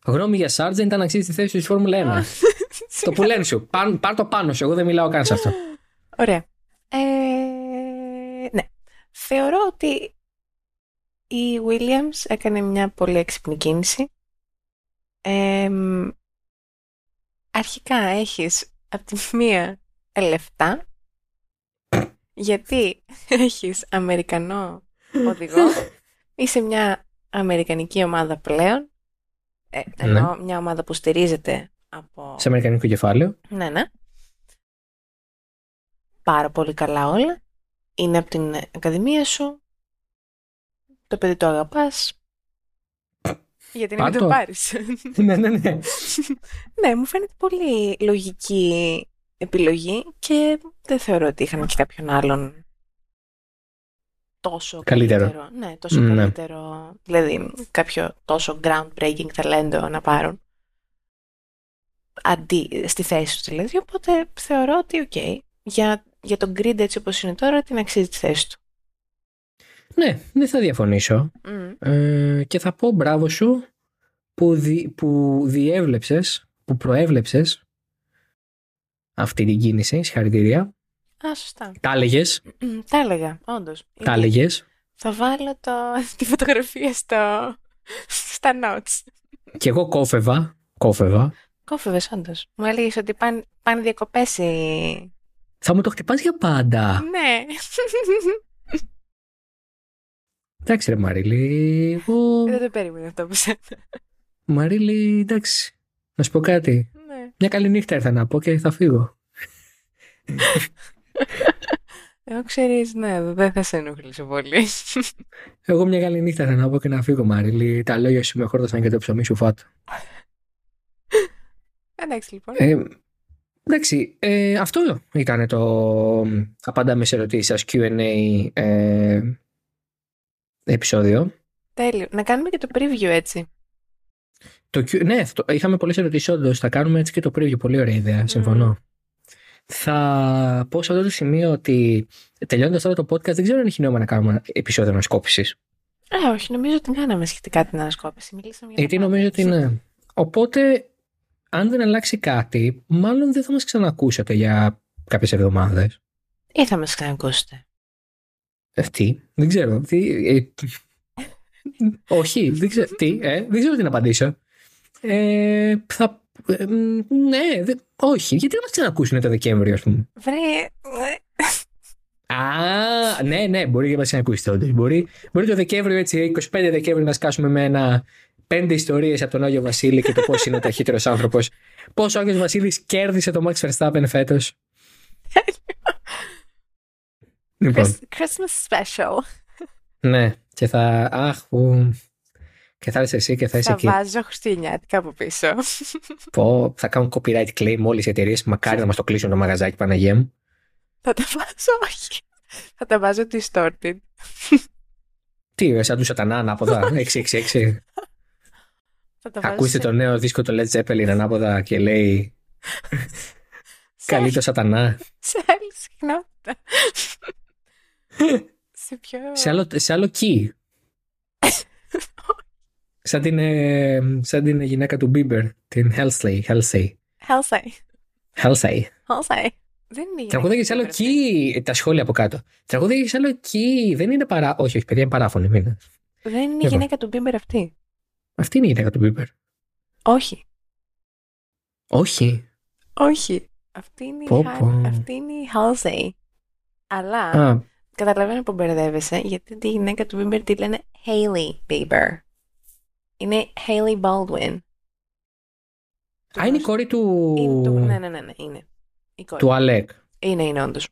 Γνώμη για Σάρτζεν ήταν αξίζει τη θέση του Φόρμουλα 1. <laughs> το που λένε σου. Πάρ, πάρ, το πάνω σου. Εγώ δεν μιλάω καν σε αυτό. Ωραία. Ε, ναι. Θεωρώ ότι η Williams έκανε μια πολύ έξυπνη κίνηση αρχικά έχεις από τη μία λεφτά γιατί έχεις Αμερικανό οδηγό <laughs> είσαι μια Αμερικανική ομάδα πλέον ε, ναι. μια ομάδα που στηρίζεται από... Σε Αμερικανικό κεφάλαιο. Ναι, ναι. Πάρα πολύ καλά όλα. Είναι από την Ακαδημία σου. Το παιδί το αγαπάς. Γιατί να μην το πάρεις. <laughs> ναι, ναι, ναι. <laughs> ναι, μου φαίνεται πολύ λογική επιλογή και δεν θεωρώ ότι είχαν και κάποιον άλλον τόσο καλύτερο. καλύτερο. Ναι, τόσο ναι. καλύτερο. Δηλαδή, κάποιο τόσο groundbreaking ταλέντο να πάρουν. Αντί στη θέση τους δηλαδή. Οπότε θεωρώ ότι, ok, okay, για, για τον grid έτσι όπως είναι τώρα, την αξίζει τη θέση του. Ναι, δεν θα διαφωνήσω. Ε, και θα πω μπράβο σου που, δι, που διέβλεψες, που προέβλεψες αυτή την κίνηση. Συγχαρητήρια. Α, σωστά. Τα έλεγες. <clears throat> Τα έλεγα, όντως. Τα έλεγες. Θα βάλω το, <laughs> τη φωτογραφία στο, στα notes. Κι εγώ κόφευα. Κόφευα. Κόφευες, όντως. Μου έλεγες ότι πάνε, πάνε διακοπές οι... Θα μου το χτυπάς για πάντα. Ναι. Εντάξει, ρε Μαρίλη. Εγώ... Δεν το περίμενα αυτό που σένα. Μαρίλη, εντάξει. Να σου πω κάτι. Ναι. Μια καλή νύχτα ήρθα να πω και θα φύγω. Εγώ ξέρεις, ναι, δεν θα σε ενοχλήσω πολύ. Εγώ μια καλή νύχτα θα να πω και να φύγω, Μαρίλη. Τα λόγια σου με χόρτασαν και το ψωμί σου φάτο. Εντάξει, λοιπόν. Ε, εντάξει, ε, αυτό ήταν το απαντάμε σε ερωτήσεις σας Q&A ε, επεισόδιο. Τέλειο. Να κάνουμε και το preview έτσι. Το, ναι, το, είχαμε πολλές ερωτήσεις όντως. Θα κάνουμε έτσι και το preview. Πολύ ωραία ιδέα. Συμφωνώ. Θα πω σε αυτό το σημείο ότι τελειώνοντας τώρα το podcast, δεν ξέρω αν έχει νόημα να κάνουμε επεισόδιο ανασκόπησης. Ε, όχι, νομίζω ότι κάναμε σχετικά την ανασκόπηση. Μιλήσαμε για Γιατί νομίζω ότι ναι. Οπότε, αν δεν αλλάξει κάτι, μάλλον δεν θα μας ξανακούσετε για κάποιες εβδομάδες. Ή θα μας ξανακούσετε. Ε, τι, δεν ξέρω. Τι, ε, όχι, δεν ξέρω, τι, ε, δεν ξέρω τι να απαντήσω. Ε, θα, ε, ναι, δε, όχι. Γιατί να μας ξανακούσουν το Δεκέμβριο, ας πούμε; Βρε, ναι, ναι, μπορεί να μας ακούσει όντω. Μπορεί, μπορεί το Δεκέμβριο, έτσι, 25 Δεκέμβριο, να σκάσουμε με ένα πέντε ιστορίες από τον Άγιο Βασίλη και το πώς είναι ο ταχύτερος άνθρωπος. Πώς ο Άγιος Βασίλης κέρδισε το Max Verstappen φέτος. λοιπόν. Christmas special. Ναι, και θα. Αχ, που... Και θα είσαι εσύ και θα είσαι εκεί. Θα βάζω χριστουγεννιάτικα από πίσω. Πω, θα κάνουν copyright claim όλες οι εταιρείες. Μακάρι να μας το κλείσουν το μαγαζάκι, Παναγία μου. Θα τα βάζω, όχι. Θα τα βάζω distorted. Τι, σαν του σατανά ανάποδα, 666. Ακούστε το νέο δίσκο το Led Zeppelin ανάποδα και λέει <laughs> Καλή το σατανά. <laughs> Σε άλλη συχνότητα. <laughs> σε ποιο... Σε άλλο, σε άλλο key. σαν, την, ε, σαν την γυναίκα του Bieber, την Halsey. Halsey. Halsey. Halsey. Halsey. Δεν είναι Τραγουδάει σε άλλο key. Τα σχόλια από κάτω. Τραγουδάει σε άλλο key. Δεν είναι παρά. Όχι, όχι, παιδιά, είναι παράφωνη. Μην... Δεν είναι η γυναίκα του Bieber αυτή. Αυτή είναι η γυναίκα του Bieber. Όχι. Όχι. Όχι. Αυτή είναι, πω, πω. Αυτή είναι η Halsey. Αλλά Α. καταλαβαίνω που μπερδεύεσαι γιατί τη γυναίκα του Bieber τη λένε Hailey Bieber. Είναι Hailey Baldwin. Α, είναι η κόρη του... Είναι του... Ναι, ναι, ναι, ναι, είναι. Η κόρη. Του Αλέκ. Είναι, είναι όντως.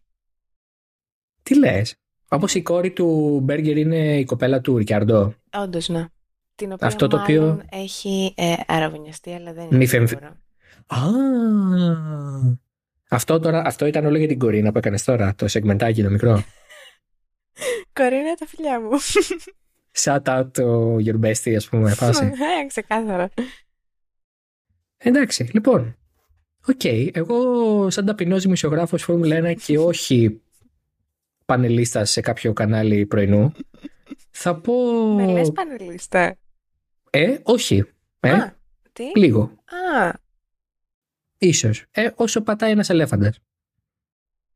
Τι λες; Όπως η κόρη του Μπέργκερ είναι η κοπέλα του Ρικιαρντό. Όντως, ναι. Την οποία Αυτό το οποίο έχει ε, αραβωνιαστεί, αλλά δεν είναι φεμ... Α, αυτό, τώρα, αυτό ήταν όλο για την Κορίνα που έκανες τώρα, το σεγμεντάκι το μικρό. <laughs> Κορίνα τα φιλιά μου. <laughs> Shout out το your bestie, ας πούμε, <laughs> φάση. Ναι, ξεκάθαρα. Εντάξει, λοιπόν. Ok, okay, εγώ σαν ταπεινός δημοσιογράφος Φόρμουλα 1 και όχι πανελίστα σε κάποιο κανάλι πρωινού, θα πω... Με λες πανελίστα. Ε, όχι. Ε, Α, τι; Λίγο. Α. Ίσως. Ε, όσο πατάει ένας ελέφαντας.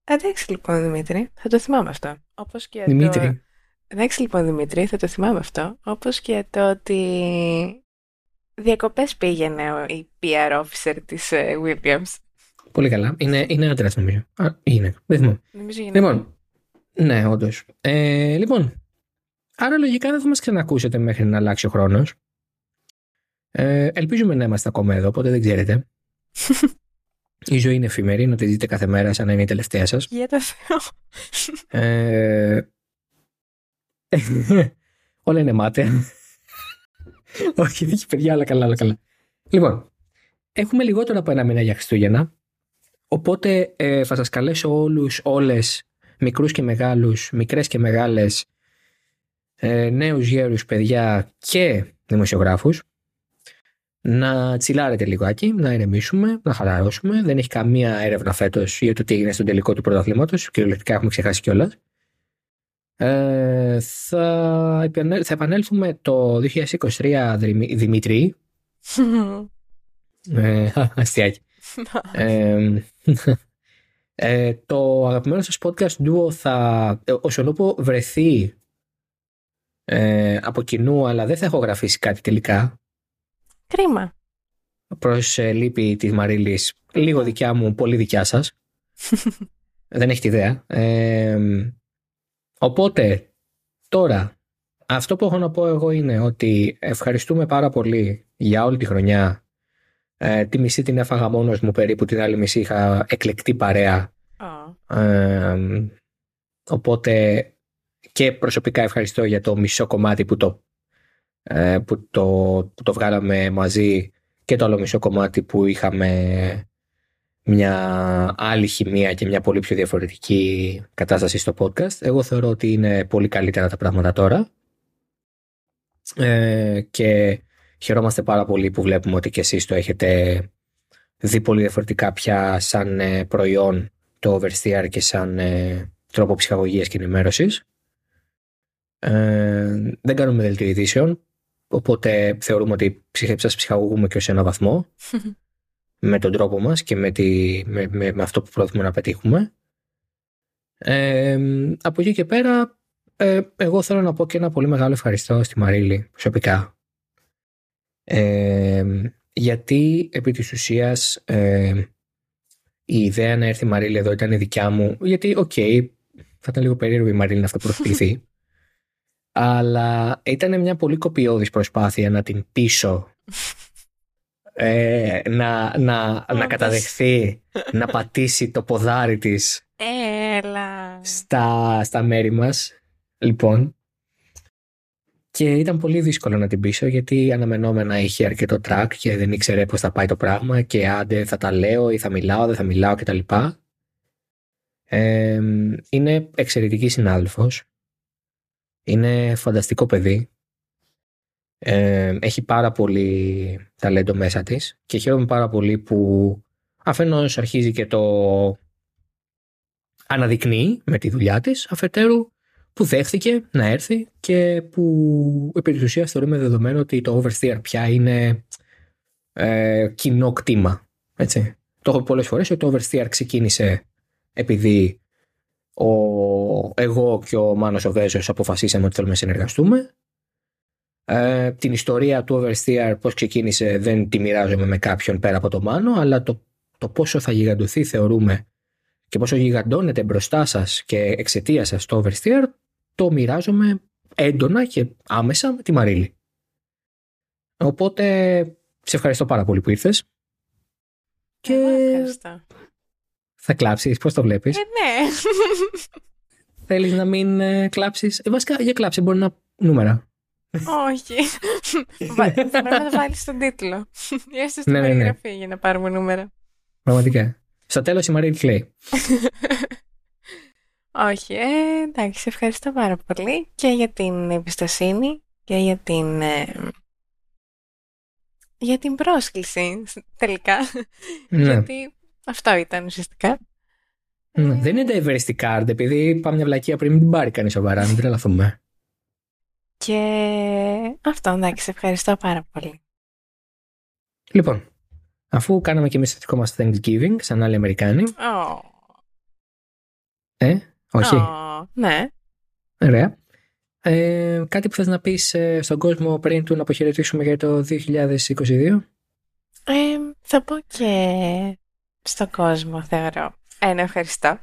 Εντάξει λοιπόν Δημήτρη, θα το θυμάμαι αυτό. Όπως και Δημήτρη. Το... Εντάξει λοιπόν Δημήτρη, θα το θυμάμαι αυτό. Όπως και το ότι διακοπές πήγαινε η PR officer της uh, Williams. Πολύ καλά. Είναι, είναι άντρας νομίζω. Α, είναι. Δεν θυμάμαι. Νομίζω Λοιπόν, ναι, όντως. Ε, λοιπόν, άρα λογικά δεν θα μας ξανακούσετε μέχρι να αλλάξει ο χρόνος. Ε, ελπίζουμε να είμαστε ακόμα εδώ, οπότε δεν ξέρετε. <laughs> η ζωή είναι εφημερή, να τη δείτε κάθε μέρα σαν να είναι η τελευταία σας. Για το Θεό. Ε, <laughs> όλα είναι μάταια. <laughs> όχι, όχι παιδιά, αλλά καλά, αλλά καλά. Λοιπόν, έχουμε λιγότερο από ένα μήνα για Χριστούγεννα. Οπότε ε, θα σας καλέσω όλους, όλες, μικρούς και μεγάλους, μικρές και μεγάλες, ε, νέους γέρους παιδιά και δημοσιογράφους να τσιλάρετε λιγάκι, να ηρεμήσουμε, να χαλαρώσουμε. Δεν έχει καμία έρευνα φέτος για το τι έγινε στον τελικό του πρωταθλήματος. Κυριολεκτικά έχουμε ξεχάσει κιόλας. Ε, θα, θα επανέλθουμε το 2023 Δημήτρη. ε, <laughs> αστιάκι. ε, <laughs> ε, το αγαπημένο σας podcast Duo θα όσον ούπο βρεθεί ε, από κοινού αλλά δεν θα έχω γραφήσει κάτι τελικά Κρίμα. Προς ε, λύπη της Μαρίλης, λίγο δικιά μου, πολύ δικιά σας. <laughs> Δεν έχετε ιδέα. οπότε, τώρα, αυτό που έχω να πω εγώ είναι ότι ευχαριστούμε πάρα πολύ για όλη τη χρονιά. Ε, τη μισή την έφαγα μόνος μου περίπου, την άλλη μισή είχα εκλεκτή παρέα. οπότε και προσωπικά ευχαριστώ για το μισό κομμάτι που το ε, που το, που το βγάλαμε μαζί και το άλλο μισό κομμάτι που είχαμε μια άλλη χημεία και μια πολύ πιο διαφορετική κατάσταση στο podcast. Εγώ θεωρώ ότι είναι πολύ καλύτερα τα πράγματα τώρα ε, και χαιρόμαστε πάρα πολύ που βλέπουμε ότι και εσείς το έχετε δει πολύ διαφορετικά πια σαν ε, προϊόν το Oversteer και σαν τρόπο ψυχαγωγίας και ενημέρωσης. Ε, δεν κάνουμε δελτίο ειδήσεων. Οπότε θεωρούμε ότι σας ψυχαγωγούμε και ως ένα βαθμό <laughs> με τον τρόπο μας και με, τη, με, με, με αυτό που προσπαθούμε να πετύχουμε. Ε, από εκεί και πέρα ε, εγώ θέλω να πω και ένα πολύ μεγάλο ευχαριστώ στη Μαρίλη προσωπικά. Ε, γιατί επί της ουσίας ε, η ιδέα να έρθει η Μαρίλη εδώ ήταν η δικιά μου γιατί ok okay, Θα ήταν λίγο περίεργο η Μαρίλη να αυτοπροωθηθεί. <laughs> αλλά ήταν μια πολύ κοπιώδης προσπάθεια να την πείσω ε, να, να, να καταδεχθεί, να πατήσει το ποδάρι της Έλα. στα, στα μέρη μας. Λοιπόν, και ήταν πολύ δύσκολο να την πείσω γιατί αναμενόμενα είχε αρκετό track και δεν ήξερε πώς θα πάει το πράγμα και άντε θα τα λέω ή θα μιλάω, δεν θα μιλάω κτλ. Ε, είναι εξαιρετική συνάδελφος. Είναι φανταστικό παιδί. Ε, έχει πάρα πολύ ταλέντο μέσα της και χαίρομαι πάρα πολύ που αφενός αρχίζει και το αναδεικνύει με τη δουλειά της, αφετέρου που δέχθηκε να έρθει και που επί της ουσίας θεωρούμε δεδομένο ότι το oversteer πια είναι ε, κοινό κτήμα. Έτσι. Το έχω πει πολλές φορές ότι το oversteer ξεκίνησε επειδή ο, εγώ και ο Μάνος ο Βέζος αποφασίσαμε ότι θέλουμε να συνεργαστούμε. Ε, την ιστορία του oversteer πώς ξεκίνησε δεν τη μοιράζομαι με κάποιον πέρα από το Μάνο αλλά το, το πόσο θα γιγαντωθεί θεωρούμε και πόσο γιγαντώνεται μπροστά σας και εξαιτίας σας το oversteer το μοιράζομαι έντονα και άμεσα με τη Μαρίλη. Οπότε σε ευχαριστώ πάρα πολύ που ήρθες. Και ευχαριστώ. Θα κλάψεις, πώς το βλέπεις; Ε, ναι. <laughs> Θέλεις να μην ε, κλάψεις; Ε, βασικά για κλάψη μπορεί να νούμερα. Όχι. <laughs> Θα πρέπει να το βάλεις στον τίτλο. <laughs> Έστω στην ναι, ναι, ναι. για να πάρουμε νούμερα. Πραγματικά. Στο τέλος η Μαρίλη κλαίει. Όχι, ε, εντάξει, ευχαριστώ πάρα πολύ και για την εμπιστοσύνη και για την, ε, για την πρόσκληση τελικά. Ναι. Γιατί αυτό ήταν ουσιαστικά. Ναι, δεν είναι diversity card, επειδή πάμε μια βλακία πριν μην την πάρει κανείς σοβαρά, μην τρελαθούμε. Και αυτό, εντάξει, ευχαριστώ πάρα πολύ. Λοιπόν, αφού κάναμε και εμείς το δικό μας Thanksgiving, σαν άλλοι Αμερικάνοι. Oh. Ε, όχι. ναι. Ωραία. Ε, κάτι που θες να πεις ε, στον κόσμο πριν του να αποχαιρετήσουμε για το 2022. Ε, θα πω και στον κόσμο θεωρώ. Ένα ευχαριστώ.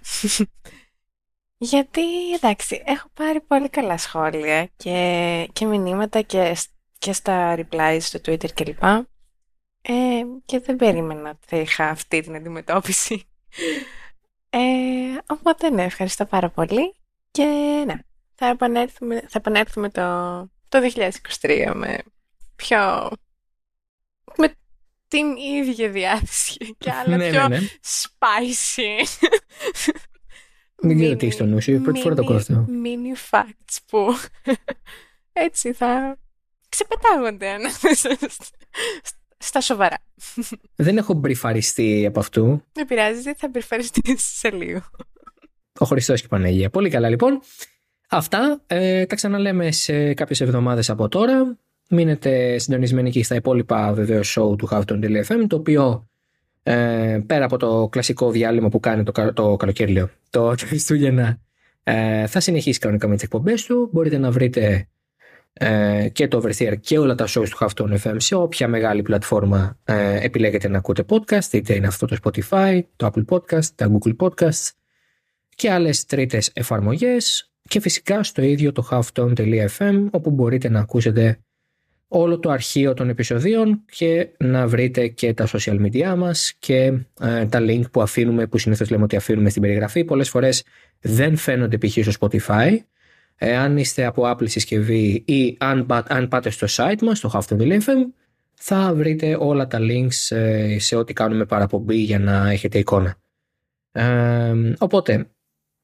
Γιατί εντάξει, έχω πάρει πολύ καλά σχόλια και, και μηνύματα και, και στα replies στο Twitter κλπ. Ε, και δεν περίμενα ότι θα είχα αυτή την αντιμετώπιση. Ε, οπότε ναι, ευχαριστώ πάρα πολύ και ναι, θα επανέλθουμε, θα επανέλθουμε το, το 2023 με πιο... με την ίδια διάθεση <laughs> και άλλα ναι, πιο ναι, ναι. spicy. Δεν ξέρω τι έχει στο νου σου, πρώτη φορά το κόστο. Mini facts που <laughs> έτσι θα ξεπετάγονται ανάμεσα <laughs> στα σοβαρά. Δεν έχω μπριφαριστεί από αυτού. Δεν πειράζει, θα μπριφαριστείς σε λίγο. Ο Χριστός και η Παναγία. Πολύ καλά λοιπόν. Αυτά ε, τα ξαναλέμε σε κάποιες εβδομάδες από τώρα. Μείνετε συντονισμένοι και στα υπόλοιπα βεβαίως show του Houghton.fm το οποίο ε, πέρα από το κλασικό διάλειμμα που κάνει το, το καλοκαίρι λέω, το Χριστούγεννα ε, θα συνεχίσει κανονικά με τις εκπομπές του. Μπορείτε να βρείτε ε, και το Oversteer και όλα τα shows του Halftone FM σε όποια μεγάλη πλατφόρμα ε, επιλέγετε να ακούτε podcast, είτε είναι αυτό το Spotify, το Apple Podcast, τα Google Podcasts και άλλες τρίτες εφαρμογές και φυσικά στο ίδιο το halftone.fm όπου μπορείτε να ακούσετε όλο το αρχείο των επεισοδίων και να βρείτε και τα social media μας και ε, τα link που αφήνουμε, που συνήθως λέμε ότι αφήνουμε στην περιγραφή. Πολλές φορές δεν φαίνονται π.χ. στο Spotify αν είστε από Apple συσκευή ή αν, αν πάτε στο site μας, στο FM, θα βρείτε όλα τα links ε, σε ό,τι κάνουμε παραπομπή για να έχετε εικόνα. Ε, οπότε,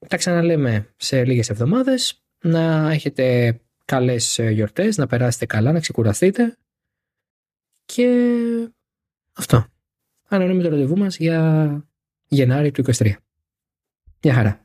τα ξαναλέμε σε λίγες εβδομάδες. Να έχετε καλές ε, γιορτές, να περάσετε καλά, να ξεκουραστείτε. Και αυτό. Ανανούμε το ραντεβού μας για Γενάρη του 23. Γεια χαρά.